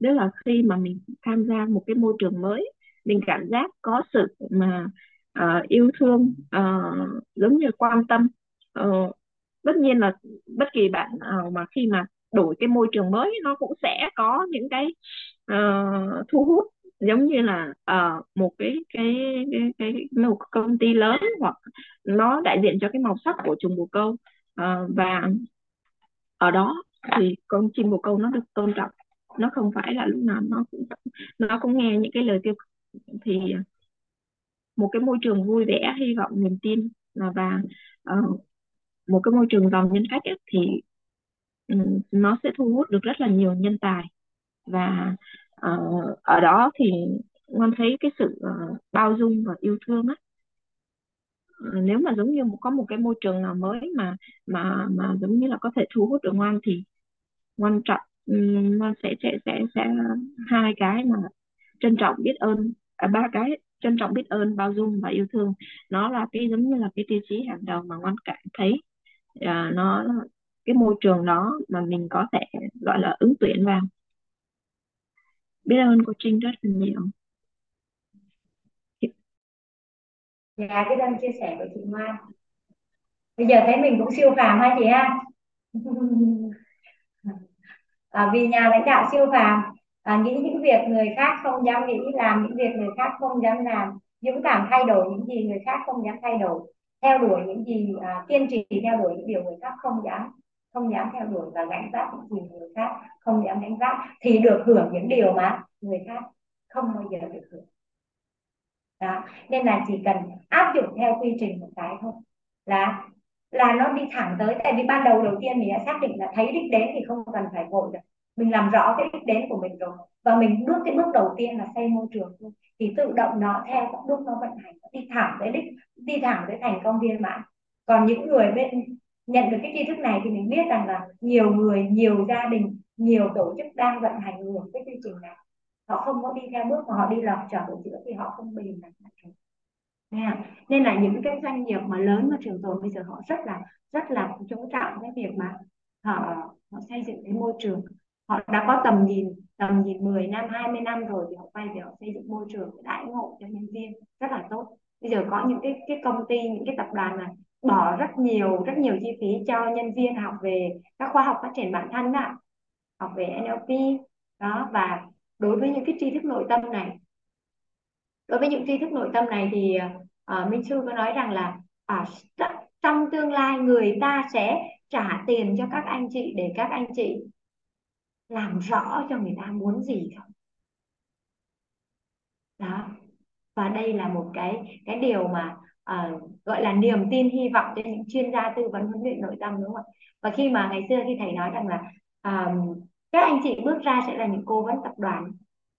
Đó là khi mà mình tham gia một cái môi trường mới mình cảm giác có sự mà uh, yêu thương uh, giống như quan tâm. Uh, tất nhiên là bất kỳ bạn nào mà khi mà đổi cái môi trường mới nó cũng sẽ có những cái uh, thu hút giống như là uh, một cái cái cái cái một công ty lớn hoặc nó đại diện cho cái màu sắc của trùng bồ câu. Uh, và ở đó thì con chim bồ câu nó được tôn trọng. Nó không phải là lúc nào nó cũng nó cũng nghe những cái lời tiêu cực. Thì một cái môi trường vui vẻ hy vọng niềm tin ờ, và uh, một cái môi trường giàu nhân cách ấy, thì um, nó sẽ thu hút được rất là nhiều nhân tài. Và uh, ở đó thì con thấy cái sự uh, bao dung và yêu thương á. Ờ, nếu mà giống như có một cái môi trường nào mới mà mà mà giống như là có thể thu hút được ngoan thì ngoan trọng ngoan sẽ sẽ sẽ sẽ hai cái mà trân trọng biết ơn à, ba cái trân trọng biết ơn bao dung và yêu thương. Nó là cái giống như là cái tiêu chí hàng đầu mà ngoan cảm thấy à, nó cái môi trường đó mà mình có thể gọi là ứng tuyển vào biết ơn cô Trinh rất là nhiều. Dạ cái ơn chia sẻ của chị mai. Bây giờ thấy mình cũng siêu phàm ha chị ha? <laughs> À, vì nhà lãnh đạo siêu phàm à, nghĩ những việc người khác không dám nghĩ làm những việc người khác không dám làm dũng cảm thay đổi những gì người khác không dám thay đổi theo đuổi những gì à, kiên trì theo đuổi những điều người khác không dám không dám theo đuổi và gánh vác những gì người khác không dám gánh vác, thì được hưởng những điều mà người khác không bao giờ được hưởng. Đó, nên là chỉ cần áp dụng theo quy trình một cái thôi. Là là nó đi thẳng tới, tại vì ban đầu đầu tiên mình đã xác định là thấy đích đến thì không cần phải vội được. Mình làm rõ cái đích đến của mình rồi, và mình bước cái bước đầu tiên là xây môi trường thôi. Thì tự động nó theo các bước nó vận hành, nó đi thẳng tới đích, đi thẳng tới thành công viên mãn. Còn những người bên nhận được cái tri thức này thì mình biết rằng là nhiều người, nhiều gia đình, nhiều tổ chức đang vận hành ngược cái chương trình này. Họ không có đi theo bước mà họ đi lọc trở đổi chữa thì họ không bền được nên là những cái doanh nghiệp mà lớn mà trường tồn bây giờ họ rất là rất là chú trọng cái việc mà họ họ xây dựng cái môi trường. Họ đã có tầm nhìn tầm nhìn 10 năm 20 năm rồi thì họ quay về họ xây dựng môi trường đãi ngộ cho nhân viên. Rất là tốt. Bây giờ có những cái cái công ty, những cái tập đoàn này bỏ rất nhiều rất nhiều chi phí cho nhân viên học về các khoa học phát triển bản thân đó học về NLP đó và đối với những cái tri thức nội tâm này. Đối với những tri thức nội tâm này thì uh, Minh Sư có nói rằng là à, trong tương lai người ta sẽ trả tiền cho các anh chị để các anh chị làm rõ cho người ta muốn gì không? Đó. Và đây là một cái cái điều mà uh, gọi là niềm tin hy vọng cho những chuyên gia tư vấn huấn luyện nội tâm đúng không ạ? Và khi mà ngày xưa khi thầy nói rằng là um, các anh chị bước ra sẽ là những cố vấn tập đoàn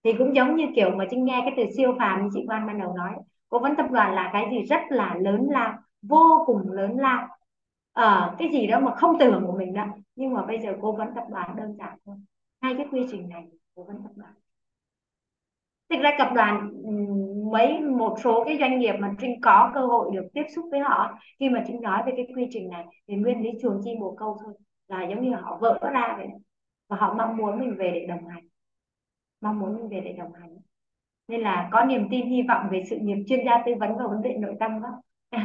thì cũng giống như kiểu mà trinh nghe cái từ siêu phàm như chị quan ban đầu nói cố vấn tập đoàn là cái gì rất là lớn lao vô cùng lớn lao. Ờ, cái gì đó mà không tưởng của mình đó nhưng mà bây giờ cố vấn tập đoàn đơn giản thôi. Hai cái quy trình này cố vấn tập đoàn thực ra tập đoàn ừ, mấy một số cái doanh nghiệp mà trinh có cơ hội được tiếp xúc với họ, khi mà trinh nói về cái quy trình này thì nguyên lý chuồng chim bồ câu thôi, là giống như họ vỡ ra vậy. Và họ mong muốn mình về để đồng hành. Mong muốn mình về để đồng hành. Nên là có niềm tin, hy vọng về sự nghiệp chuyên gia tư vấn và vấn đề nội tâm đó. <laughs>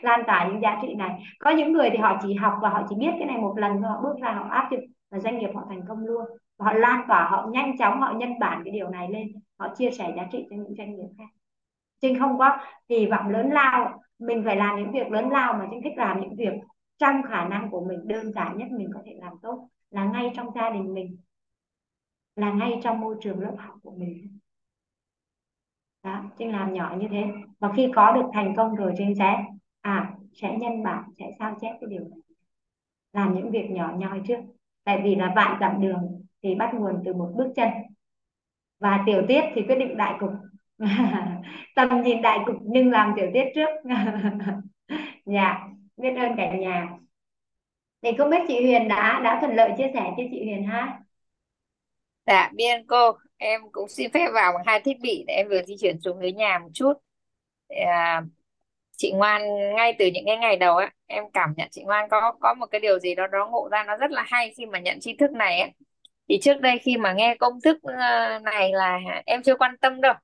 Lan tỏa những giá trị này. Có những người thì họ chỉ học và họ chỉ biết cái này một lần rồi họ bước ra họ áp dụng và doanh nghiệp họ thành công luôn. Và họ lan tỏa, họ nhanh chóng, họ nhân bản cái điều này lên. Họ chia sẻ giá trị cho những doanh nghiệp khác. Trinh không có kỳ vọng lớn lao. Mình phải làm những việc lớn lao mà Trinh thích làm những việc trong khả năng của mình, đơn giản nhất mình có thể làm tốt, là ngay trong gia đình mình, là ngay trong môi trường lớp học của mình. Đó, Trinh làm nhỏ như thế. Và khi có được thành công rồi Trinh sẽ à sẽ nhân bản, sẽ sao chép cái điều này. Làm những việc nhỏ nhoi trước tại vì là vạn dặm đường thì bắt nguồn từ một bước chân. Và tiểu tiết thì quyết định đại cục. <laughs> Tầm nhìn đại cục nhưng làm tiểu tiết trước. <laughs> Dạ biết ơn cả nhà. Thì không biết chị Huyền đã đã thuận lợi chia sẻ cho chị Huyền ha? Dạ, biên cô, em cũng xin phép vào bằng hai thiết bị để em vừa di chuyển xuống dưới nhà một chút. À, chị Ngoan ngay từ những cái ngày đầu á, em cảm nhận chị Ngoan có có một cái điều gì đó đó ngộ ra nó rất là hay khi mà nhận tri thức này ấy. Thì trước đây khi mà nghe công thức ờ, này là em chưa quan tâm đâu.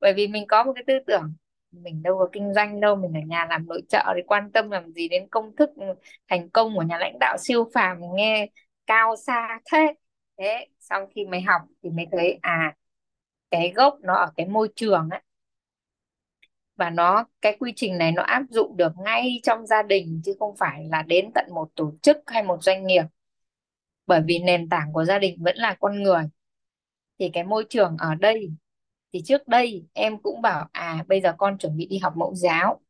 Bởi vì mình có một cái tư tưởng mình đâu có kinh doanh đâu, mình ở nhà làm nội trợ thì quan tâm làm gì đến công thức ừ, thành công của nhà lãnh đạo siêu phàm nghe cao xa thế thế xong khi mày học thì mày thấy à cái gốc nó ở cái môi trường ấy và nó, cái quy trình này nó áp dụng được ngay trong gia đình, chứ không phải là đến tận một tổ chức hay một doanh nghiệp. Bởi vì nền tảng của gia đình vẫn là con người. Thì cái môi trường ở đây, thì trước đây em cũng bảo à bây giờ con chuẩn bị đi học mẫu giáo.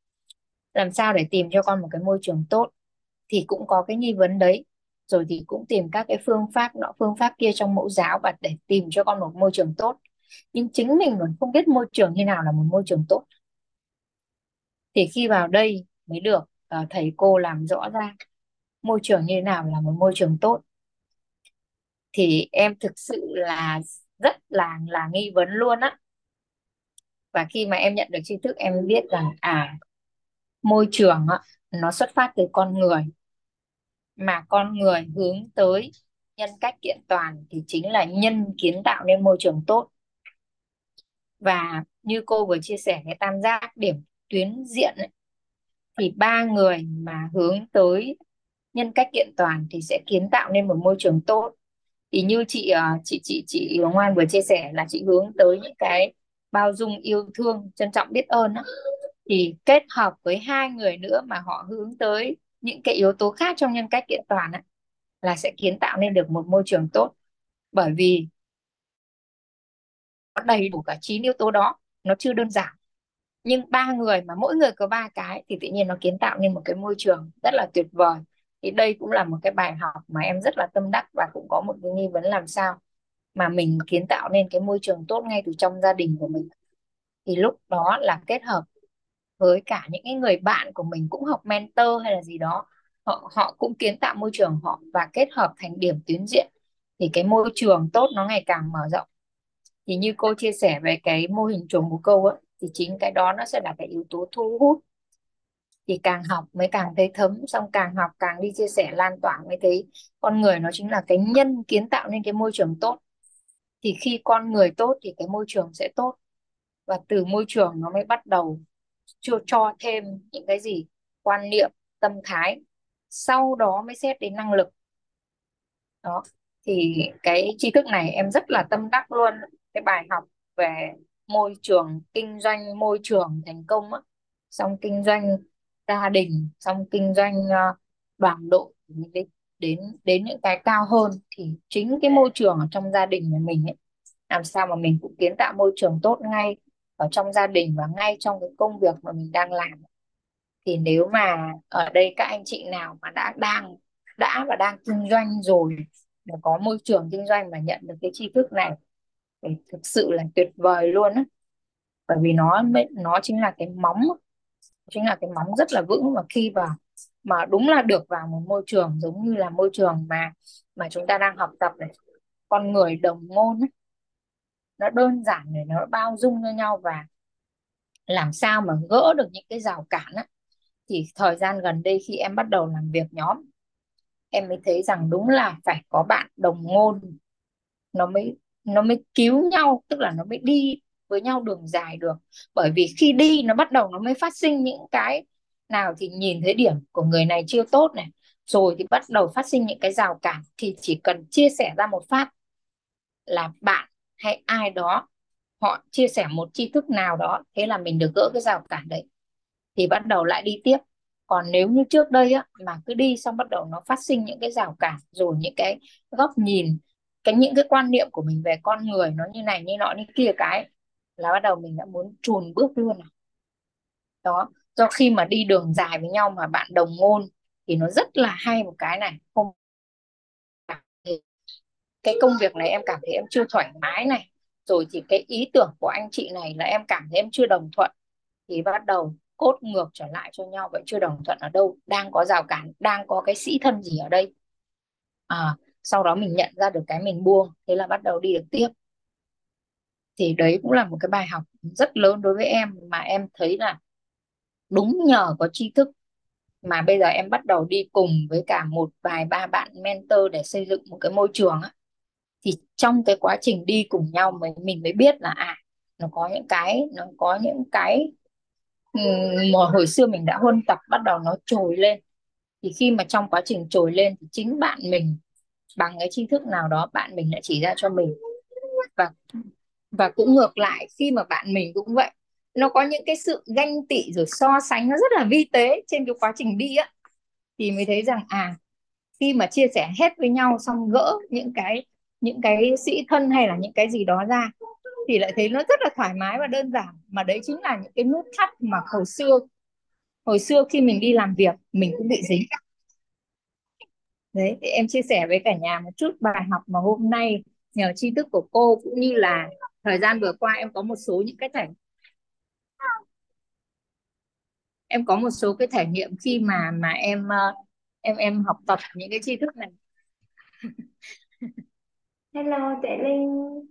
Làm sao để tìm cho con một cái môi trường tốt? Thì cũng có cái nghi vấn đấy. Rồi thì cũng tìm các cái phương pháp nọ, phương pháp kia trong mẫu giáo và để tìm cho con một môi trường tốt. Nhưng chính mình còn không biết môi trường như nào là một môi trường tốt thì khi vào đây mới được uh, thầy cô làm rõ ra môi trường như thế nào là một môi trường tốt. Thì em thực sự là rất là là nghi vấn luôn á. Và khi mà em nhận được tri thức em biết rằng à môi trường á, nó xuất phát từ con người. Mà con người hướng tới nhân cách kiện toàn thì chính là nhân kiến tạo nên môi trường tốt. Và như cô vừa chia sẻ cái tam giác điểm tuyến diện ấy, thì ba người mà hướng tới nhân cách kiện toàn thì sẽ kiến tạo nên một môi trường tốt. Thì như chị ờ, chị chị chị Ngoan vừa chia sẻ là chị hướng tới những cái bao dung yêu thương trân trọng biết ơn đó. thì kết hợp với hai người nữa mà họ hướng tới những cái yếu tố khác trong nhân cách kiện toàn ấy, là sẽ kiến tạo nên được một môi trường tốt. Bởi vì nó đầy đủ cả chín yếu tố đó nó chưa đơn giản nhưng ba người mà mỗi người có ba cái thì tự nhiên nó kiến tạo nên một cái môi trường rất là tuyệt vời. Thì đây cũng là một cái bài học mà em rất là tâm đắc và cũng có một cái nghi vấn làm sao mà mình kiến tạo nên cái môi trường tốt ngay từ trong gia đình của mình. Thì lúc đó là kết hợp với cả những cái người bạn của mình cũng học mentor hay là gì đó họ họ cũng kiến tạo môi trường họ và kết hợp thành điểm tuyến diện thì cái môi trường tốt nó ngày càng mở rộng. Thì như cô chia sẻ về cái mô hình chuồng bồ câu ấy, thì chính cái đó nó sẽ là cái yếu tố thu hút. Thì càng học mới càng thấy thấm, xong càng học càng đi chia sẻ lan tỏa mới thấy con người nó chính là cái nhân kiến tạo nên cái môi trường tốt. Thì khi con người tốt thì cái môi trường sẽ tốt. Và từ môi trường nó mới bắt đầu cho cho thêm những cái gì? Quan niệm, tâm thái. Sau đó mới xét đến năng lực. Đó, thì cái tri thức này em rất là tâm đắc luôn. Cái bài học về môi trường kinh doanh, môi trường thành công á. Xong kinh doanh gia đình, xong kinh doanh ờ, đoàn đội đến đến đến những cái cao hơn thì chính cái môi trường ở trong gia đình của mình ấy, làm sao mà mình cũng kiến tạo môi trường tốt ngay ở trong gia đình và ngay trong cái công việc mà mình đang làm. Thì nếu mà ở đây các anh chị nào mà đã đang, đã và đang kinh doanh rồi để có môi trường kinh doanh mà nhận được cái tri thức này thực sự là tuyệt vời luôn á. Bởi vì nó nó chính là cái móng chính là cái móng rất là vững và khi vào mà đúng là được vào một môi trường giống như là môi trường mà mà chúng ta đang học tập này. Con người đồng ngôn ấy, nó đơn giản để nó bao dung cho nhau và làm sao mà gỡ được những cái rào cản á. Thì thời gian gần đây khi em bắt đầu làm việc nhóm em mới thấy rằng đúng là phải có bạn đồng ngôn nó mới nó mới cứu nhau, tức là nó mới đi với nhau đường dài được. Bởi vì khi đi, nó bắt đầu nó mới phát sinh những cái nào thì nhìn thấy điểm của người này chưa tốt này, rồi thì bắt đầu phát sinh những cái rào cản, thì chỉ cần chia sẻ ra một phát là bạn hay ai đó, họ chia sẻ một tri thức nào đó, thế là mình được gỡ cái rào cản đấy, thì bắt đầu lại đi tiếp. Còn nếu như trước đây á, mà cứ đi xong bắt đầu nó phát sinh những cái rào cản, rồi những cái góc nhìn cái những cái quan niệm của mình về con người nó như này như nọ như kia cái là bắt đầu mình đã muốn chùn bước luôn à đó, do khi mà đi đường dài với nhau mà bạn đồng ngôn thì nó rất là hay một cái này. Không cái công việc này em cảm thấy em chưa thoải mái này, rồi thì cái ý tưởng của anh chị này là em cảm thấy em chưa đồng thuận thì bắt đầu cốt ngược trở lại cho nhau. Vậy chưa đồng thuận ở đâu? Đang có rào cản, đang có cái sĩ thân gì ở đây? À sau đó mình nhận ra được cái mình buông, thế là bắt đầu đi được tiếp. Thì đấy cũng là một cái bài học rất lớn đối với em, mà em thấy là đúng nhờ có tri thức mà bây giờ em bắt đầu đi cùng với cả một vài ba bạn mentor để xây dựng một cái môi trường á. Thì trong cái quá trình đi cùng nhau mới, mình mới biết là à nó có những cái, nó có những cái mà hồi xưa mình đã huân tập bắt đầu nó trồi lên. Thì khi mà trong quá trình trồi lên thì chính bạn mình bằng cái tri thức nào đó bạn mình đã chỉ ra cho mình. Và và cũng ngược lại, khi mà bạn mình cũng vậy, nó có những cái sự ganh tị rồi so sánh nó rất là vi tế trên cái quá trình đi á, thì mới thấy rằng à khi mà chia sẻ hết với nhau xong gỡ những cái những cái sĩ thân hay là những cái gì đó ra, thì lại thấy nó rất là thoải mái và đơn giản. Mà đấy chính là những cái nút thắt mà hồi xưa hồi xưa khi mình đi làm việc, mình cũng bị dính đấy thì em chia sẻ với cả nhà một chút bài học mà hôm nay nhờ tri thức của cô cũng như là thời gian vừa qua em có một số những cái trải em có một số cái trải nghiệm khi mà mà em ờ, em em học tập những cái tri thức này. <laughs> Hello chị Linh.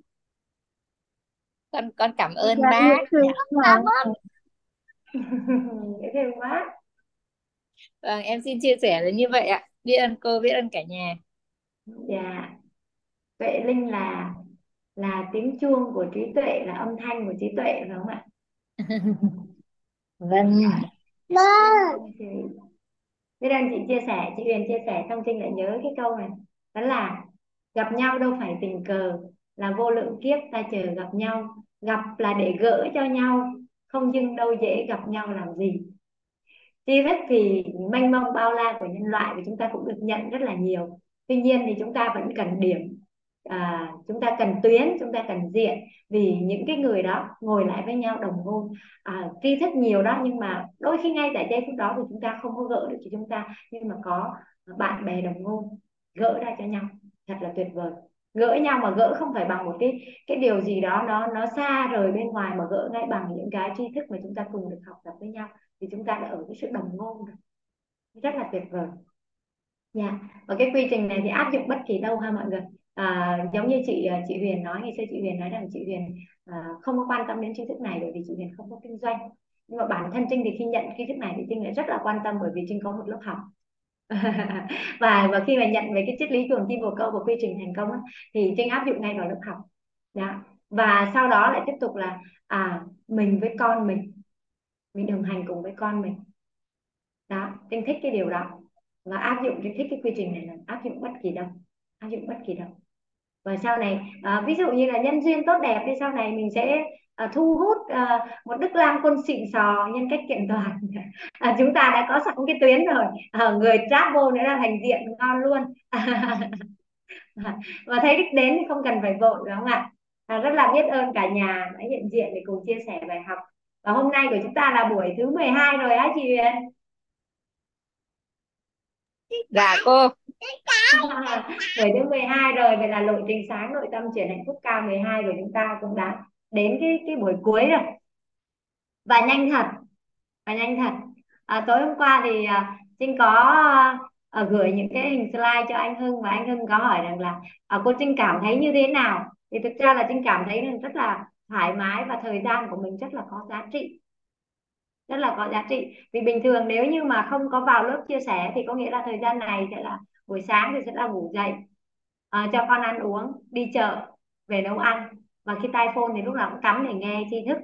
Con con cảm ơn Dạ, bác thương quá. dễ thương quá vâng em xin chia sẻ là như vậy ạ biết ơn cô biết ơn cả nhà. Dạ. Tuệ Linh là là tiếng chuông của trí tuệ là âm thanh của trí tuệ phải không ạ? <laughs> Vâng. Vâng. chị. Biết ơn chị chia sẻ chị Huyền chia sẻ xong Trinh lại nhớ cái câu này. Đó là gặp nhau đâu phải tình cờ là vô lượng kiếp ta chờ gặp nhau. Gặp là để gỡ cho nhau không dưng đâu dễ gặp nhau làm gì tri thì mênh mông bao la của nhân loại và chúng ta cũng được nhận rất là nhiều. Tuy nhiên thì chúng ta vẫn cần điểm à, chúng ta cần tuyến chúng ta cần diện vì những cái người đó ngồi lại với nhau đồng ngôn à, tri thức nhiều đó nhưng mà đôi khi ngay tại giây phút đó thì chúng ta không có gỡ được cho chúng ta nhưng mà có bạn bè đồng ngôn gỡ ra cho nhau. Thật là tuyệt vời. Gỡ nhau mà gỡ không phải bằng một cái cái điều gì đó nó nó xa rời bên ngoài mà gỡ ngay bằng những cái tri thức mà chúng ta cùng được học tập với nhau thì chúng ta đã ở cái sự đồng ngôn rồi. Rất là tuyệt vời. Nha yeah. và cái quy trình này thì áp dụng bất kỳ đâu ha mọi người? À, giống như chị à, chị Huyền nói ngày xưa chị Huyền nói rằng chị Huyền à, không có quan tâm đến tri thức này bởi vì chị Huyền không có kinh doanh. Nhưng mà bản thân Trinh thì khi nhận kiến thức này thì Trinh lại rất là quan tâm bởi vì Trinh có một lớp học. <laughs> Và và khi mà nhận về cái triết lý chuồng chim bồ câu và quy trình thành công ấy, thì Trinh áp dụng ngay vào lớp học. Đó. và sau đó lại tiếp tục là à mình với con mình mình đồng hành cùng với con mình. Đó Trinh thích cái điều đó. Và áp dụng Trinh thích cái quy trình này là áp dụng bất kỳ đâu áp dụng bất kỳ đâu. Và sau này à, ví dụ như là nhân duyên tốt đẹp thì sau này mình sẽ à, thu hút à, một đức lam quân xịn sò nhân cách kiện toàn. <laughs> À, chúng ta đã có sẵn cái tuyến rồi. À, người travel nữa là thành diện ngon luôn. <laughs> Và thấy đích đến thì không cần phải vội đúng không ạ? À, rất là biết ơn cả nhà đã hiện diện để cùng chia sẻ bài học và hôm nay của chúng ta là buổi thứ 12 rồi á chị Huyền. Dạ cô. <laughs> Buổi thứ 12 rồi vậy là lộ trình sáng nội tâm chuyển hạnh phúc cao 12 của chúng ta cũng đã đến cái cái buổi cuối rồi. Và nhanh thật và nhanh thật. À, tối hôm qua thì à, Trinh có à, gửi những cái hình slide cho anh Hưng và anh Hưng có hỏi rằng là à, cô Trinh cảm thấy như thế nào? Thì thực ra là Trinh cảm thấy rất là thoải mái và thời gian của mình rất là có giá trị. Rất là có giá trị. Vì bình thường nếu như mà không có vào lớp chia sẻ thì có nghĩa là thời gian này sẽ là buổi sáng thì sẽ là ngủ dậy à, cho con ăn uống đi chợ về nấu ăn. Và khi tai phone thì lúc nào cũng cắm để nghe tri thức.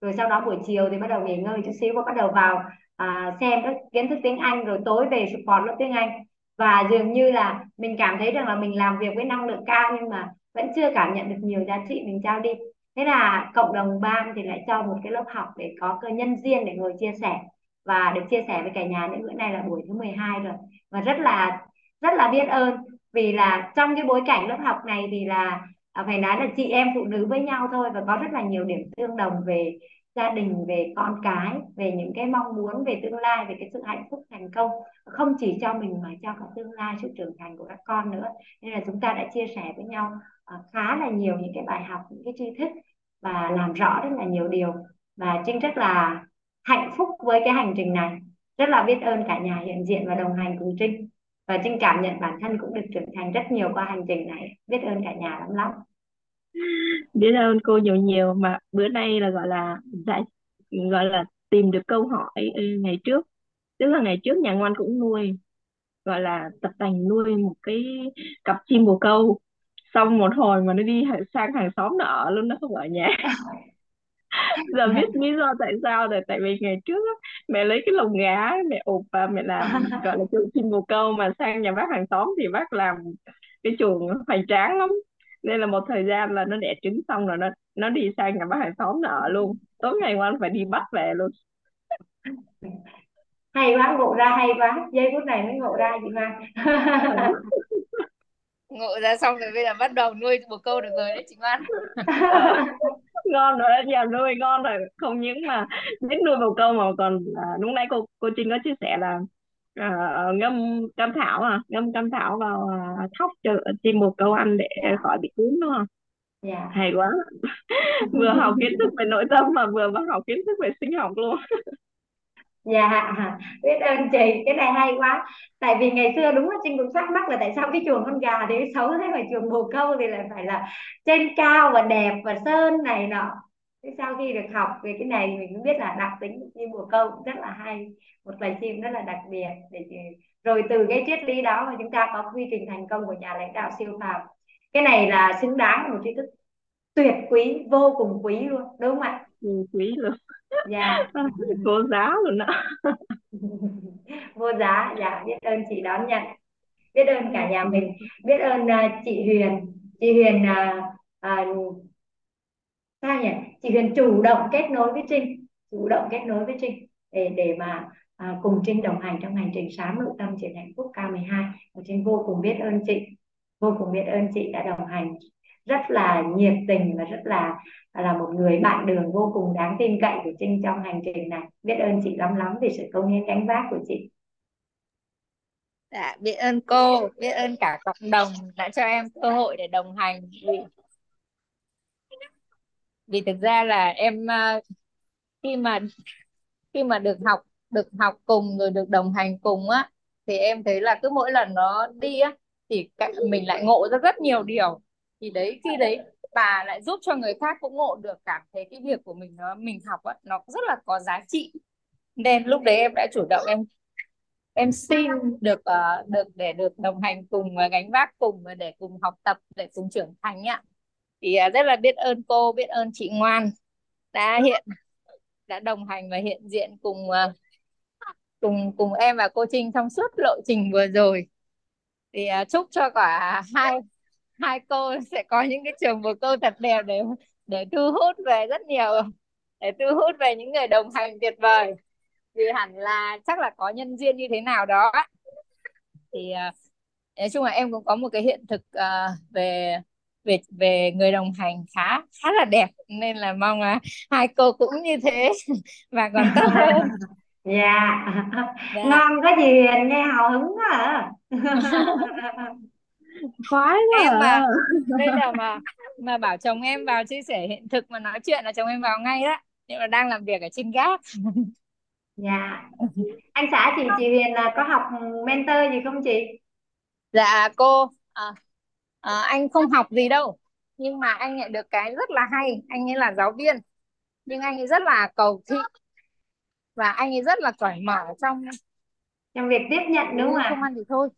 Rồi sau đó buổi chiều thì bắt đầu nghỉ ngơi chút xíu và bắt đầu vào à, xem các kiến thức tiếng Anh rồi tối về support lớp tiếng Anh. Và dường như là mình cảm thấy rằng là mình làm việc với năng lượng cao nhưng mà vẫn chưa cảm nhận được nhiều giá trị mình trao đi thế là cộng đồng ban thì lại cho một cái lớp học để có cơ nhân riêng để ngồi chia sẻ. Và được chia sẻ với cả nhà nữa bữa nay là buổi thứ 12 rồi. Và rất là rất là biết ơn. Vì là trong cái bối cảnh lớp học này thì là à, phải nói là chị em phụ nữ với nhau thôi và có rất là nhiều điểm tương đồng về gia đình, về con cái, về những cái mong muốn về tương lai, về cái sự hạnh phúc thành công. Không chỉ cho mình mà cho cả tương lai sự trưởng thành của các con nữa. Nên là chúng ta đã chia sẻ với nhau Ờ, khá là nhiều những cái bài học, những cái tri thức và làm rõ rất là nhiều điều. Và trinh rất là hạnh phúc với cái hành trình này. Rất là biết ơn cả nhà hiện diện và đồng hành cùng trinh. Và trinh cảm nhận bản thân cũng được trưởng thành rất nhiều qua hành trình này. Biết ơn cả nhà lắm lắm. Biết ơn cô nhiều nhiều. Mà bữa nay là gọi là giải gọi là tìm được câu hỏi ngày trước. Tức là ngày trước nhà ngoan cũng nuôi, gọi là tập tành nuôi một cái cặp chim bồ câu xong một hồi mà nó đi sang hàng xóm nó ở luôn nó không ở nhà. <laughs> Giờ biết lý do tại sao rồi tại vì ngày trước mẹ lấy cái lồng gà mẹ ụp và mẹ làm <laughs> gọi là chuồng chim bồ câu mà sang nhà bác hàng xóm thì bác làm cái chuồng hoành tráng lắm. Nên là một thời gian là nó đẻ trứng xong rồi nó nó đi sang nhà bác hàng xóm nó ở luôn. Tối ngày ngoan phải đi bắt về luôn. Hay quá ngộ ra hay quá. Giây phút này mới ngộ ra chị Mai <laughs> ngộ ra xong rồi bây giờ bắt đầu nuôi một câu được rồi đấy chị Ngoan. <laughs> Ngon rồi nhà nuôi ngon rồi. Không những mà biết nuôi bồ câu mà còn à, lúc nãy cô cô Trinh có chia sẻ là à, ngâm cam thảo à ngâm cam thảo vào à, thóc cho chim bồ câu ăn để khỏi bị cúm đúng không? Yeah. Dạ. hay quá. <laughs> Vừa học kiến thức về nội tâm mà vừa học kiến thức về sinh học luôn <laughs> dạ biết ơn chị cái này hay quá. Tại vì ngày xưa đúng là trinh cũng thắc mắc là tại sao cái chuồng con gà thì xấu thế mà chuồng bồ câu thì lại phải là trên cao và đẹp và sơn này nọ. Thế sau khi được học về cái này mình cũng biết là đặc tính của chim bồ câu cũng rất là hay. Một loài chim rất là đặc biệt để rồi từ cái triết lý đó mà chúng ta có quy trình thành công của nhà lãnh đạo siêu phàm. Cái này là xứng đáng một tri thức tuyệt quý vô cùng quý luôn đúng không ạ? Ừ, quý luôn dạ. Vô giá luôn đó. <laughs> Vô giá dạ biết ơn chị đón nhận. Biết ơn cả nhà mình. Biết ơn uh, chị Huyền. Chị Huyền uh, uh, sao nhỉ? Chị Huyền chủ động kết nối với Trinh. Chủ động kết nối với Trinh để để mà uh, cùng Trinh đồng hành trong hành trình sáng nội tâm triển hạnh phúc K12 và Trinh vô cùng biết ơn chị. Vô cùng biết ơn chị đã đồng hành rất là nhiệt tình và rất là là một người bạn đường vô cùng đáng tin cậy của Trinh trong hành trình này. Biết ơn chị lắm lắm vì sự công hiến gánh vác của chị. Dạ, biết ơn cô, biết ơn cả cộng đồng đã cho em cơ hội để đồng hành. Vì vì thực ra là em à, khi mà khi mà được học được học cùng rồi được đồng hành cùng á thì em thấy là cứ mỗi lần nó đi á thì mình lại ngộ ra rất nhiều điều thì đấy khi đấy bà lại giúp cho người khác cũng ngộ được cảm thấy cái việc của mình nó mình học á nó rất là có giá trị. Nên lúc đấy em đã chủ động em em xin được uh, được để được đồng hành cùng và gánh vác cùng và để cùng học tập để cùng trưởng thành ạ. Thì uh, rất là biết ơn cô biết ơn chị ngoan đã hiện đã đồng hành và hiện diện cùng uh, cùng cùng em và cô Trinh trong suốt lộ trình vừa rồi. Thì uh, chúc cho cả hai hai cô sẽ có những cái trường bồ câu thật đẹp để để thu hút về rất nhiều để thu hút về những người đồng hành tuyệt vời. Vì hẳn là chắc là có nhân duyên như thế nào đó. Thì uh, nói chung là em cũng có một cái hiện thực uh, về về về người đồng hành khá khá là đẹp. Nên là mong là hai cô cũng như thế <laughs> và còn tốt hơn. <laughs> Dạ. Yeah. ngon có gì nghe hào hứng quá à <laughs> khoái quá em à. mà. <laughs> Đây là mà mà bảo chồng em vào chia sẻ hiện thực mà nói chuyện là chồng em vào ngay đó. Nhưng mà đang làm việc ở trên gác <laughs> dạ. Anh xã chị chị Huyền là có học mentor gì không chị? Dạ cô à, à, anh không học gì đâu. Nhưng mà anh nhận được cái rất là hay. Anh ấy là giáo viên. Nhưng anh ấy rất là cầu thị. Và anh ấy rất là cởi mở trong trong việc tiếp nhận đúng không ạ? không ăn thì thôi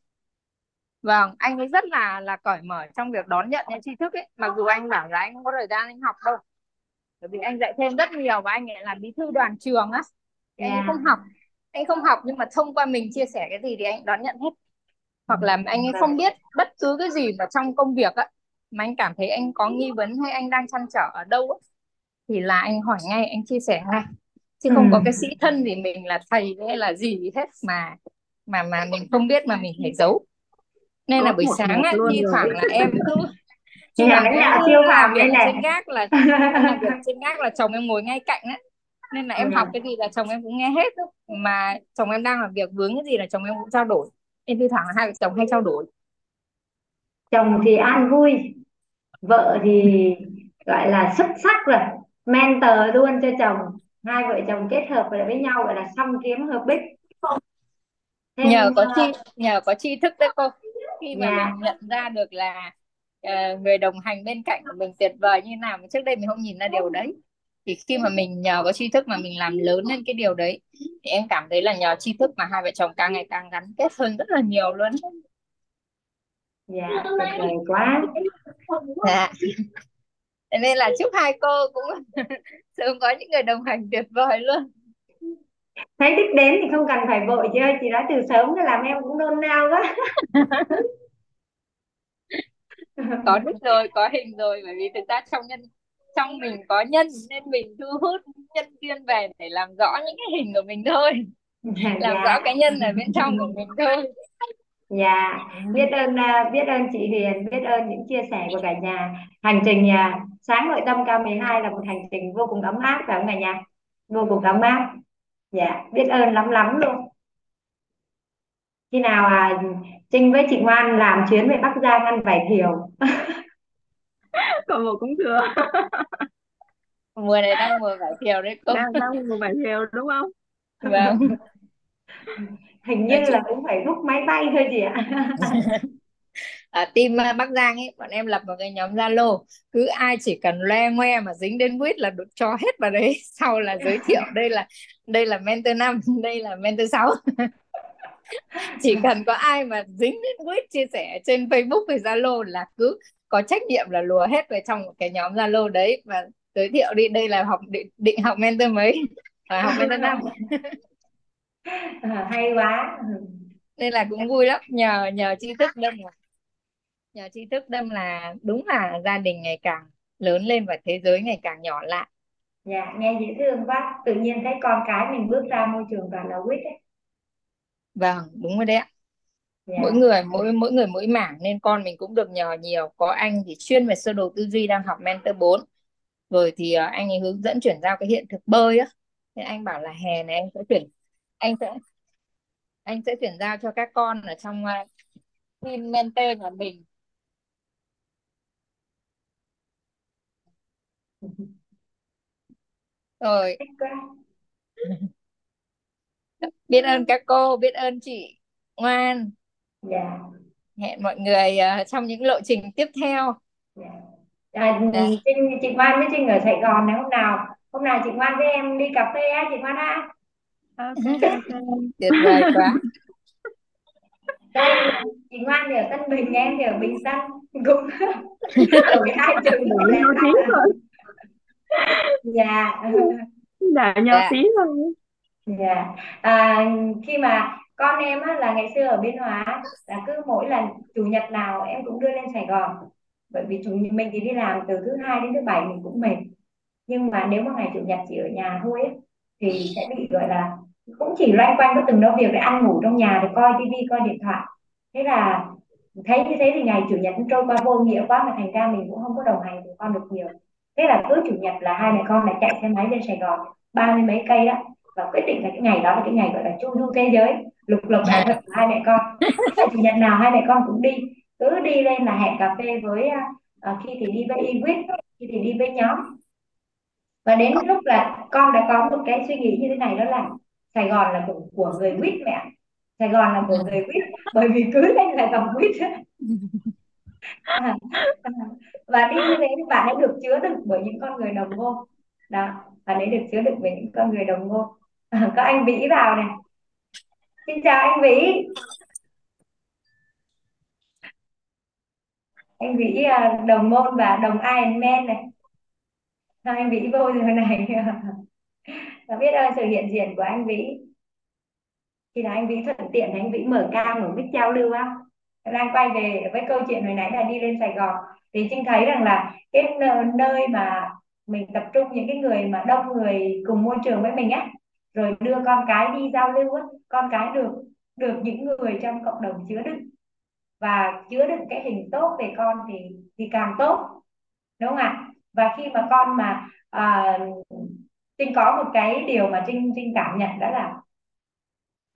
vâng anh ấy rất là là cởi mở trong việc đón nhận những tri thức ấy. Mặc dù anh bảo là anh không có thời gian anh học đâu. Bởi vì anh dạy thêm rất nhiều và anh ấy là bí thư đoàn trường á. Yeah. anh ấy không học anh không học nhưng mà thông qua mình chia sẻ cái gì thì anh đón nhận hết. Hoặc là anh ấy không biết bất cứ cái gì mà trong công việc á mà anh cảm thấy anh có nghi vấn hay anh đang trăn trở ở đâu á, thì là anh hỏi ngay anh chia sẻ ngay. Chứ không có Ừ. cái sĩ thân thì mình là thầy hay là gì hết mà mà mà mình không biết mà mình phải giấu nên là buổi sáng á thi thoảng là em <laughs> cứ là lãnh em đạo siêu phàm đây này. trên gác là em <laughs> làm việc trên gác là chồng em ngồi ngay cạnh á nên là em Dạ. học cái gì là chồng em cũng nghe hết đó. mà chồng em đang làm việc vướng cái gì là chồng em cũng trao đổi nên thi thoảng là hai vợ chồng hay trao đổi Chồng thì an vui, vợ thì gọi là xuất sắc rồi, mentor luôn cho chồng. Hai vợ chồng kết hợp với với nhau gọi là song kiếm hợp bích. Nhờ có ờ, chi nhờ có tri thức đấy cô khi mà dạ mình nhận ra được là ờ, người đồng hành bên cạnh của mình tuyệt vời như nào mà trước đây mình không nhìn ra điều đấy. Thì khi mà mình nhờ có tri thức mà mình làm lớn lên cái điều đấy thì em cảm thấy là nhờ tri thức mà hai vợ chồng càng ngày càng gắn kết hơn rất là nhiều luôn. Dạ tuyệt vời quá. dạ. Thế nên là chúc hai cô cũng <laughs> sớm có những người đồng hành tuyệt vời luôn Thấy đích đến thì không cần phải vội chị ơi, chị nói từ sớm cái làm em cũng nôn nao quá. có đích rồi có hình rồi bởi vì thực ra trong nhân trong mình có nhân nên mình thu hút nhân viên về để làm rõ những cái hình của mình thôi làm rõ Dạ. cái nhân ở bên trong của mình thôi Dạ, biết ơn à, biết ơn chị Huyền, biết ơn những chia sẻ của cả nhà. Hành trình à, sáng nội tâm K12 là một hành trình vô cùng ấm áp phải không cả nhà? Vô cùng ấm áp. Dạ, biết ơn lắm lắm luôn. Khi nào à, Trinh với chị Ngoan làm chuyến về Bắc Giang ăn vải thiều. <laughs> Còn một cũng thừa. <laughs> mùa này đang mùa vải thiều đấy cô Đang đang một vài thiều đúng không? vâng Hình như là chung cũng phải book máy bay thôi chị ạ. <laughs> ở team à, Bắc Giang ấy bọn em lập một cái nhóm Zalo. Cứ ai chỉ cần loe ngoe mà dính đến quýt là được cho hết vào đấy. <laughs> Sau là giới thiệu <laughs> đây là đây là mentor 5 <laughs> đây là mentor 6 chỉ cần có ai mà dính đến quýt chia sẻ trên Facebook hay Zalo là cứ có trách nhiệm là lùa hết vào trong cái nhóm Zalo đấy và giới thiệu đi đây là học định, định học mentor mấy và học mentor 5 À, hay quá. nên là cũng vui lắm nhờ nhờ tri thức đâm là nhờ tri thức đâm là đúng là gia đình ngày càng lớn lên và thế giới ngày càng nhỏ lại Dạ, nghe dễ thương quá. Tự nhiên thấy con cái mình bước ra môi trường toàn là quýt ấy. vâng đúng rồi đấy ạ mỗi Dạ. người mỗi mỗi người mỗi mảng nên con mình cũng được nhờ nhiều có anh thì chuyên về sơ đồ tư duy đang học mentor 4 rồi thì ờ, anh ấy hướng dẫn chuyển giao cái hiện thực bơi á thế anh bảo là hè này anh sẽ chuyển anh sẽ anh sẽ chuyển giao cho các con ở trong ờ, team mentor nhà mình rồi. <laughs> Biết ơn các cô biết ơn chị ngoan. Dạ. hẹn mọi người ờ, trong những lộ trình tiếp theo. Dạ. À, Dạ. Trinh, chị Ngoan với Trinh ở Sài Gòn này hôm nào? Hôm nào chị Ngoan với em đi cà phê á chị Ngoan ha Ok ok. tuyệt vời quá. Đây chị Ngoan thì ở Tân Bình em thì ở Bình Tân. Cũng <laughs> đổi hai trường Để lên dạ. <laughs> Để nhau Dạ. tí thôi. dạ. À, khi mà con em á, là ngày xưa ở Biên Hòa là cứ mỗi lần chủ nhật nào em cũng đưa lên Sài Gòn. Bởi vì chủ nhật mình thì đi làm từ thứ hai đến thứ bảy mình cũng mệt. Nhưng mà nếu mà ngày chủ nhật chỉ ở nhà thôi ấy, thì sẽ bị gọi là cũng chỉ loanh quanh có từng đó việc để ăn ngủ trong nhà để coi tivi coi điện thoại. Thế là thấy như thế thì ngày chủ nhật cũng trôi qua vô nghĩa quá mà thành ra mình cũng không có đồng hành cùng con được nhiều thế là cứ chủ nhật là hai mẹ con lại chạy xe máy lên Sài Gòn ba mươi mấy cây đó. Và quyết định là cái ngày đó là cái ngày gọi là chu du thế giới. Lục lục đại thực của hai mẹ con. Chủ nhật nào hai mẹ con cũng đi. Cứ đi lên là hẹn cà phê với uh, khi thì đi với Ewit khi thì đi với nhóm. Và đến lúc là con đã có một cái suy nghĩ như thế này đó là Sài Gòn là của, của người quýt mẹ Sài Gòn là của người quýt bởi vì cứ lên là dòng quýt <laughs> và đi như thế thì bạn ấy được chứa đựng bởi những con người đồng ngôn. Đó, bạn ấy được chứa đựng bởi những con người đồng ngôn. <laughs> Có anh Vĩ vào này. Xin chào anh Vĩ. Anh Vĩ à, đồng môn và đồng Ironman này. Sao anh Vĩ vô rồi này? <laughs> Và biết ơn sự hiện diện của anh Vĩ? Khi nào anh Vĩ thuận tiện thì anh Vĩ mở cam mở mic giao lưu á đang quay về với câu chuyện hồi nãy là đi lên Sài Gòn. Thì Trinh thấy rằng là cái nơi mà mình tập trung những cái người mà đông người cùng môi trường với mình á rồi đưa con cái đi giao lưu á con cái được được những người trong cộng đồng chứa đựng. Và chứa đựng cái hình tốt về con thì thì càng tốt đúng không ạ? Và khi mà con mà à, Trinh có một cái điều mà Trinh Trinh cảm nhận đó là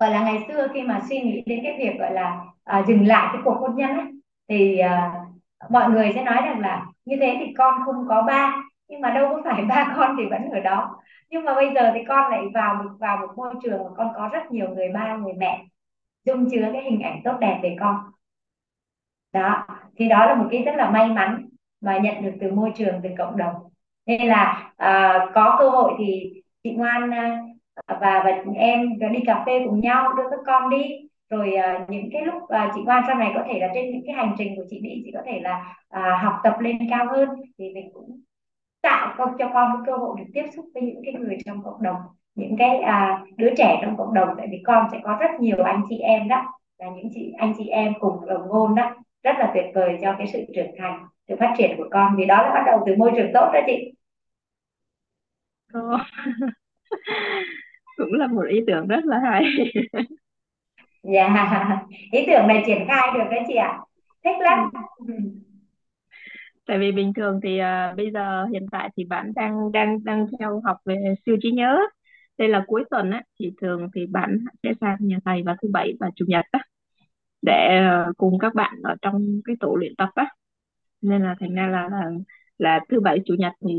gọi là ngày xưa khi mà suy nghĩ đến cái việc gọi là à, dừng lại cái cuộc hôn nhân ấy, thì à, mọi người sẽ nói rằng là như thế thì con không có ba nhưng mà đâu có phải <laughs> ba con thì vẫn ở đó. Nhưng mà bây giờ thì con lại vào một vào một môi trường mà con có rất nhiều người ba người mẹ dung chứa cái hình ảnh tốt đẹp về con. Đó thì đó là một cái rất là may mắn mà nhận được từ môi trường từ cộng đồng. Nên là à, có cơ hội thì chị ngoan à, và và em đi cà phê cùng nhau đưa các con đi. Rồi uh, những cái lúc uh, chị ngoan sau này có thể là trên những cái hành trình của chị đi chị có thể là uh, học tập lên cao hơn. Thì mình cũng tạo cho, cho con một cơ hội được tiếp xúc với những cái người trong cộng đồng những cái à, đứa trẻ trong cộng đồng. Tại vì con sẽ có rất nhiều anh chị em đó là những chị anh chị em cùng đồng ngôn đó. Rất là tuyệt vời cho cái sự trưởng thành sự phát triển của con. Vì đó là bắt đầu từ môi trường tốt đó chị. <laughs> <laughs> cũng là một ý tưởng rất là hay. Dạ <laughs> yeah. ý tưởng này triển khai được đấy chị ạ. Thích lắm. Ừ. tại vì bình thường thì uh, bây giờ hiện tại thì bạn đang đang đang theo học về siêu trí nhớ. Đây là cuối tuần á thì thường thì bạn sẽ sang nhà thầy vào thứ bảy và chủ nhật á để uh, cùng các bạn ở trong cái tổ luyện tập á. Nên là thành ra là là, là thứ bảy chủ nhật thì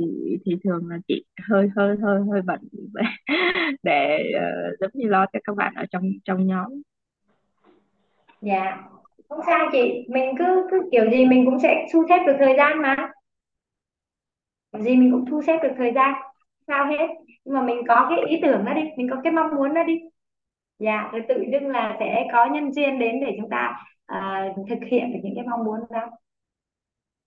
thì thường là chị hơi hơi hơi hơi bận <laughs> để uh, giống như lo cho các bạn ở trong trong nhóm. Dạ. Không sao chị. Mình cứ cứ kiểu gì mình cũng sẽ thu xếp được thời gian mà. Kiểu gì mình cũng thu xếp được thời gian. Sao hết. Nhưng mà mình có cái ý tưởng đó đi. Mình có cái mong muốn đó đi. Dạ. Rồi tự dưng là sẽ có nhân duyên đến để chúng ta uh, thực hiện được những cái mong muốn đó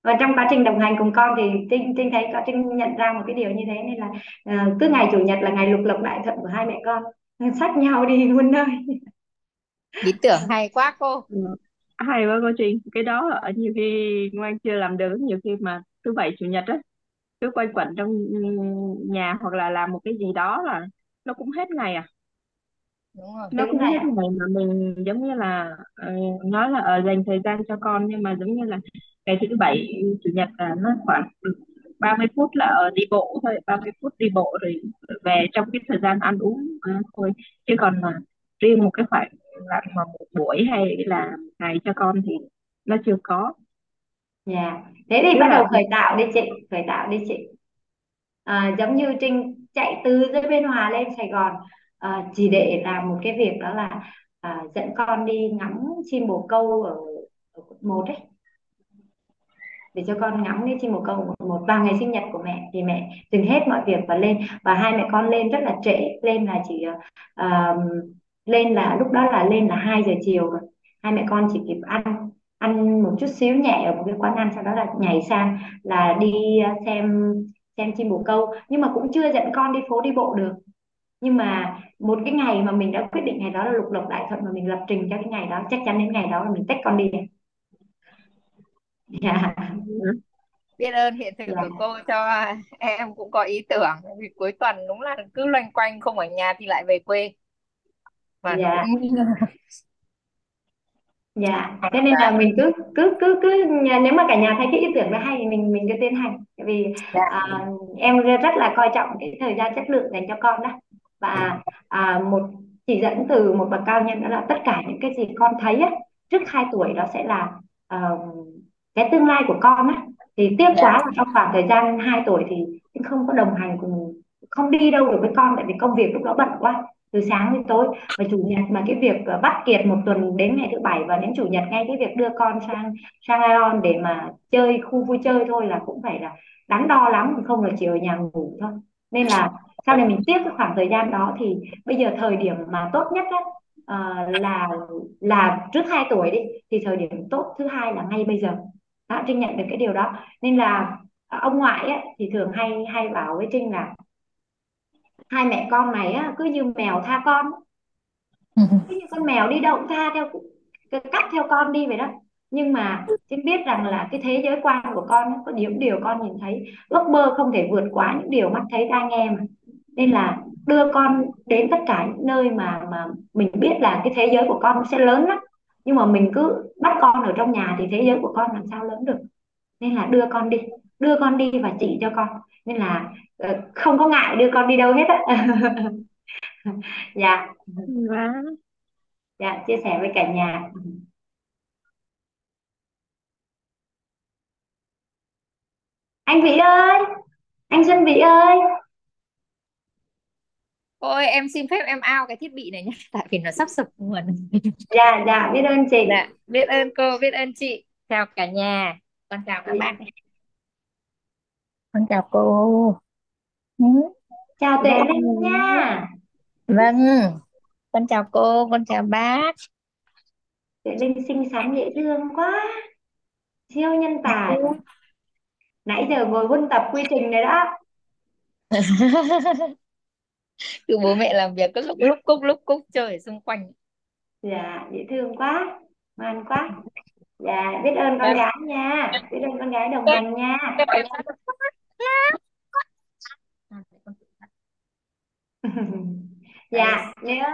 và trong quá trình đồng hành cùng con thì trinh trinh thấy có trinh nhận ra một cái điều như thế nên là uh, cứ ngày chủ nhật là ngày lục lộc đại thuận của hai mẹ con. <laughs> Sách nhau đi luôn nơi. Ý tưởng hay quá cô. Ừ. hay quá cô Trinh. Cái đó ở nhiều khi ngoan chưa làm được nhiều khi mà thứ bảy chủ nhật á cứ quay quẩn trong nhà hoặc là làm một cái gì đó là nó cũng hết ngày à đúng rồi. Nó cũng hết ngày mà mình giống như là uh, nói là ở dành thời gian cho con nhưng mà giống như là ngày thứ bảy chủ nhật là nó khoảng 30 phút là ở đi bộ thôi 30 phút đi bộ rồi về trong cái thời gian ăn uống uh, thôi. Chứ còn mà riêng một cái khoảng là mà một buổi hay là ngày cho con thì nó chưa có. Dạ. Yeah. thế thì bắt đầu khởi tạo đi chị khởi tạo đi chị. À, giống như Trinh chạy từ dưới bên Hòa lên Sài Gòn à, chỉ để làm một cái việc đó là à, dẫn con đi ngắm chim bồ câu ở, ở quận một ấy. Để cho con ngắm cái chim bồ câu một, một. Vào ngày sinh nhật của mẹ thì mẹ dừng hết mọi việc và lên. Và hai mẹ con lên rất là trễ. Lên là chỉ uh, lên là lúc đó là lên là 2 giờ chiều rồi. Hai mẹ con chỉ kịp ăn ăn một chút xíu nhẹ ở một cái quán ăn sau đó là nhảy sang là đi xem xem chim bồ câu. Nhưng mà cũng chưa dẫn con đi phố đi bộ được nhưng mà một cái ngày mà mình đã quyết định ngày đó là lục lộc đại thuận mà mình lập trình cho cái ngày đó chắc chắn đến ngày đó là mình tách con đi yeah. Dạ. <laughs> biết ơn hiện thực yeah. của cô cho em cũng có ý tưởng vì cuối tuần đúng là cứ loanh quanh không ở nhà thì lại về quê và dạ <laughs> dạ thế nên là mình cứ cứ cứ cứ nếu mà cả nhà thấy cái ý tưởng đó hay thì mình mình cứ tiến hành tại vì dạ. à, em rất là coi trọng cái thời gian chất lượng dành cho con đó và à, một chỉ dẫn từ một bậc cao nhân đó là tất cả những cái gì con thấy á, trước 2 tuổi đó sẽ là uh, cái tương lai của con á. Thì tiếc quá là trong khoảng thời gian 2 tuổi thì không có đồng hành cùng không đi đâu được với con tại vì công việc lúc đó bận quá từ sáng đến tối. Và chủ nhật mà cái việc ờ, bắt kiệt một tuần đến ngày thứ bảy và đến chủ nhật ngay cái việc đưa con sang sang Ion để mà chơi khu vui chơi thôi là cũng phải là đắn đo lắm không là chỉ ở nhà ngủ thôi. Nên là sau này mình tiếc cái khoảng thời gian đó thì bây giờ thời điểm mà tốt nhất á, uh, là là trước 2 tuổi đi thì thời điểm tốt thứ hai là ngay bây giờ. Đó, Trinh nhận được cái điều đó. Nên là ông ngoại á, thì thường hay hay bảo với Trinh là hai mẹ con này á, cứ như mèo tha con. Thế như con mèo đi đâu cũng tha theo cắt theo con đi vậy đó. Nhưng mà Trinh biết rằng là cái thế giới quan của con có những điều con nhìn thấy ước mơ không thể vượt quá những điều mắt thấy tai nghe mà nên là đưa con đến tất cả những nơi mà mà mình biết là cái thế giới của con sẽ lớn lắm. Nhưng mà mình cứ bắt con ở trong nhà thì thế giới của con làm sao lớn được? Nên là đưa con đi đưa con đi và chỉ cho con. Nên là ờ, không có ngại đưa con đi đâu hết á. <laughs> Dạ. Vâng. dạ chia sẻ với cả nhà. Anh Vĩ ơi! Anh Xuân Vĩ ơi Ôi em xin phép em out cái thiết bị này nhé <laughs> tại vì nó sắp sập nguồn. dạ dạ biết ơn chị Dạ, biết ơn cô, biết ơn chị. Chào cả nhà. Con chào các bác. Con chào cô. Ừ. chào Tuệ Linh nha Vâng, con chào cô, con chào bác. Tuệ Linh xinh xắn dễ thương quá siêu nhân tài nãy giờ ngồi huân tập quy trình này đó <laughs> Cứ bố mẹ làm việc cứ lúc lúc cúc lúc cúc chơi ở xung quanh. dạ dễ thương quá ngoan quá. Dạ biết ơn con gái nha biết ơn con gái đồng hành nha. dạ nếu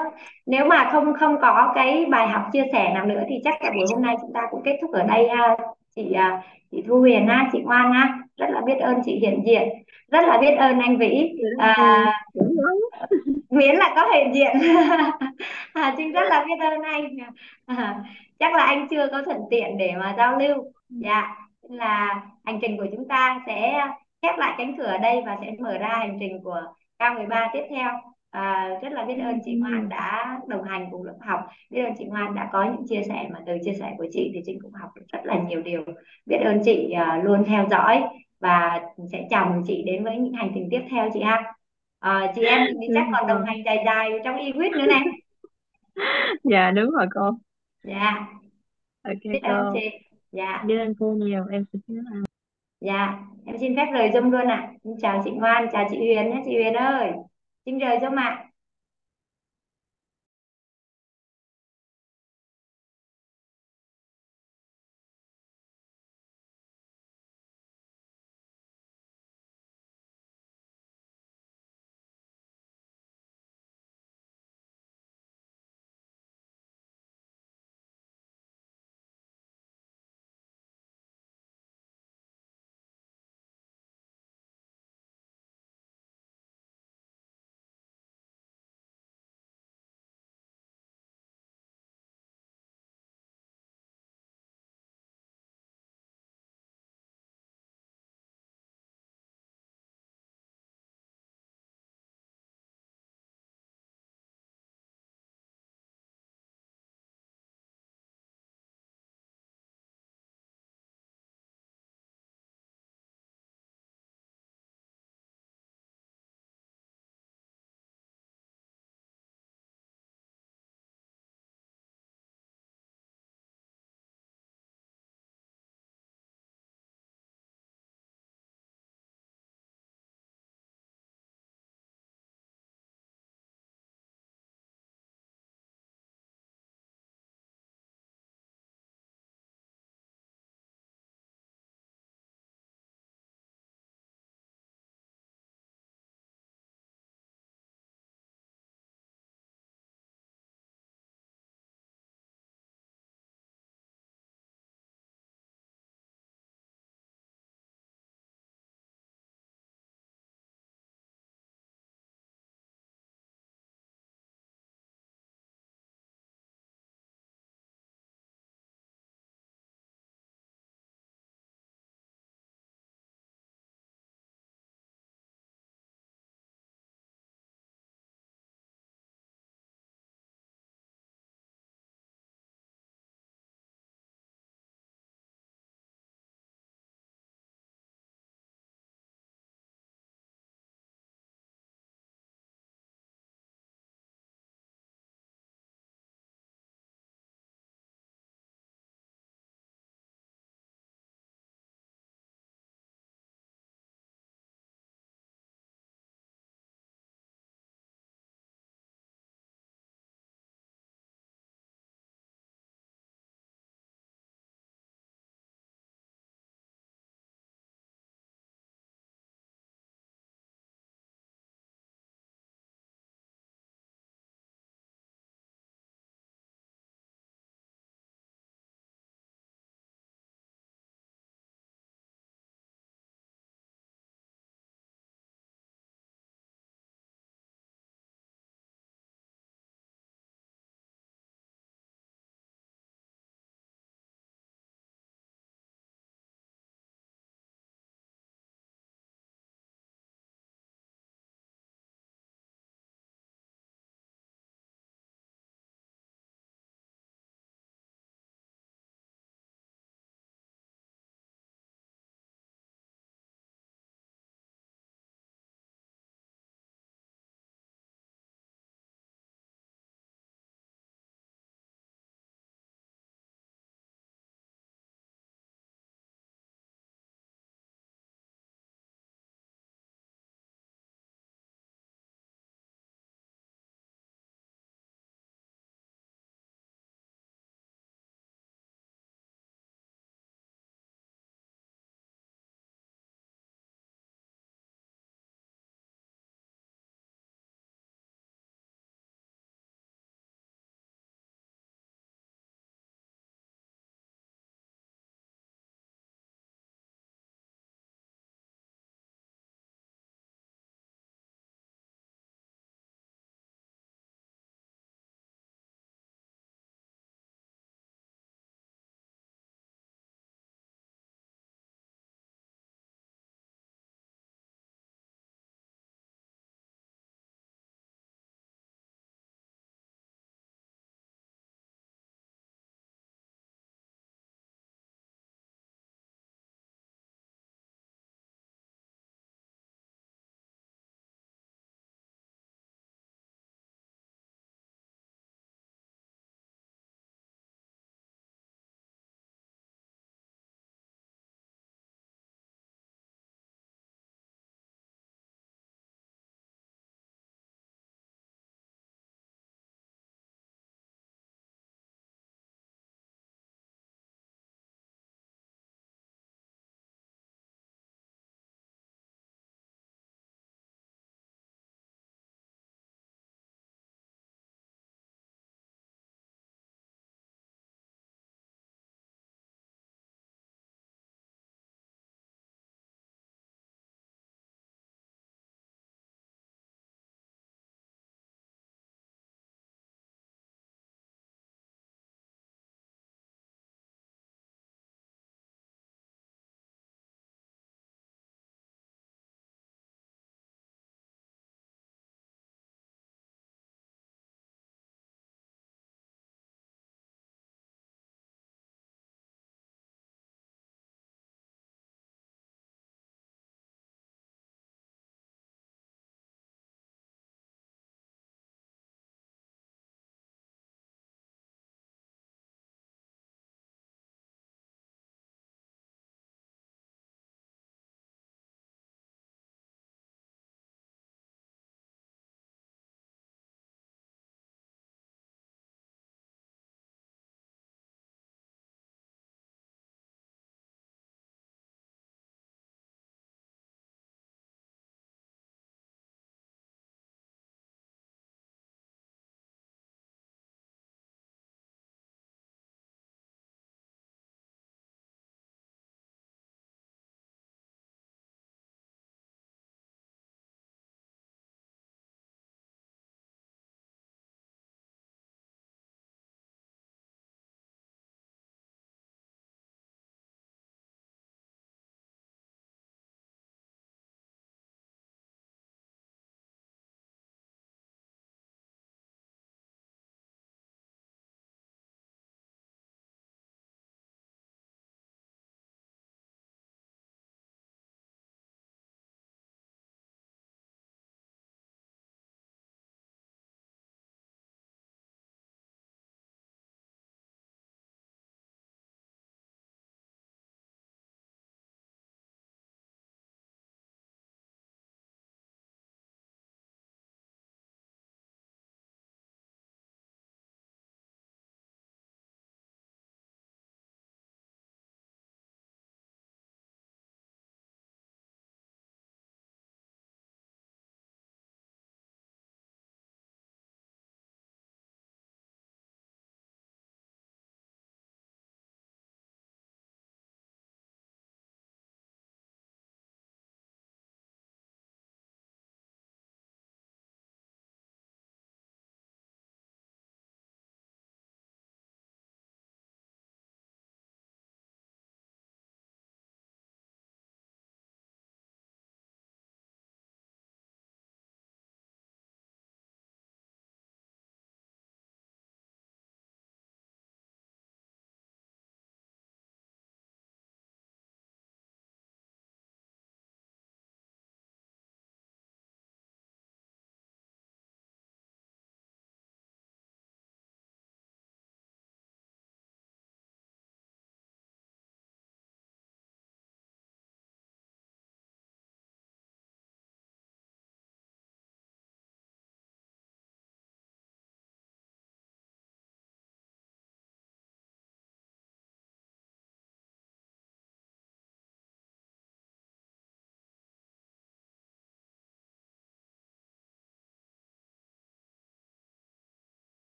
nếu mà không không có cái bài học chia sẻ nào nữa thì chắc là buổi hôm nay chúng ta cũng kết thúc ở đây ha. Chị à, chị Thu Huyền ha chị Ngoan ha rất là biết ơn chị hiện diện rất là biết ơn anh Vĩ. À, miễn <laughs> là có hiện diện. <laughs> À, Trinh rất là biết ơn anh. À, chắc là anh chưa có thuận tiện để mà giao lưu. Dạ Nên là hành trình của chúng ta sẽ khép lại cánh cửa ở đây và sẽ mở ra hành trình của K13 tiếp theo à, rất là biết ơn chị Ngoan đã đồng hành cùng lớp học. Biết ơn chị Ngoan đã có những chia sẻ mà từ chia sẻ của chị thì Trinh cũng học được rất là nhiều điều. Biết ơn chị à, luôn theo dõi và sẽ chào mừng chị đến với những hành trình tiếp theo chị ha. À, chị em thì chắc còn đồng hành dài dài trong y quýt nữa này Dạ đúng rồi cô. dạ. Ok biết ơn cô. chị. Dạ. Biết ơn cô nhiều. Em xin phép dạ em xin phép rời Zoom luôn ạ. Xin chào chị Ngoan chào chị Huyền nhé chị Huyền ơi xin rời cho mạng